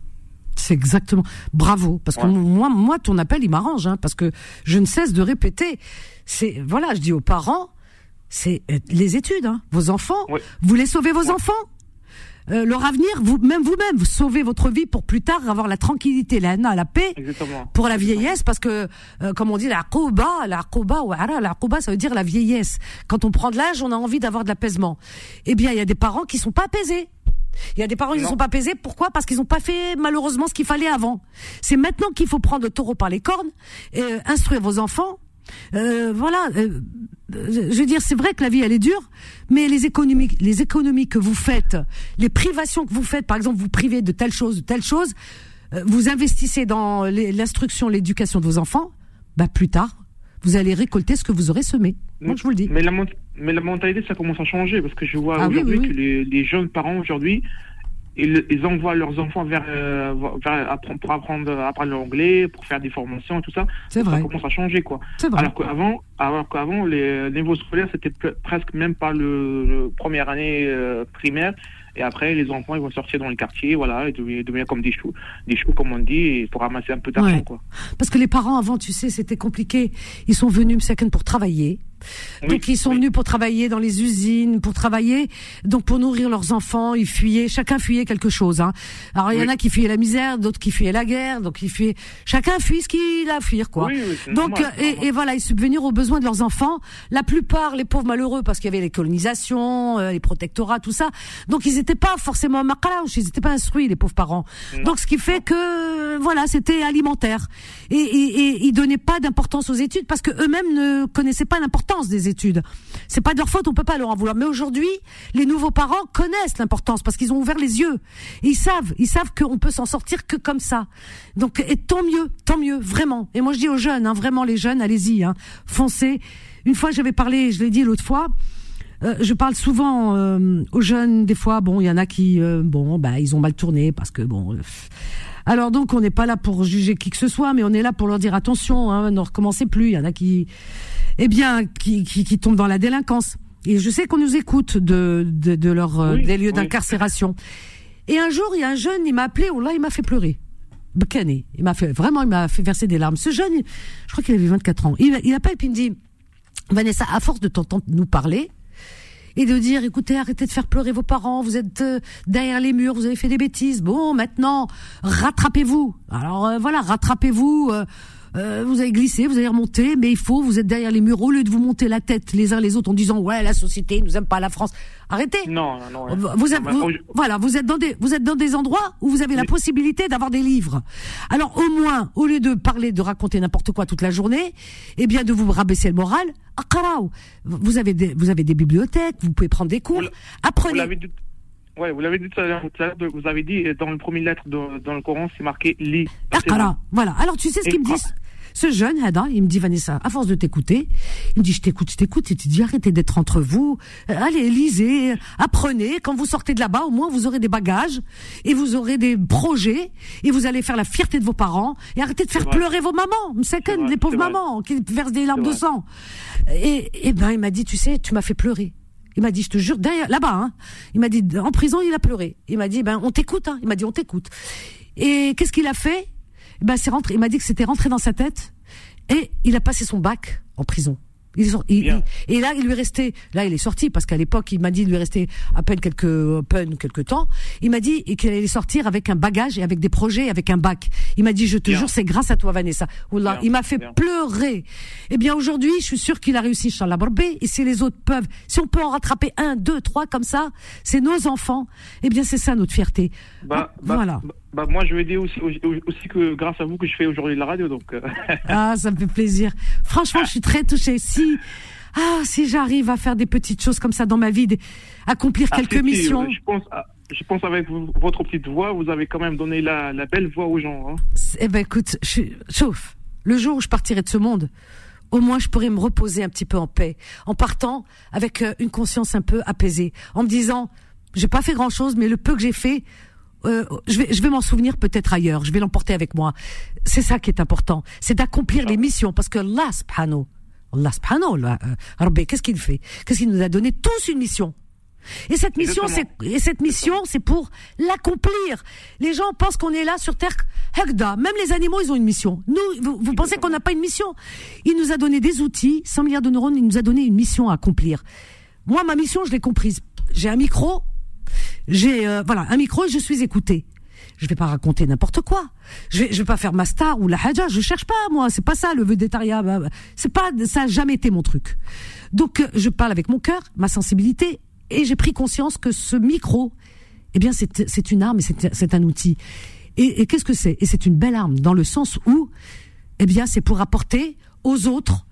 C'est exactement. Bravo, parce que moi, moi, ton appel, il m'arrange, hein, parce que je ne cesse de répéter. C'est voilà, je dis aux parents, c'est euh, les études, hein, vos enfants. Ouais. Vous voulez sauver vos enfants? Euh, leur avenir, vous, même vous-même, vous sauvez votre vie pour plus tard avoir la tranquillité, la, la paix Exactement. pour la vieillesse, parce que, euh, comme on dit, la quba, la quba, ou ara, la ça veut dire la vieillesse. Quand on prend de l'âge, on a envie d'avoir de l'apaisement. Eh bien, il y a des parents qui sont pas apaisés. Il y a des parents qui ne sont pas apaisés. Pourquoi? Parce qu'ils n'ont pas fait malheureusement ce qu'il fallait avant. C'est maintenant qu'il faut prendre le taureau par les cornes, et, euh, instruire vos enfants. Euh, voilà. euh, je veux dire, c'est vrai que la vie elle est dure, mais les économies, les économies que vous faites, les privations que vous faites, par exemple, vous privez de telle chose, de telle chose, euh, vous investissez dans l'instruction, l'éducation de vos enfants, bah plus tard, vous allez récolter ce que vous aurez semé. Moi, je vous le dis. Mais la, mais la mentalité, ça commence à changer parce que je vois Ah oui, aujourd'hui oui, oui. que les, les jeunes parents aujourd'hui, ils, ils envoient leurs enfants vers, euh, vers pour apprendre, apprendre l'anglais, pour faire des formations et tout ça. C'est Ça vrai. commence à changer, quoi. C'est vrai. Alors qu'avant, alors qu'avant, les niveaux scolaires, c'était pre- presque même pas le, le première année euh, primaire. Et après, les enfants, ils vont sortir dans les quartiers, voilà, et devenir, devenir comme des choux, des choux, comme on dit, pour ramasser un peu d'argent, Ouais. quoi. Parce que les parents avant, tu sais, c'était compliqué. Ils sont venus Msaken pour travailler. Donc ils sont venus pour travailler dans les usines, pour travailler, donc pour nourrir leurs enfants, ils fuyaient, chacun fuyait quelque chose. Hein. Alors il y en a qui fuyaient la misère, d'autres qui fuyaient la guerre, donc ils fuyaient. Chacun fuit ce qu'il a à fuir, quoi. Donc normal, et, et voilà, ils subvenir aux besoins de leurs enfants. La plupart, les pauvres malheureux, parce qu'il y avait les colonisations, euh, les protectorats, tout ça. Donc ils n'étaient pas forcément maqalaouch, ils n'étaient pas instruits, les pauvres parents. Donc ce qui fait que voilà, c'était alimentaire. Et, et, et ils donnaient pas d'importance aux études parce que eux-mêmes ne connaissaient pas l'importance des études. C'est pas de leur faute, on peut pas leur en vouloir. Mais aujourd'hui, les nouveaux parents connaissent l'importance parce qu'ils ont ouvert les yeux. Ils savent, ils savent qu'on peut s'en sortir que comme ça. Donc et tant mieux, tant mieux, vraiment. Et moi je dis aux jeunes, hein, vraiment les jeunes, allez-y, hein, foncez. Une fois j'avais parlé, je l'ai dit l'autre fois. Euh, je parle souvent euh, aux jeunes. Des fois, bon, il y en a qui, euh, bon, bah, ils ont mal tourné parce que bon. euh, alors donc, on n'est pas là pour juger qui que ce soit, mais on est là pour leur dire attention, hein, ne recommencez plus. Il y en a qui, eh bien, qui, qui, qui tombent dans la délinquance. Et je sais qu'on nous écoute de, de, de leur euh, Oui, des lieux oui. d'incarcération. Et un jour, il y a un jeune, il m'a appelé, oh là, il m'a fait pleurer. Bcané. Il m'a fait vraiment, il m'a fait verser des larmes. Ce jeune, je crois qu'il avait 24 ans. Il, il appelle puis il me dit, Vanessa, à force de t'entendre nous parler et de dire, écoutez, arrêtez de faire pleurer vos parents, vous êtes euh, derrière les murs, vous avez fait des bêtises. Bon, maintenant, rattrapez-vous. Alors euh, voilà, rattrapez-vous. euh, euh, vous avez glissé, vous avez remonté, mais il faut, vous êtes derrière les murs, au lieu de vous monter la tête les uns les autres en disant ouais la société nous aime pas la France. Arrêtez. Non, non, non. Vous, êtes, vous- voilà, vous êtes dans des, vous êtes dans des endroits où vous avez la possibilité d'avoir des livres. Alors au moins, au lieu de parler, de raconter n'importe quoi toute la journée, eh bien de vous rabaisser le moral, aqra'u. vous avez des, vous avez des bibliothèques, vous pouvez prendre des cours, apprenez. Ouais, vous l'avez dit tout à l'heure, vous avez dit euh, dans le premier lettre de- dans le Coran, c'est marqué. Aqra. Voilà. Alors tu sais ce Et qu'il me dit quoi ce jeune, Hada, il me dit Vanessa, à force de t'écouter, il me dit je t'écoute, je t'écoute, et tu dis arrêtez d'être entre vous, Euh, allez lisez, apprenez. Quand vous sortez de là-bas, au moins vous aurez des bagages et vous aurez des projets et vous allez faire la fierté de vos parents et arrêtez de faire vrai. pleurer vos mamans, vrai, les pauvres mamans qui versent des larmes de sang. Et, et ben il m'a dit tu sais, tu m'as fait pleurer. Il m'a dit, je te jure, là-bas, hein. Il m'a dit, en prison, il a pleuré. Il m'a dit, ben, on t'écoute, hein. Il m'a dit, on t'écoute. Et qu'est-ce qu'il a fait? Ben, c'est rentré, il m'a dit que c'était rentré dans sa tête. Et il a passé son bac en prison. Et là, il lui restait, là, il est sorti parce qu'à l'époque, il m'a dit, il lui restait à peine quelques, à peine quelques temps. Il m'a dit qu'il allait sortir avec un bagage et avec des projets, et avec un bac. Il m'a dit, je te Bien. jure, c'est grâce à toi, Vanessa. Bien, il m'a fait bien. pleurer. Eh bien, aujourd'hui, je suis sûr qu'il a réussi, Inch'Allah. Et si les autres peuvent, si on peut en rattraper un, deux, trois comme ça, c'est nos enfants. Eh bien, c'est ça notre fierté. Bah, Ah, bah, voilà. bah, bah, moi, je vais dire aussi, aussi, que grâce à vous que je fais aujourd'hui la radio, donc. euh, Ah, ça me fait plaisir. Franchement, je suis très touchée. Si, ah, si j'arrive à faire des petites choses comme ça dans ma vie, accomplir ah, quelques si, si, missions. Je pense, je pense avec votre petite voix, vous avez quand même donné la, la belle voix aux gens. Hein. Eh ben, écoute, je chauffe. Le jour où je partirai de ce monde, au moins je pourrais me reposer un petit peu en paix, en partant avec euh, une conscience un peu apaisée, en me disant, j'ai pas fait grand chose, mais le peu que j'ai fait, euh, je vais, je vais m'en souvenir peut-être ailleurs, je vais l'emporter avec moi. C'est ça qui est important, c'est d'accomplir les missions, parce que Allah subhanahu, Allah subhanahu, euh, qu'est-ce qu'il fait? Qu'est-ce qu'il nous a donné? Tous une mission et cette mission, c'est et cette mission, c'est pour l'accomplir. Les gens pensent qu'on est là sur terre. Hegda, même les animaux, ils ont une mission. Nous, vous, vous pensez qu'on n'a pas une mission? Il nous a donné des outils, 100 milliards de neurones. Il nous a donné une mission à accomplir. Moi, ma mission, je l'ai comprise. J'ai un micro, j'ai euh, voilà un micro et je suis écouté. Je vais pas raconter n'importe quoi. Je vais, je vais pas faire ma star ou la haja. Je cherche pas moi. C'est pas ça le vedettariat. Bah, bah. C'est pas ça a jamais été mon truc. Donc euh, je parle avec mon cœur, ma sensibilité et j'ai pris conscience que ce micro, eh bien, c'est une arme et c'est un outil. Et, et qu'est-ce que c'est? Et c'est une belle arme dans le sens où, eh bien, c'est pour apporter aux autres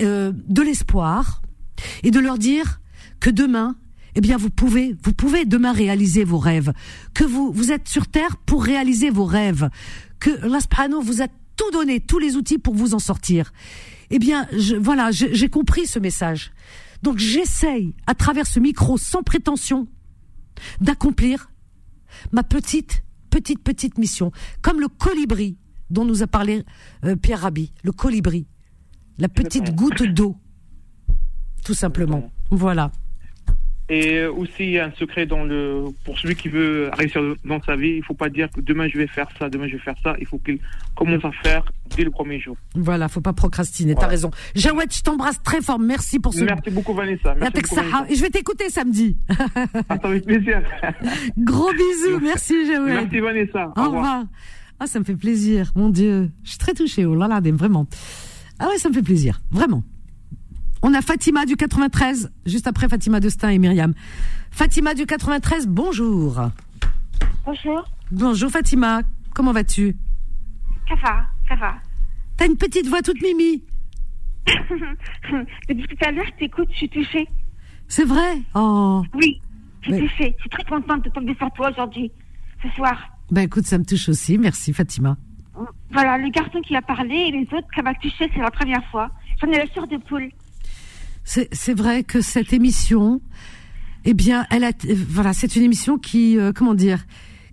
euh, de l'espoir et de leur dire que demain, eh bien, vous pouvez, vous pouvez demain réaliser vos rêves, que vous vous êtes sur terre pour réaliser vos rêves, que l'Asprano vous a tout donné, tous les outils pour vous en sortir. Eh bien, je, voilà, j'ai compris ce message. Donc j'essaye, à travers ce micro, sans prétention, d'accomplir ma petite, petite, petite mission. Comme le colibri dont nous a parlé euh, Pierre Rabhi, le colibri, la petite goutte d'eau, tout simplement. Voilà. Et aussi un secret dans le pour celui qui veut réussir dans sa vie, il faut pas dire que demain je vais faire ça, demain je vais faire ça. Il faut qu'il commence à faire dès le premier jour. Voilà, faut pas procrastiner. T'as raison. Jawed, je t'embrasse très fort. Merci pour ce. Merci beaucoup Vanessa. Merci beaucoup, Vanessa. Et je vais t'écouter samedi. Ah, ça fait plaisir. Gros bisous. Merci Jawed. Merci Vanessa. Au, revoir. Ah, ça me fait plaisir. Mon Dieu, je suis très touchée. Oh là là, vraiment. Ah ouais, ça me fait plaisir. Vraiment. On a Fatima du 93, juste après Fatima Destin et Myriam. Fatima du 93, bonjour. Bonjour. Bonjour Fatima, comment vas-tu? Ça va, ça va. T'as une petite voix toute mimi. Depuis tout à l'heure, je t'écoute, je suis touchée. C'est vrai? Oh. Oui, je suis touchée. Je suis très contente de tomber sur toi aujourd'hui, ce soir. Ben écoute, ça me touche aussi. Merci Fatima. Voilà, le garçon qui a parlé et les autres, ça m'a touché, c'est la première fois. J'en ai la sueur de poule c'est vrai que cette émission, eh bien, elle a, voilà, c'est une émission qui, euh, comment dire,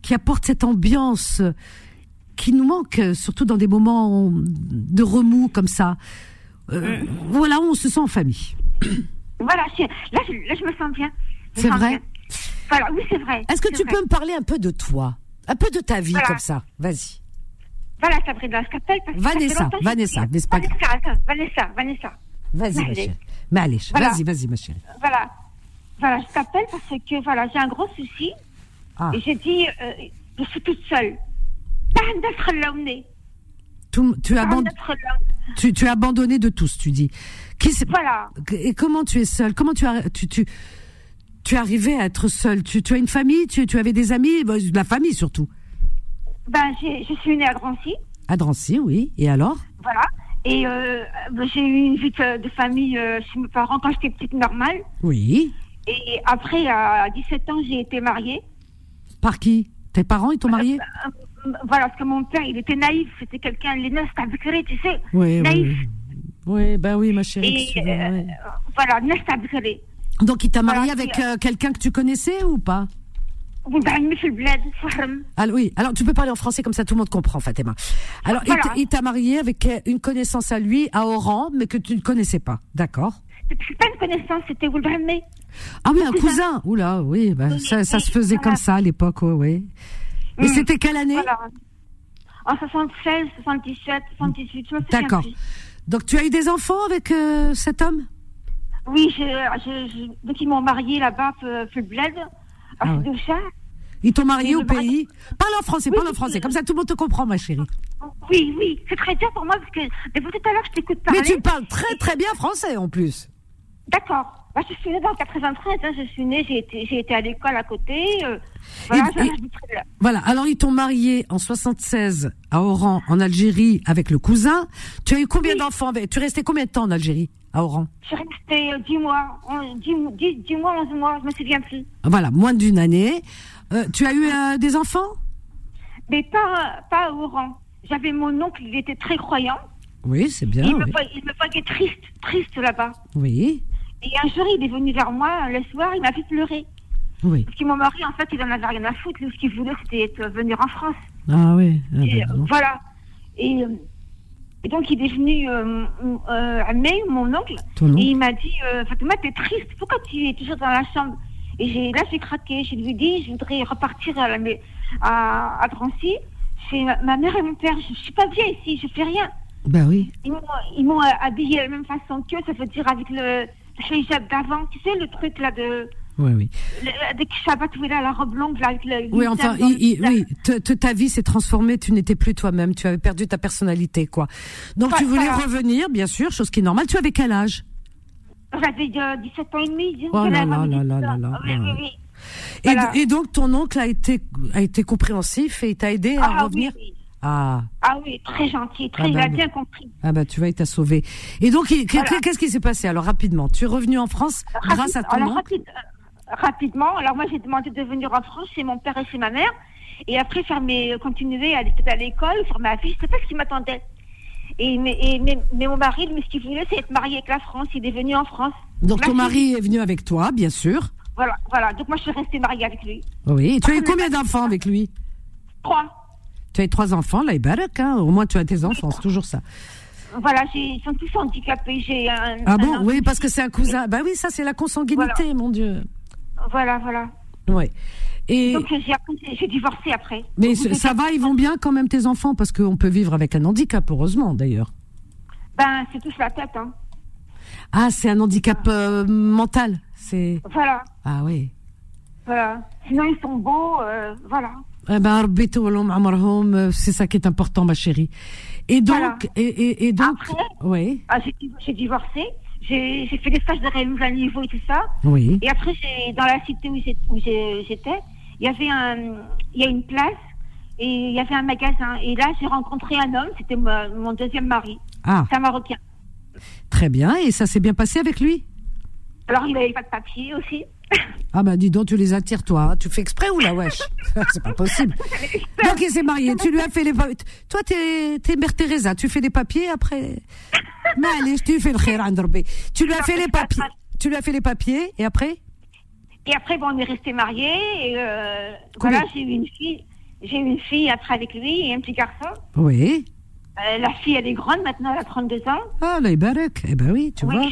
qui apporte cette ambiance qui nous manque, surtout dans des moments de remous comme ça. Euh, voilà, on se sent en famille. Voilà, là, je, là, je me sens bien. C'est vrai. Voilà, oui, c'est vrai. Est-ce que tu peux me parler un peu de toi, un peu de ta vie comme ça Vas-y. Voilà, Sabrina, je t'appelle parce que Vanessa, Vanessa, Vanessa, Vanessa, Vanessa. Vas-y, ma chérie. Vas-y, vas-y, ma chérie. Voilà. Voilà, je t'appelle parce que voilà, j'ai un gros souci. Ah. Et j'ai dit, euh, je suis toute seule. Tout, tu, as tu, tu as abandonné de tous, tu dis. Qui voilà. Et comment tu es seule? Comment tu as, tu, tu, tu es arrivée à être seule? Tu, tu as une famille? Tu, tu avais des amis? De la famille surtout Ben, je suis née à Drancy. À Drancy, oui. Et alors? Voilà. Et euh, j'ai eu une vie de, famille euh, chez mes parents quand j'étais petite normale. Oui. Et après, à 17 ans, j'ai été mariée. Par qui? Tes parents, ils t'ont mariée? Euh, Voilà, parce que mon père, il était naïf. C'était quelqu'un, les neufs, tu sais. Oui, naïf. Oui, ben oui, ma chérie. Et, voilà, neuf Donc, il t'a mariée avec quelqu'un que tu connaissais ou pas? Ah oui, alors tu peux parler en français comme ça tout le monde comprend, Fatima. Alors il t'a marié avec euh, une connaissance à lui à Oran, mais que tu ne connaissais pas, d'accord? C'est pas une connaissance, c'était Wilbrahim. Ah oui, un cousin. Oula, oui, ben, ça, ça, se faisait comme ça à l'époque, oui. oui. Et mm. c'était quelle année? En 76, 77, 78, D'accord. Donc tu as eu des enfants avec euh, cet homme? Oui, je, donc ils m'ont marié là-bas, Fulbled. Ah, ah de ça. Ils t'ont marié au pays Parle en français, parle en français, comme ça tout le monde te comprend, ma chérie. Oui, oui, c'est très bien pour moi parce que depuis tout à l'heure je t'écoute parler. Mais tu parles très très bien français en plus. D'accord. Bah, je suis née dans le 93, hein, je suis née, j'ai été, j'ai été à l'école à côté. Euh, voilà, voilà, alors ils t'ont marié en 76 à Oran, en Algérie, avec le cousin. Tu as eu combien d'enfants Tu es resté combien de temps en Algérie à Oran? Je suis restée 10 euh, mois, 10, 10, mois, 11 mois, je me souviens plus. Voilà, moins d'une année. Euh, tu as eu euh, des enfants? Mais pas, pas à Oran. J'avais mon oncle, il était très croyant. Oui, c'est bien. il, oui. me, il me voyait triste, triste là-bas. Oui, Et un jour, il est venu vers moi le soir, il m'a fait pleurer. oui. Parce que mon mari, en fait, il en avait rien à foutre. Lui, ce qu'il voulait, c'était être- venir en France. Ah oui. ah, Et, bah, euh, voilà. Et, euh, et donc, il est venu euh, euh, à mai, mon oncle, Ton oncle. et il m'a dit euh, Fatima, t'es triste, pourquoi tu es toujours dans la chambre? Et j'ai, là, j'ai craqué. Je lui ai dit Je voudrais repartir à, la, mais- à, à Drancy. C'est ma, ma mère et mon père, je, je suis pas bien ici, je fais rien. Bah oui. Ils m'ont, euh, habillée de la même façon qu'eux, ça veut dire avec le hijab d'avant, tu sais, le truc là de. Oui, oui. Le, avec Shabbat, a la robe longue là, avec le. Oui, enfin, il- il- oui, te- te- ta vie s'est transformée, tu n'étais plus toi-même, tu avais perdu ta personnalité, quoi. Donc tu voulais revenir, bien sûr, chose qui est normale. Tu avais quel âge? J'avais euh, 17 ans et demi. Oh que là là là 17 là là là. Oui, oui, oui. et, Voilà. et donc ton oncle a été a été compréhensif et il t'a aidé à Ah, revenir? oui, oui. Ah, Ah oui, très gentil, très, Ah il bah a bien compris. ah bah tu vois, il t'a sauvé. Et donc Voilà. qu'est-ce qui s'est passé alors rapidement? Tu es revenu en France grâce à ton alors, oncle? rapide- euh, rapidement, alors moi j'ai demandé de venir en France chez mon père et chez ma mère. Et après, faire mes, continuer à aller à l'école, faire ma vie, je sais pas ce qui m'attendait. Et, mais, et, mais, mais mon mari, ce qu'il voulait, c'est être marié avec la France. Il est venu en France. Donc Là, ton mari est venu avec toi, bien sûr. Voilà, voilà. Donc moi, je suis restée mariée avec lui. Oui. Et tu as eu combien d'enfants avec lui? Trois. Tu as trois enfants, là, Ibarak, hein Au moins tu as tes enfants, c'est toujours ça. Voilà, ils sont tous handicapés. J'ai un. Ah bon? Oui, parce que c'est un cousin. Bah oui, ça c'est la consanguinité, mon Dieu. Voilà, voilà. Ouais. Et Donc j'ai divorcé après. mais ce- ça va, ils vont bien quand même tes enfants? Parce qu'on peut vivre avec un handicap, heureusement d'ailleurs. Ben, c'est tous la tête, hein. Ah, c'est un handicap euh, mental. C'est Voilà, ah oui. voilà. Sinon, ils sont beaux, euh, voilà. Eh ben, euh, c'est ça qui est important, ma chérie. Et donc, Voilà. et, et, et donc, Après, oui, ah, j'ai divorcé. J'ai fait des stages de remise à niveau et tout ça. oui. Et après, dans la cité où j'étais, il y avait un, il y a une place et il y avait un magasin. Et là, j'ai rencontré un homme. C'était mo- mon deuxième mari. Ah, C'est un Marocain. très bien. Et ça s'est bien passé avec lui? Alors, il n'avait pas de papier aussi. Ah bah dis donc, tu les attires toi, hein. tu fais exprès ou la wesh C'est pas possible. Donc il s'est marié, tu lui as fait les papiers. Toi t'es, t'es Mère Teresa, tu fais les papiers après. Mais allez, tu fais le hein, Tu lui as fait les papiers. Tu lui as fait les papiers et après Et après bon, on est resté mariés euh, voilà, j'ai une fille, j'ai une fille après avec lui et un petit garçon. Oui. Euh, la fille, elle est grande maintenant, elle a 32 ans. Ah, là, Ibarak. Eh ben oui, tu oui, vois.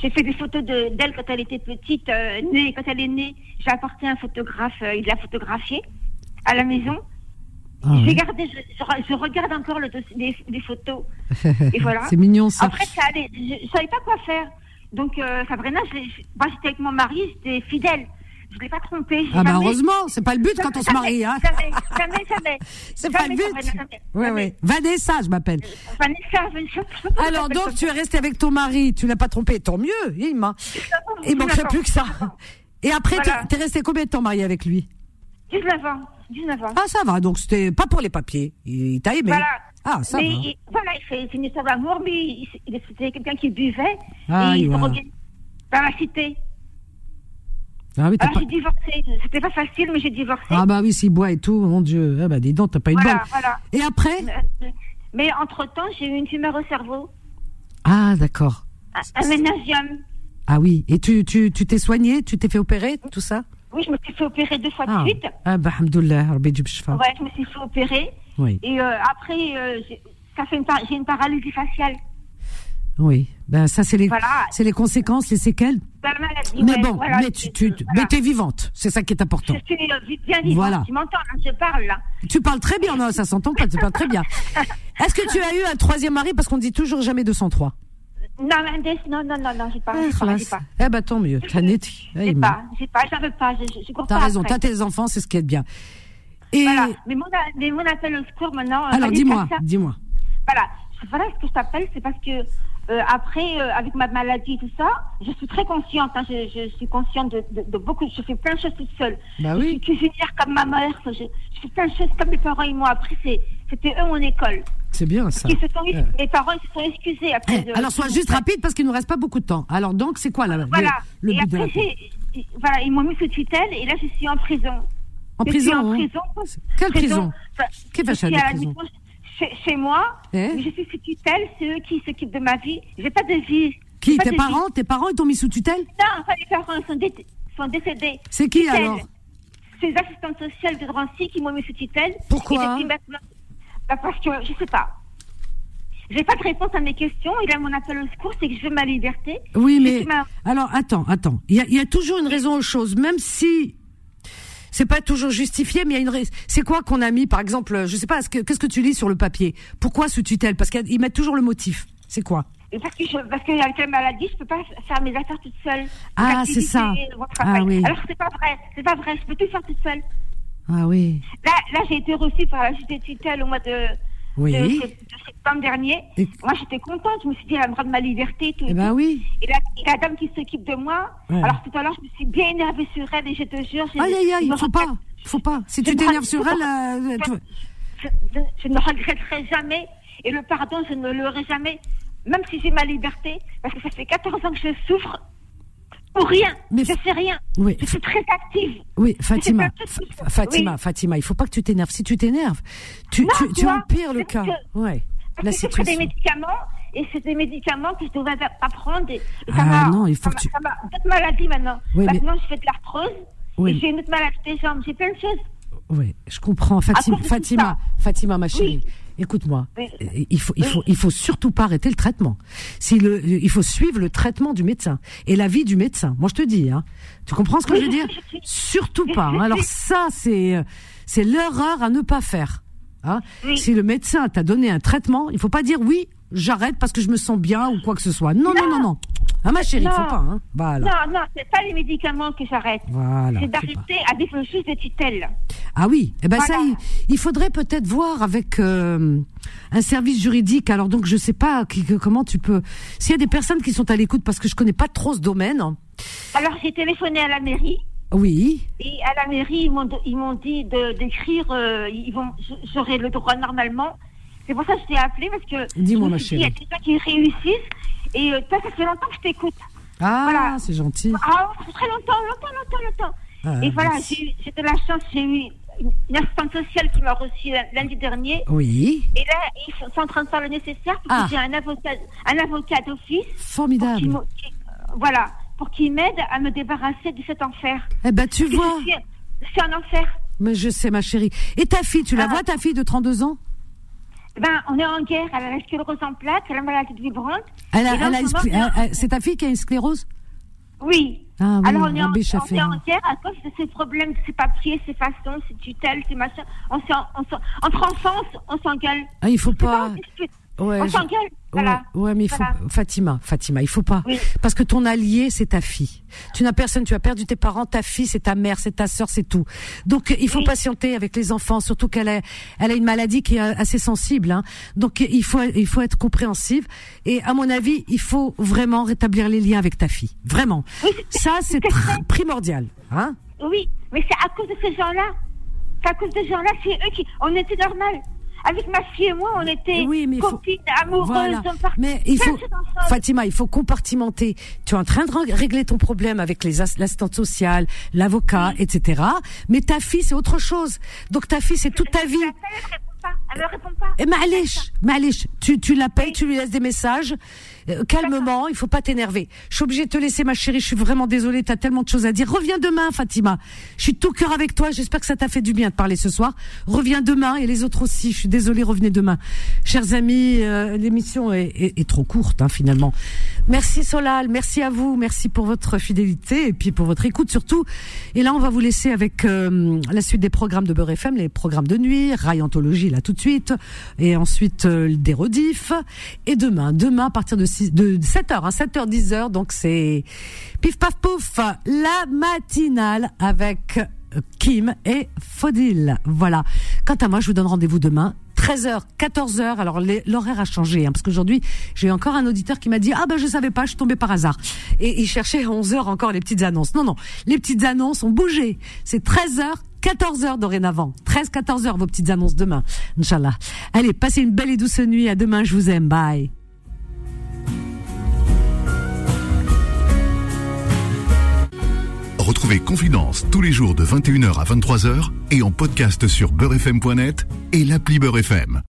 j'ai- fait des photos de- d'elle quand elle était petite, euh, née. Quand elle est née, j'ai apporté un photographe, euh, il l'a photographiée à la maison. Ah, gardé, je, je- je regarde encore le les, les photos. Et voilà. C'est mignon ça. Après, ça allait. Je, je savais pas quoi faire. Donc, Sabrina, moi, j'étais avec mon mari, j'étais fidèle. Je ne l'ai pas trompé. Ah bah heureusement, c'est pas le but quand on se marie. Hein. Jamais, jamais, jamais. C'est pas le but. Oui, oui. Vanessa, je m'appelle. Vanessa, Vanessa. Alors donc tu es resté avec ton mari, tu l'as pas trompé, tant mieux. Il m'a, il manquerait plus que ça. Et après, Voilà. t'es- t'es resté combien de temps marié avec lui? 19 ans. 19 ans. Ah ça va, donc c'était pas pour les papiers. Il t'a aimé. Voilà. Ah ça mais va. il- voilà, c'est une histoire d'amour, mais c'était quelqu'un qui buvait. Ah, et il il se dans la cité. Ah oui, Alors pas- j'ai divorcé. C'était pas facile, mais j'ai divorcé. Ah bah oui, s'il boit et tout, mon Dieu. Ah bah dis donc, t'as pas une voilà, bonne. voilà. Et après Euh, Mais entre-temps, j'ai eu une tumeur au cerveau, Ah d'accord. un, ménagium. Ah oui. Et tu, tu, tu t'es soigné, tu t'es fait opérer, tout ça? Oui, je me suis fait opérer deux fois Ah. de suite. Ah bah alhamdoulilah, Rabbi. Ouais, je me suis fait opérer. Oui. Et euh, après, euh, j'ai- une par- j'ai une paralysie faciale. Oui. Ben ça c'est les, Voilà. c'est les conséquences, les séquelles. De la maladie. Mais ouais, bon, voilà, mais tu, tu, voilà. mais t'es vivante. C'est ça qui est important. Je suis euh, bien vivante. Voilà. Tu m'entends, là, je parle là. Tu parles très bien, non, ça s'entend pas, tu parles très bien. Est-ce que tu as eu un troisième mari? Parce qu'on dit toujours jamais 203 Non, Mendes, non, non, non, non, j'ai pas. Ah, j'ai pas, pas. Eh ben tant mieux. Eh, J'ai il pas, j'ai pas, j'en veux pas, je, cours T'as raison, t'as tes enfants, c'est ce qui est bien. Et Voilà. Mais mon, mais mon appel au secours maintenant. euh, alors dis-moi, dis-moi. Voilà. Voilà ce que je t'appelle, c'est parce que euh, après, euh, avec ma maladie et tout ça, je suis très consciente. hein, je, je suis consciente de, de, de beaucoup. Je fais plein de choses toute seule. Bah je oui. suis cuisinière comme ma mère. Je, je fais plein de choses comme mes parents et moi. Après, c'était eux mon école. C'est bien ça. Se sont, Ouais. Mes parents ils se sont excusés après. Eh, de- alors sois juste rapide parce qu'il nous reste pas beaucoup de temps. Alors donc c'est quoi là le- Voilà. le, et but de la après, j'ai- voilà, ils m'ont mis sous tutelle et là, je suis en prison. En Je suis prison, en hein prison. Quelle prison Enfin, Qu'est-ce que la prison? Chez, chez moi, Eh? je suis sous tutelle, c'est eux qui s'occupent de ma vie. J'ai pas de vie. Qui Tes parents? vie. Tes parents, ils t'ont mis sous tutelle? Non, pas les parents, ils sont, dé- sont décédés. C'est qui, Tutelle. alors? C'est les assistantes sociales de Drancy qui m'ont mis sous tutelle. Pourquoi? Et depuis maintenant, bah parce que, je sais pas. J'ai pas de réponse à mes questions. Et là, mon appel au secours, c'est que je veux ma liberté. Oui, mais ma- alors attends, attends. Il y a, il y a toujours une raison aux choses, même si c'est pas toujours justifié, mais il y a une raison. C'est quoi qu'on a mis, par exemple, je sais pas, est-ce que- qu'est-ce que tu lis sur le papier? Pourquoi sous tutelle? Parce qu'ils mettent toujours le motif. C'est quoi? Parce que je, parce que avec la maladie, je peux pas faire mes affaires toute seule. Ah, c'est ça. Ah oui. Alors c'est pas vrai, c'est pas vrai. Je peux tout faire toute seule. Ah oui. Là, là, j'ai été reçue par la justice tutelle au mois de, Oui. de, de septembre dernier. Et- Moi, j'étais contente. Je me suis dit, elle va me rendre ma liberté. et Tout, Eh et ben tout. oui. Et la, et la dame qui s'occupe de moi. Ouais. Alors tout à l'heure, je me suis bien énervée sur elle et je te jure. Aïe aïe aïe, faut pas, faut pas. Si je tu t'énerves sur elle, euh, je, je- je ne regretterai jamais. Et le pardon, je ne l'aurai jamais. Même si j'ai ma liberté. Parce que ça fait 14 ans que je souffre. Pour rien. Mais- je sais rien. Oui. Je suis très active. Oui, Fatima, Fatima, Oui. Fatima, il faut pas que tu t'énerves. Si tu t'énerves, tu, tu, tu empires le cas. que- Ouais. C'est des médicaments, et c'est des médicaments que je devrais pas prendre. Et, et ça Ah non, il faut ça que tu- Ça m'a d'autres maladies maintenant. Oui, mais- maintenant, je fais de l'arthrose. Oui. J'ai une autre maladie des jambes. J'ai plein de choses. Oui, je comprends. Fatima, Fatima. Fatima, ma chérie, écoute-moi. Oui. Euh, Il faut, il faut, il faut surtout pas arrêter le traitement. Si le, il faut suivre le traitement du médecin et l'avis du médecin. Moi, je te dis, hein. Tu comprends ce que Oui, je veux dire? Surtout pas. hein. Alors ça, c'est, euh, c'est l'erreur à ne pas faire. Hein Oui. Si le médecin t'a donné un traitement, il faut pas dire oui, j'arrête parce que je me sens bien ou quoi que ce soit. Non, non, non, non. Ah, ma chérie, Non. faut pas. Hein. Voilà. Non, non, c'est pas les médicaments que j'arrête. Voilà. c'est d'arrêter avec le juge de tutelle. Ah oui, eh ben ça, il, il faudrait peut-être voir avec euh, un service juridique. Alors donc, je sais pas qui- que- comment tu peux. S'il y a des personnes qui sont à l'écoute, parce que je connais pas trop ce domaine. Alors, j'ai téléphoné à la mairie. Oui, Et à la mairie, ils m'ont ils m'ont dit de- d'écrire, euh, ils vont, j'aurai le droit normalement. C'est pour ça que je t'ai appelé parce que Dis-moi, ma il y a des gens qui réussissiste. Et euh, toi, ça fait longtemps que je t'écoute. ah, Voilà. c'est gentil. Ah, ça fait très longtemps, longtemps, longtemps, longtemps. Ah, et voilà, j'ai eu- j'ai de la chance, j'ai eu une, assistante sociale qui m'a reçue lundi dernier. Oui, Et là, ils sont en train de faire le nécessaire pour Ah. que j'ai un avocat, un avocat d'office. formidable. qui- voilà, pour qu'il m'aide à me débarrasser de cet enfer. Eh ben tu vois, suis en enfer. mais je sais, ma chérie. Et ta fille, tu la Ah. vois, ta fille de 32 ans? Ben, on est en guerre. Elle a la sclérose en plaques, elle a la maladie vibrante. Elle a, elle a C'est ta fille qui a une sclérose? Oui. Ah oui, Alors, on est, en, on est en guerre à cause de ces problèmes, de ces papiers, ces façons, ces tutelles, ces machins. On entre enfants, on s'engueule. Ah, il faut C'est pas. Ouais, on je- s'engueule. Voilà. Ouais, ouais, mais il faut Voilà. Fatima, Fatima, il faut pas Oui. parce que ton allié c'est ta fille. Tu n'as personne, tu as perdu tes parents, ta fille c'est ta mère, c'est ta sœur, c'est tout. Donc il faut Oui. patienter avec les enfants, surtout qu'elle a elle a une maladie qui est assez sensible hein. Donc il faut il faut être compréhensive et à mon avis, il faut vraiment rétablir les liens avec ta fille. Vraiment. Oui, Ça c'est primordial, hein Oui, mais c'est à cause de ces gens-là. C'est à cause de ces gens-là, c'est eux qui. On était normal. Avec ma fille et moi, on était Oui, mais il faut- copines, amoureuses, Voilà. partait Mais il faut. Fatima, il faut compartimenter. Tu es en train de régler ton problème avec les as- l'assistante sociale, l'avocat, etc. Mais ta fille, c'est autre chose. Donc ta fille, c'est toute ta vie. Elle ne répond pas. Elle ne répond pas. Et Malish, Malish, tu, tu l'appelles, tu lui laisses des messages, euh, calmement, il faut pas t'énerver. Je suis obligée de te laisser, ma chérie, je suis vraiment désolée, tu as tellement de choses à dire. Reviens demain, Fatima. Je suis tout cœur avec toi, j'espère que ça t'a fait du bien de parler ce soir. Reviens demain, et les autres aussi, je suis désolée, revenez demain. Chers amis, euh, l'émission est, trop courte, hein, finalement. Merci Solal, merci à vous, merci pour votre fidélité, et puis pour votre écoute surtout. Et là, on va vous laisser avec euh, la suite des programmes de Beurre FM, les programmes de nuit, Rail Anthologie, là tout de suite, et ensuite des rediffs. Et demain, demain à partir de, 6, de 7h, hein, 7h, 10h, donc c'est pif paf pouf, la matinale avec Kim et Fodil. Voilà. Quant à moi, je vous donne rendez-vous demain. 13h, 14h. Alors l'horaire a changé hein, parce qu'aujourd'hui j'ai encore un auditeur qui m'a dit ah ben je savais pas, je suis par hasard et il cherchait à 11h encore les petites annonces. Non non, les petites annonces ont bougé. C'est 13h, 14h dorénavant. 13 14h vos petites annonces demain. Inch'Allah. Allez, passez une belle et douce nuit. À demain, je vous aime. Bye. Retrouvez Confidence tous les jours de 21h à 23h et en podcast sur beurrefm.net et l'appli Beurre FM.